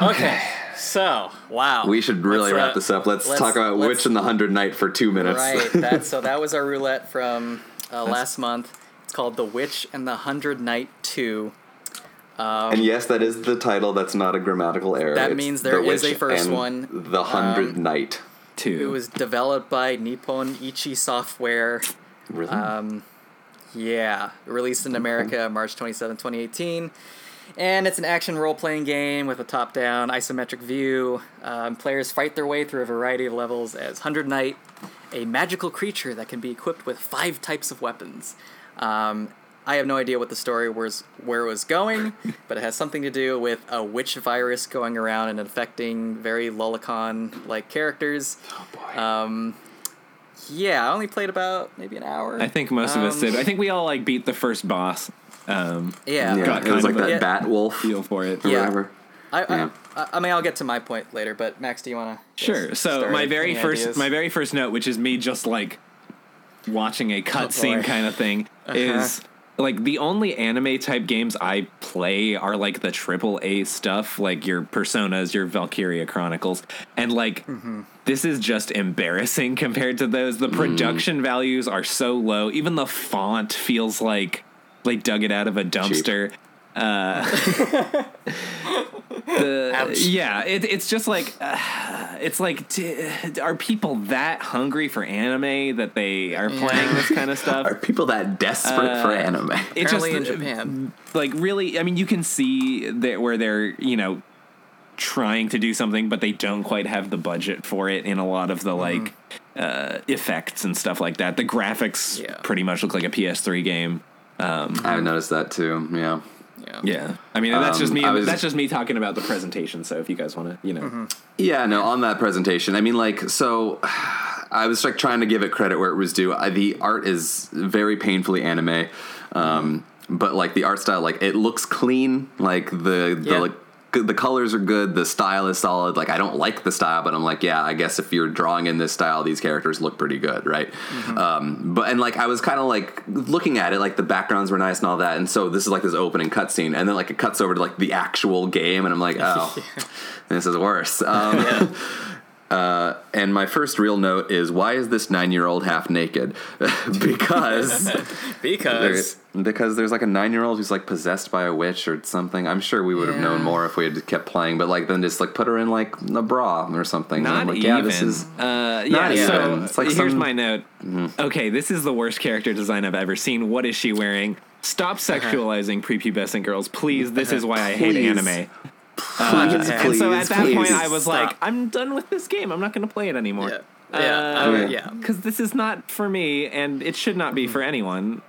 Okay. So, wow. We should really Let's, uh, wrap this up. Let's, let's- talk about let's- Witch and the Hundred Knight for two minutes. Right. That, so [LAUGHS] that was our roulette from uh, last month. It's called The Witch and the Hundred Knight 2. and yes, that is the title. That's not a grammatical error. That It's means there The is a first and one. The Hundred Um, Knight. Two. It was developed by Nippon Ichi Software. Really? Um, yeah, released in America March 27, 2018. And it's an action role playing game with a top down isometric view. Um, players fight their way through a variety of levels as Hundred Knight, a magical creature that can be equipped with five types of weapons. Um, I have no idea what the story was, where it was going, [LAUGHS] but it has something to do with a witch virus going around and infecting very Lolicon like characters. oh boy. Um, yeah, I only played about maybe an hour. I think most of us Um, did. I think we all like beat the first boss. Um, Yeah, yeah, got it was kind like of that a- Bat Wolf feel for it. or Yeah. whatever. I, Yeah. I, I mean, I'll get to my point later, but Max, do you want to? Sure. So my very first my very first note, which is me just like watching a cutscene boy. kind of thing, is like the only anime type games I play are like the triple A stuff, like your Personas, your Valkyria Chronicles, and like mm-hmm. this is just embarrassing [LAUGHS] compared to those. The mm. production values are so low. Even the font feels like they dug it out of a dumpster. Uh, [LAUGHS] the, yeah, it, it's just like uh, it's like are people that hungry for anime that they are playing this kind of [LAUGHS] stuff? Are people that desperate for Uh, anime? It Apparently in Japan. like really i mean you can see that where they're you know trying to do something but they don't quite have the budget for it in a lot of the like uh effects and stuff like that the graphics Yeah. pretty much look like a ps3 game I've noticed that too. Yeah. Yeah. yeah i mean and that's just Um, me was- that's just me talking about the presentation so if you guys want to you know Yeah, no, on that presentation. I mean, like, so I was like trying to give it credit where it was due. I, the art is very painfully anime, um, but like the art style, like it looks clean. Like the the Yeah. like the colors are good. The style is solid. Like I don't like the style, but I'm like, yeah, I guess if you're drawing in this style, these characters look pretty good, right? Um, but and like I was kind of like looking at it, like the backgrounds were nice and all that, and so this is like this opening cutscene, and then like it cuts over to like the actual game, and I'm like, oh, [LAUGHS] this is worse. [LAUGHS] Um, [LAUGHS] uh, and my first real note is why is this nine year old half naked? because Because because there's like a nine year old who's like possessed by a witch or something. I'm sure we would have known more if we had kept playing, but like then just like put her in like a bra or something. And I'm not like, even yeah, this is uh, yeah Not so even. It's like here's some- Mm-hmm. my note okay this is the worst character design i've ever seen what is she wearing stop sexualizing prepubescent girls please this is why i hate Please. anime please, and so please, at that point. I was Stop. like, I'm done with this game. I'm not going to play it anymore. yeah, yeah, I would- yeah, Because this is not for me, and it should not be for anyone.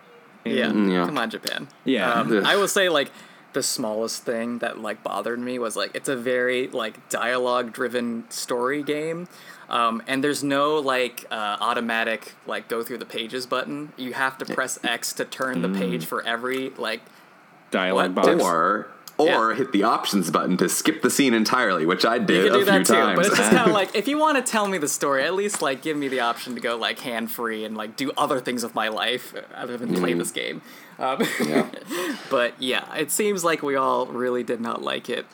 Yeah. Mm, yeah. Come on, Japan. Yeah. Um, I will say like the smallest thing that like bothered me was like it's a very like dialogue driven story game. Um, and there's no like uh, automatic like go through the pages button. You have to press X to turn the page for every like Dialogue What? Or Yeah. hit the options button to skip the scene entirely, which I did. You can a do few that too, times. but it's just kind of [LAUGHS] like if you want to tell me the story, at least like give me the option to go like hand free and like do other things with my life other than play this game. Um, yeah. [LAUGHS] but yeah, it seems like we all really did not like it.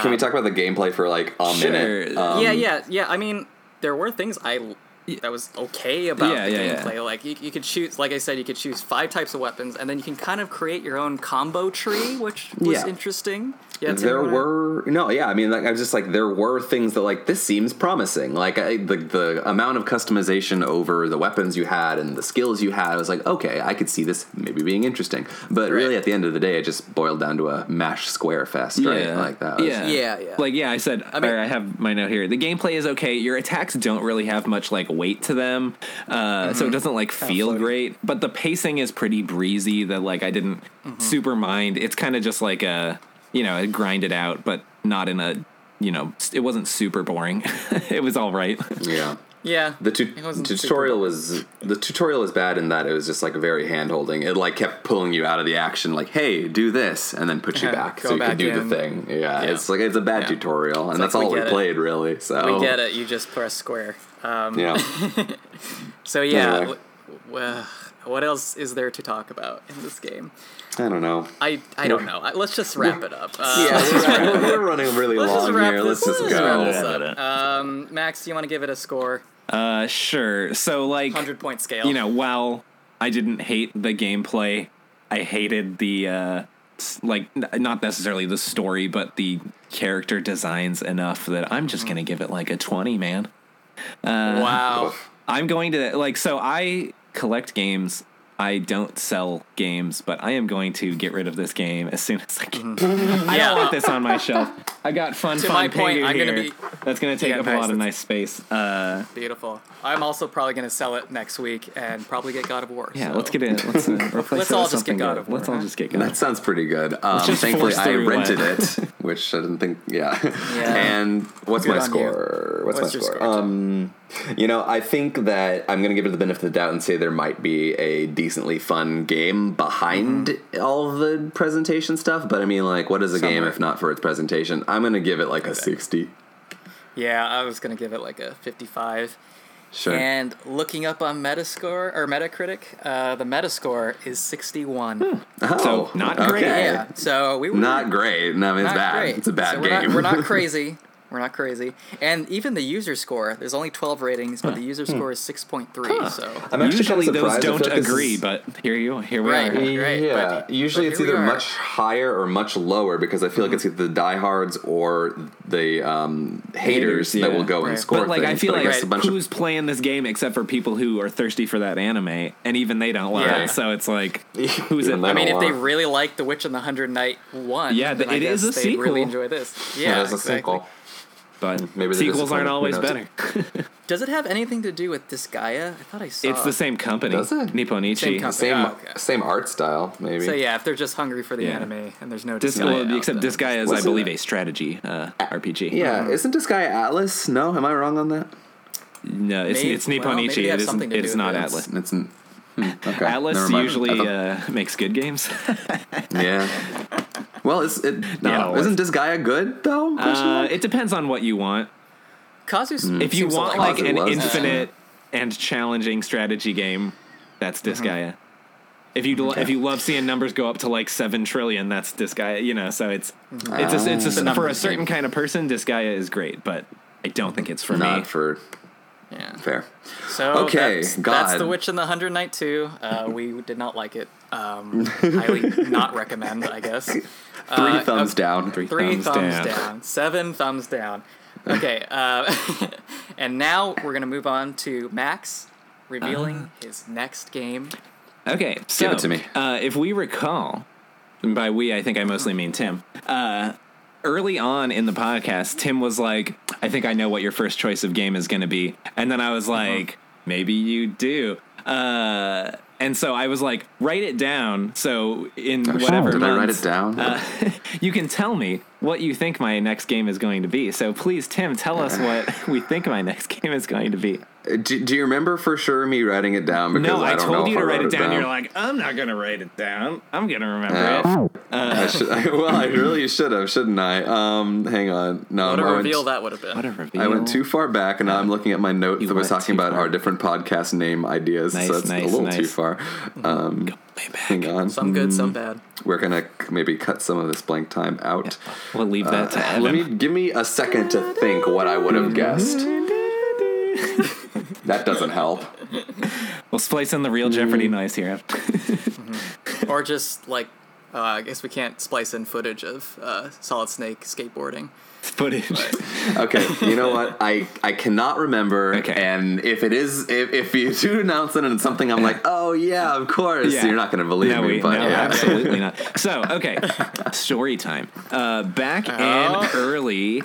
Can we talk about the gameplay for like a Sure. minute? Um, yeah, yeah, yeah. I mean, there were things I that was okay about Yeah, the yeah, yeah. gameplay. Like you, you could choose, like I said, you could choose five types of weapons, and then you can kind of create your own combo tree, which was Yeah. interesting. Yeah, there you wanna- were no yeah i mean like i was just like there were things that like this seems promising like I, the the amount of customization over the weapons you had and the skills you had i was like okay i could see this maybe being interesting but really at the end of the day it just boiled down to a mash square fest right Yeah. like that was- Yeah. Yeah, yeah. Like, yeah, I said, I, mean- I have my note here. The gameplay is okay. Your attacks don't really have much, like, weight to them. Uh, So it doesn't, like, feel floaty. great. But the pacing is pretty breezy that, like, I didn't super mind. It's kind of just like a, you know, grind it out. But not in a you know it wasn't super boring. [LAUGHS] it was all right. Yeah. Yeah. The tu- It wasn't super tutorial was the tutorial was bad in that it was just like very hand holding. It like kept pulling you out of the action, like, "Hey, do this," and then put you Yeah, back so you back could do in. the thing. Yeah, Yeah. it's like it's a bad Yeah. tutorial, and like, that's we all we get it. played really. So We get it. You just press square. Um, Yeah, [LAUGHS] So yeah. Anyway. w- w- what else is there to talk about in this game? I don't know. I I don't know. I- Let's just wrap it up. Uh, Yeah, we're, [LAUGHS] we're running really Let's long wrap here. this, Let's just let's wrap go. this up. Um, Max, do you want to give it a score? Uh, sure. So like Hundred point scale. you know, while I didn't hate the gameplay, I hated the uh like n- not necessarily the story, but the character designs enough that I'm just gonna give it like a twenty, man. Uh, wow. I'm going to like so I collect games. I don't sell games, but I am going to get rid of this game as soon as I can. [LAUGHS] I Yeah. don't want this on my shelf. I got fun, To fun my point, I'm gonna here. be- That's going to take Yeah, up a lot of That's- nice space. Uh, Beautiful. I'm also probably going to sell it next week and probably get God of War. yeah, so- let's get it. Let's uh, [LAUGHS] replace Let's it all just get God good. of War, Let's all just get God. That sounds pretty good. Um, thankfully, I rented it. it, [LAUGHS] which I didn't think. Yeah. Yeah. And what's Good my on you. score? What's, What's my your score? score, Um, you know, I think that I'm gonna give it the benefit of the doubt and say there might be a decently fun game behind Mm-hmm. all the presentation stuff. But I mean, like, what is a game if not for its presentation? I'm gonna give it like a 60. Yeah, I was going to give it like a 55. Sure. And looking up on Metascore or Metacritic, uh, the Metascore is 61. oh, So, not great. okay. Yeah. So we were Not great. No, I mean, it's not bad. great. It's a bad So we're game. Not, we're not [LAUGHS] crazy. We're not crazy. And even the user score, there's only 12 ratings, but the user score is 6.3. So I'm actually Usually kinda those don't feel like this agree, but here you here we Right. are. Great, yeah, but- usually but it's either much higher or much lower because I feel like it's either the diehards or the um, haters, Haters, yeah. that will go and Right. score. But like I feel but like guess a bunch of who's playing this game except for people who are thirsty for that anime, and even they don't love Yeah. it. So it's like, [LAUGHS] who's it? Even I mean, if they really like The Witch and the Hundred Knight one, Yeah, then I it is guess a they'd really enjoy this. yeah, Yeah, there's a sequel. But [LAUGHS] Maybe they're sequels aren't always better. [LAUGHS] Does it have anything to do with Disgaea? I thought I saw. It's the same company, Does it? Nippon Ichi. Same company. Same Oh, okay. same art style, maybe. So yeah, if they're just hungry for the Yeah. anime and there's no Dis- Disgaea well, except then- Disgaea is, I believe, it- a strategy uh, RPG. yeah, isn't this guy Atlus? No, am I wrong on that? no, it's Maybe- it's Nippon Ichi. maybe it it has isn't. something to It's do not with it. Atlus. It's hmm, okay. Atlus usually uh, [LAUGHS] makes good games. yeah. Well, is it no? Yeah, isn't Disgaea good though? Uh, it depends on what you want. Kazu's If you seems want like like an loves it. infinite and challenging strategy game, that's Mm-hmm. Disgaea. If you Okay. if you love seeing numbers go up to like seven trillion, that's Disgaea. You know, so it's it's a, it's a. It's a for a certain game. kind of person, Disgaea is great, but I don't think it's for Not me. for yeah. fair. So Okay, that's, God. that's The Witch and the Hundred Knight two. Uh, we did not like it. Um, [LAUGHS] highly not recommend, I guess. Three Uh, thumbs down. Three Three thumbs, thumbs, down. down. Seven thumbs down. Okay, [LAUGHS] uh, [LAUGHS] and now we're gonna move on to Max revealing Uh-huh. his next game. Okay, so it to me. Uh, if we recall, and by we I think I mostly mean Tim. Uh, early on in the podcast, Tim was like, "I think I know what your first choice of game is going to be," and then I was like, "Maybe you do." And so I was like, "Write it down." So in Oh, whatever Did I write it down? uh, [LAUGHS] you can tell me what you think my next game is going to be. So please, Tim, tell us [SIGHS] what we think my next [LAUGHS] game is going to be. Do, do you remember for sure me writing it down? Because No, I, don't know told if you to write it down. You're like, I'm not gonna write it down. I'm gonna remember it. Uh, I should, I, well, I really [LAUGHS] should have, shouldn't I? Um, hang on. No, What a I went, reveal that would have been. What a reveal. I went too far back, and now I'm looking at my notes You that was talking about far. our different podcast name ideas. Nice, so it's nice, a little nice. too far. Mm-hmm. Um, Way back. hang on. Some good, some hmm. bad. We're gonna maybe cut some of this blank time out. We'll leave that to uh, Evan. Let me give me a second to think what I would have mm-hmm. guessed. That doesn't help. We'll splice in the real Mm. Jeopardy noise here. [LAUGHS] Or just like, uh, I guess we can't splice in footage of uh, Solid Snake skateboarding. Footage. [LAUGHS] Okay, you know what? I I cannot remember. Okay. And if it is, if, if you do announce it and it's something I'm like, oh yeah, of course, Yeah. you're not gonna believe no, me. we, but no, yeah. absolutely [LAUGHS] not. So, okay, story time. Uh, back Oh. in early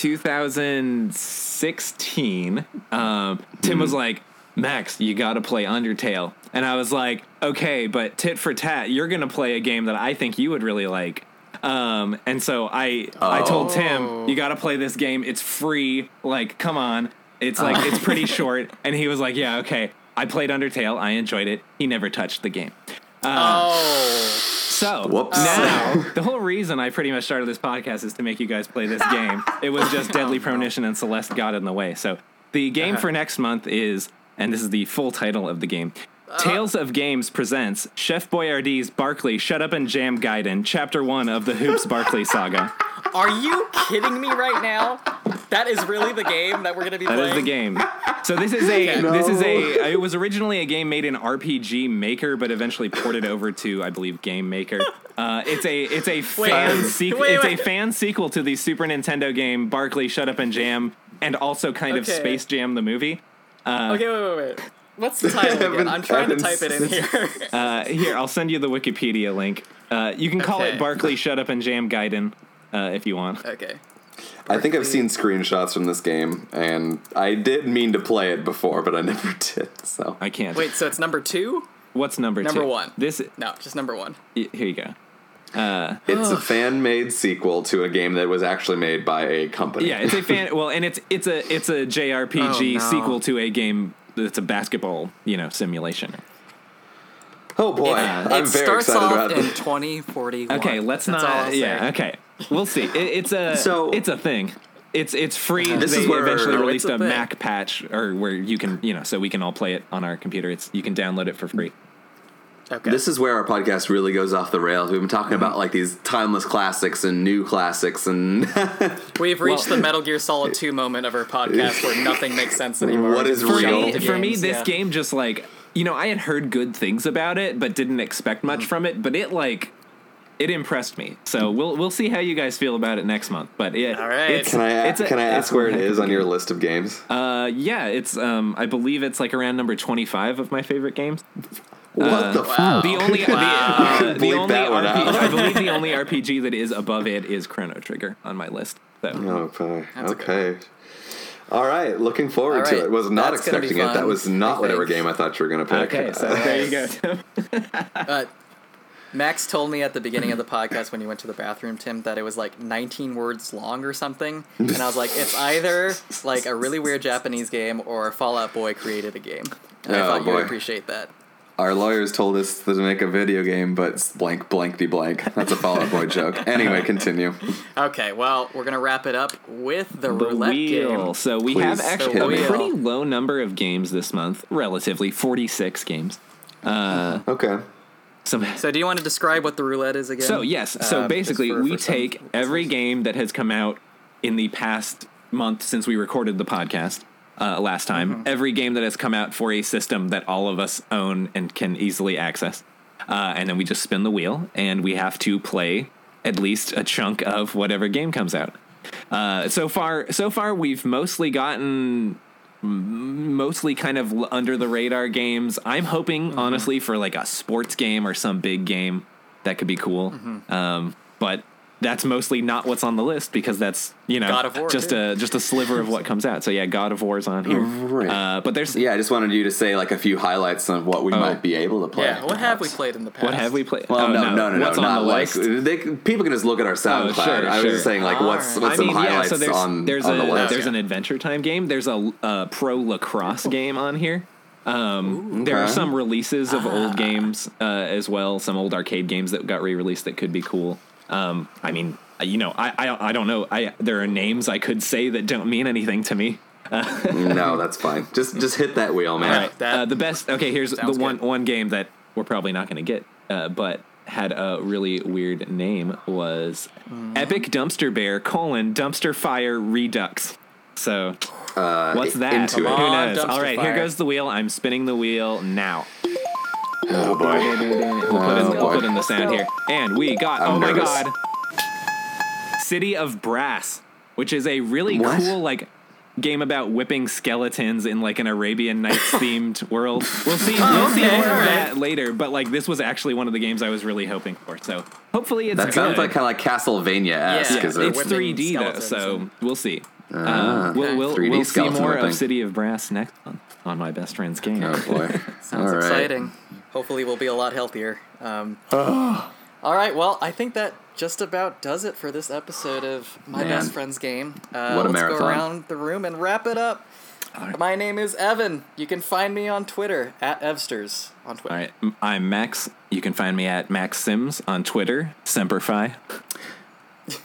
2016, um, Tim was like, Max, you got to play Undertale. And I was like, okay, but tit for tat, you're going to play a game that I think you would really like. Um, and so I I told Tim, you got to play this game. It's free. Like, come on. It's like [LAUGHS] it's pretty short. And he was like, yeah, okay. I played Undertale. I enjoyed it. He never touched the game. Oh, So Whoops. now [LAUGHS] the whole reason I pretty much started this podcast is to make you guys play this game. It was just [LAUGHS] oh, Deadly Premonition and Celeste got in the way. So the game uh-huh. for next month is, and this is the full title of the game. Uh-huh. Tales of Games presents Chef Boyardee's Barkley Shut Up and Jam Gaiden, Chapter 1 of the Hoopz Barkley Saga. Are you kidding me right now? That is really the game that we're gonna be That playing. That is the game. So this is a this is a it was originally a game made in RPG Maker, but eventually ported over to I believe Game Maker. Uh, it's a it's a fan wait, sequel. wait, It's wait. a fan sequel to the Super Nintendo game Barkley Shut Up and Jam, and also kind of Space Jam the movie. Okay, wait, wait, wait. What's the title again? Evan- I'm trying to type it in here. Uh, here, I'll send you the Wikipedia link. Uh, you can call Okay. it Barkley Shut Up and Jam Gaiden uh, if you want. okay. I think I've seen screenshots from this game, and I did mean to play it before, but I [LAUGHS] never did. So I can't. Wait, so it's number two? what's number Number two? one. This No, just number one. here you go. it's a fan-made sequel to a game that was actually made by a company. Yeah, it's a fan. Well, and it's it's a it's a JRPG Oh, no. sequel to a game that's a basketball you know simulation. Oh boy, It, I'm it very starts excited off about in this. 2041. Okay, let's That's all not. I'll Yeah, okay, we'll see. It, it's a So- it's a thing. It's it's free. This they is where- eventually released a a. Mac patch, or where you can you know so we can all play it on our computer. It's you can download it for free. Okay. This is where our podcast really goes off the rails. We've been talking about mm-hmm. like these timeless classics and new classics, and [LAUGHS] We've reached Well- the Metal Gear Solid 2 moment of our podcast where nothing makes sense [LAUGHS] anymore. What is For real? me, into for me, this yeah. game just like you know I had heard good things about it, but didn't expect much mm-hmm. from it. But it like it impressed me. So we'll we'll see how you guys feel about it next month. But it, All right. it's, can I it's a- can I ask where it one heck is of a on your list of games? Uh, yeah, it's um, I believe it's like around number twenty five of my favorite games. what the fuck? The only the, uh, the only RPG. I believe the [LAUGHS] only RPG that is above it is Chrono Trigger on my list. So Okay. That's okay. All right. Looking forward All to it. Was not that's expecting it. That was not whatever game I thought you were going to pick. okay, so Uh, there you go. [LAUGHS] [LAUGHS] Uh, Max told me at the beginning of the podcast when you went to the bathroom, Tim, that it was like 19 words long or something. And I was like, it's either like a really weird Japanese game or Fall Out Boy created a game. And I Oh, thought you boy. would appreciate that. Our lawyers told us to make a video game, but it's blank blankety blank. That's a Fall Out Boy joke. Anyway, [LAUGHS] continue. Okay, well, we're going to wrap it up with the, the roulette wheel. game. So we Please, have actually the a wheel. pretty low number of games this month, relatively forty six games. Uh, okay. Some [LAUGHS] So, do you want to describe what the roulette is again? So yes, so Uh, basically for- we for some take every listeners. game that has come out in the past month since we recorded the podcast uh, last time. Mm-hmm. Every game that has come out for a system that all of us own and can easily access, uh, and then we just spin the wheel and we have to play at least a chunk of whatever game comes out. Uh, so far, so far we've mostly gotten mostly kind of under the radar games. I'm hoping Mm-hmm. honestly for like a sports game or some big game that could be cool. Mm-hmm. Um, but that's mostly not what's on the list because that's you know God of War, just too. a just a sliver of what comes out. So yeah, God of War's on here. Right. Uh, but there's Yeah, I just wanted you to say like a few highlights on what we might be able to play. Yeah, what have we played in the past? what have we played? Well, Oh, no, no, no, no, What's on not the like list? they, people can just look at our SoundCloud. sure, I was sure. just saying like what's Alright. what's some highlights so there's on there's on a the list. there's an Adventure Time game. There's a, a pro lacrosse game on here. Um, there are some releases of Ah. old games uh, as well, some old arcade games that got re-released that could be cool. Um, I mean, uh, you know, I, I I don't know. I there are names I could say that don't mean anything to me. [LAUGHS] no, that's fine. Just just hit that wheel, man. All right, that uh, the best. Okay, here's the one good. one game that we're probably not going to get, uh, but had a really weird name was Mm-hmm. Epic Dumpster Bear colon Dumpster Fire Redux. So Uh, what's that? Into Who it. Come knows? All right, Fire. here goes the wheel. I'm spinning the wheel now. Oh boy. We'll put, in, Oh, we'll put in the sound here, and we got. I'm oh my nervous. god! City of Brass, which is a really What? cool like game about whipping skeletons in like an Arabian Nights [LAUGHS] themed world. We'll see. we'll see okay, more of alright. that later. But like this was actually one of the games I was really hoping for. So hopefully it's That good. sounds like kind of like Castlevania esque. Yeah, is it's whipping 3D though, skeletons so and- we'll see. Ah, uh, we'll we'll, 3D we'll see skeleton more whipping. of City of Brass next month on my best friend's game. Oh boy. [LAUGHS] Sounds All right. exciting. Hopefully, we'll be a lot healthier. Um, All right, well, I think that just about does it for this episode of My Man. Best Friend's Game. Uh, What a let's marathon. go around the room and wrap it up. right. My name is Evan. You can find me on Twitter at Evsters on Twitter. All right, I'm Max. You can find me at Max Sims on Twitter. Semperfi.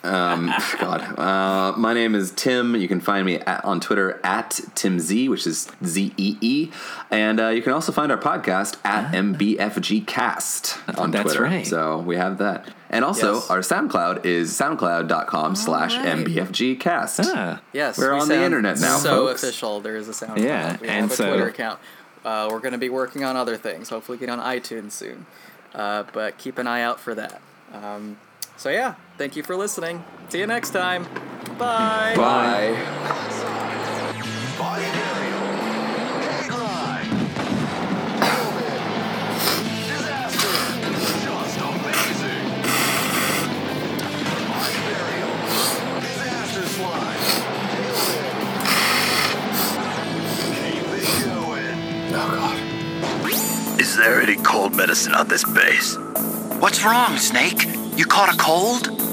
Um, God. Uh, my name is Tim. You can find me at, on Twitter at Tim Z, which is Z E E, and uh, you can also find our podcast at MBFG Cast on That's Twitter. right. So we have that, and also Yes. our SoundCloud is SoundCloud.com/slash right. MBFG Cast. Ah, Yes, We're we on the internet now, So folks. official. There is a SoundCloud. Yeah, we and have a so- Twitter account. Uh, we're going to be working on other things. Hopefully, get on iTunes soon. Uh, but keep an eye out for that. Um, so yeah, thank you for listening. See you next time. Bye. Bye. Body burial. Hate line. COVID. Disaster. Just amazing. Body burial. Disaster slide. Keep it going. Oh God. Is there any cold medicine on this base? What's wrong, Snake? You caught a cold?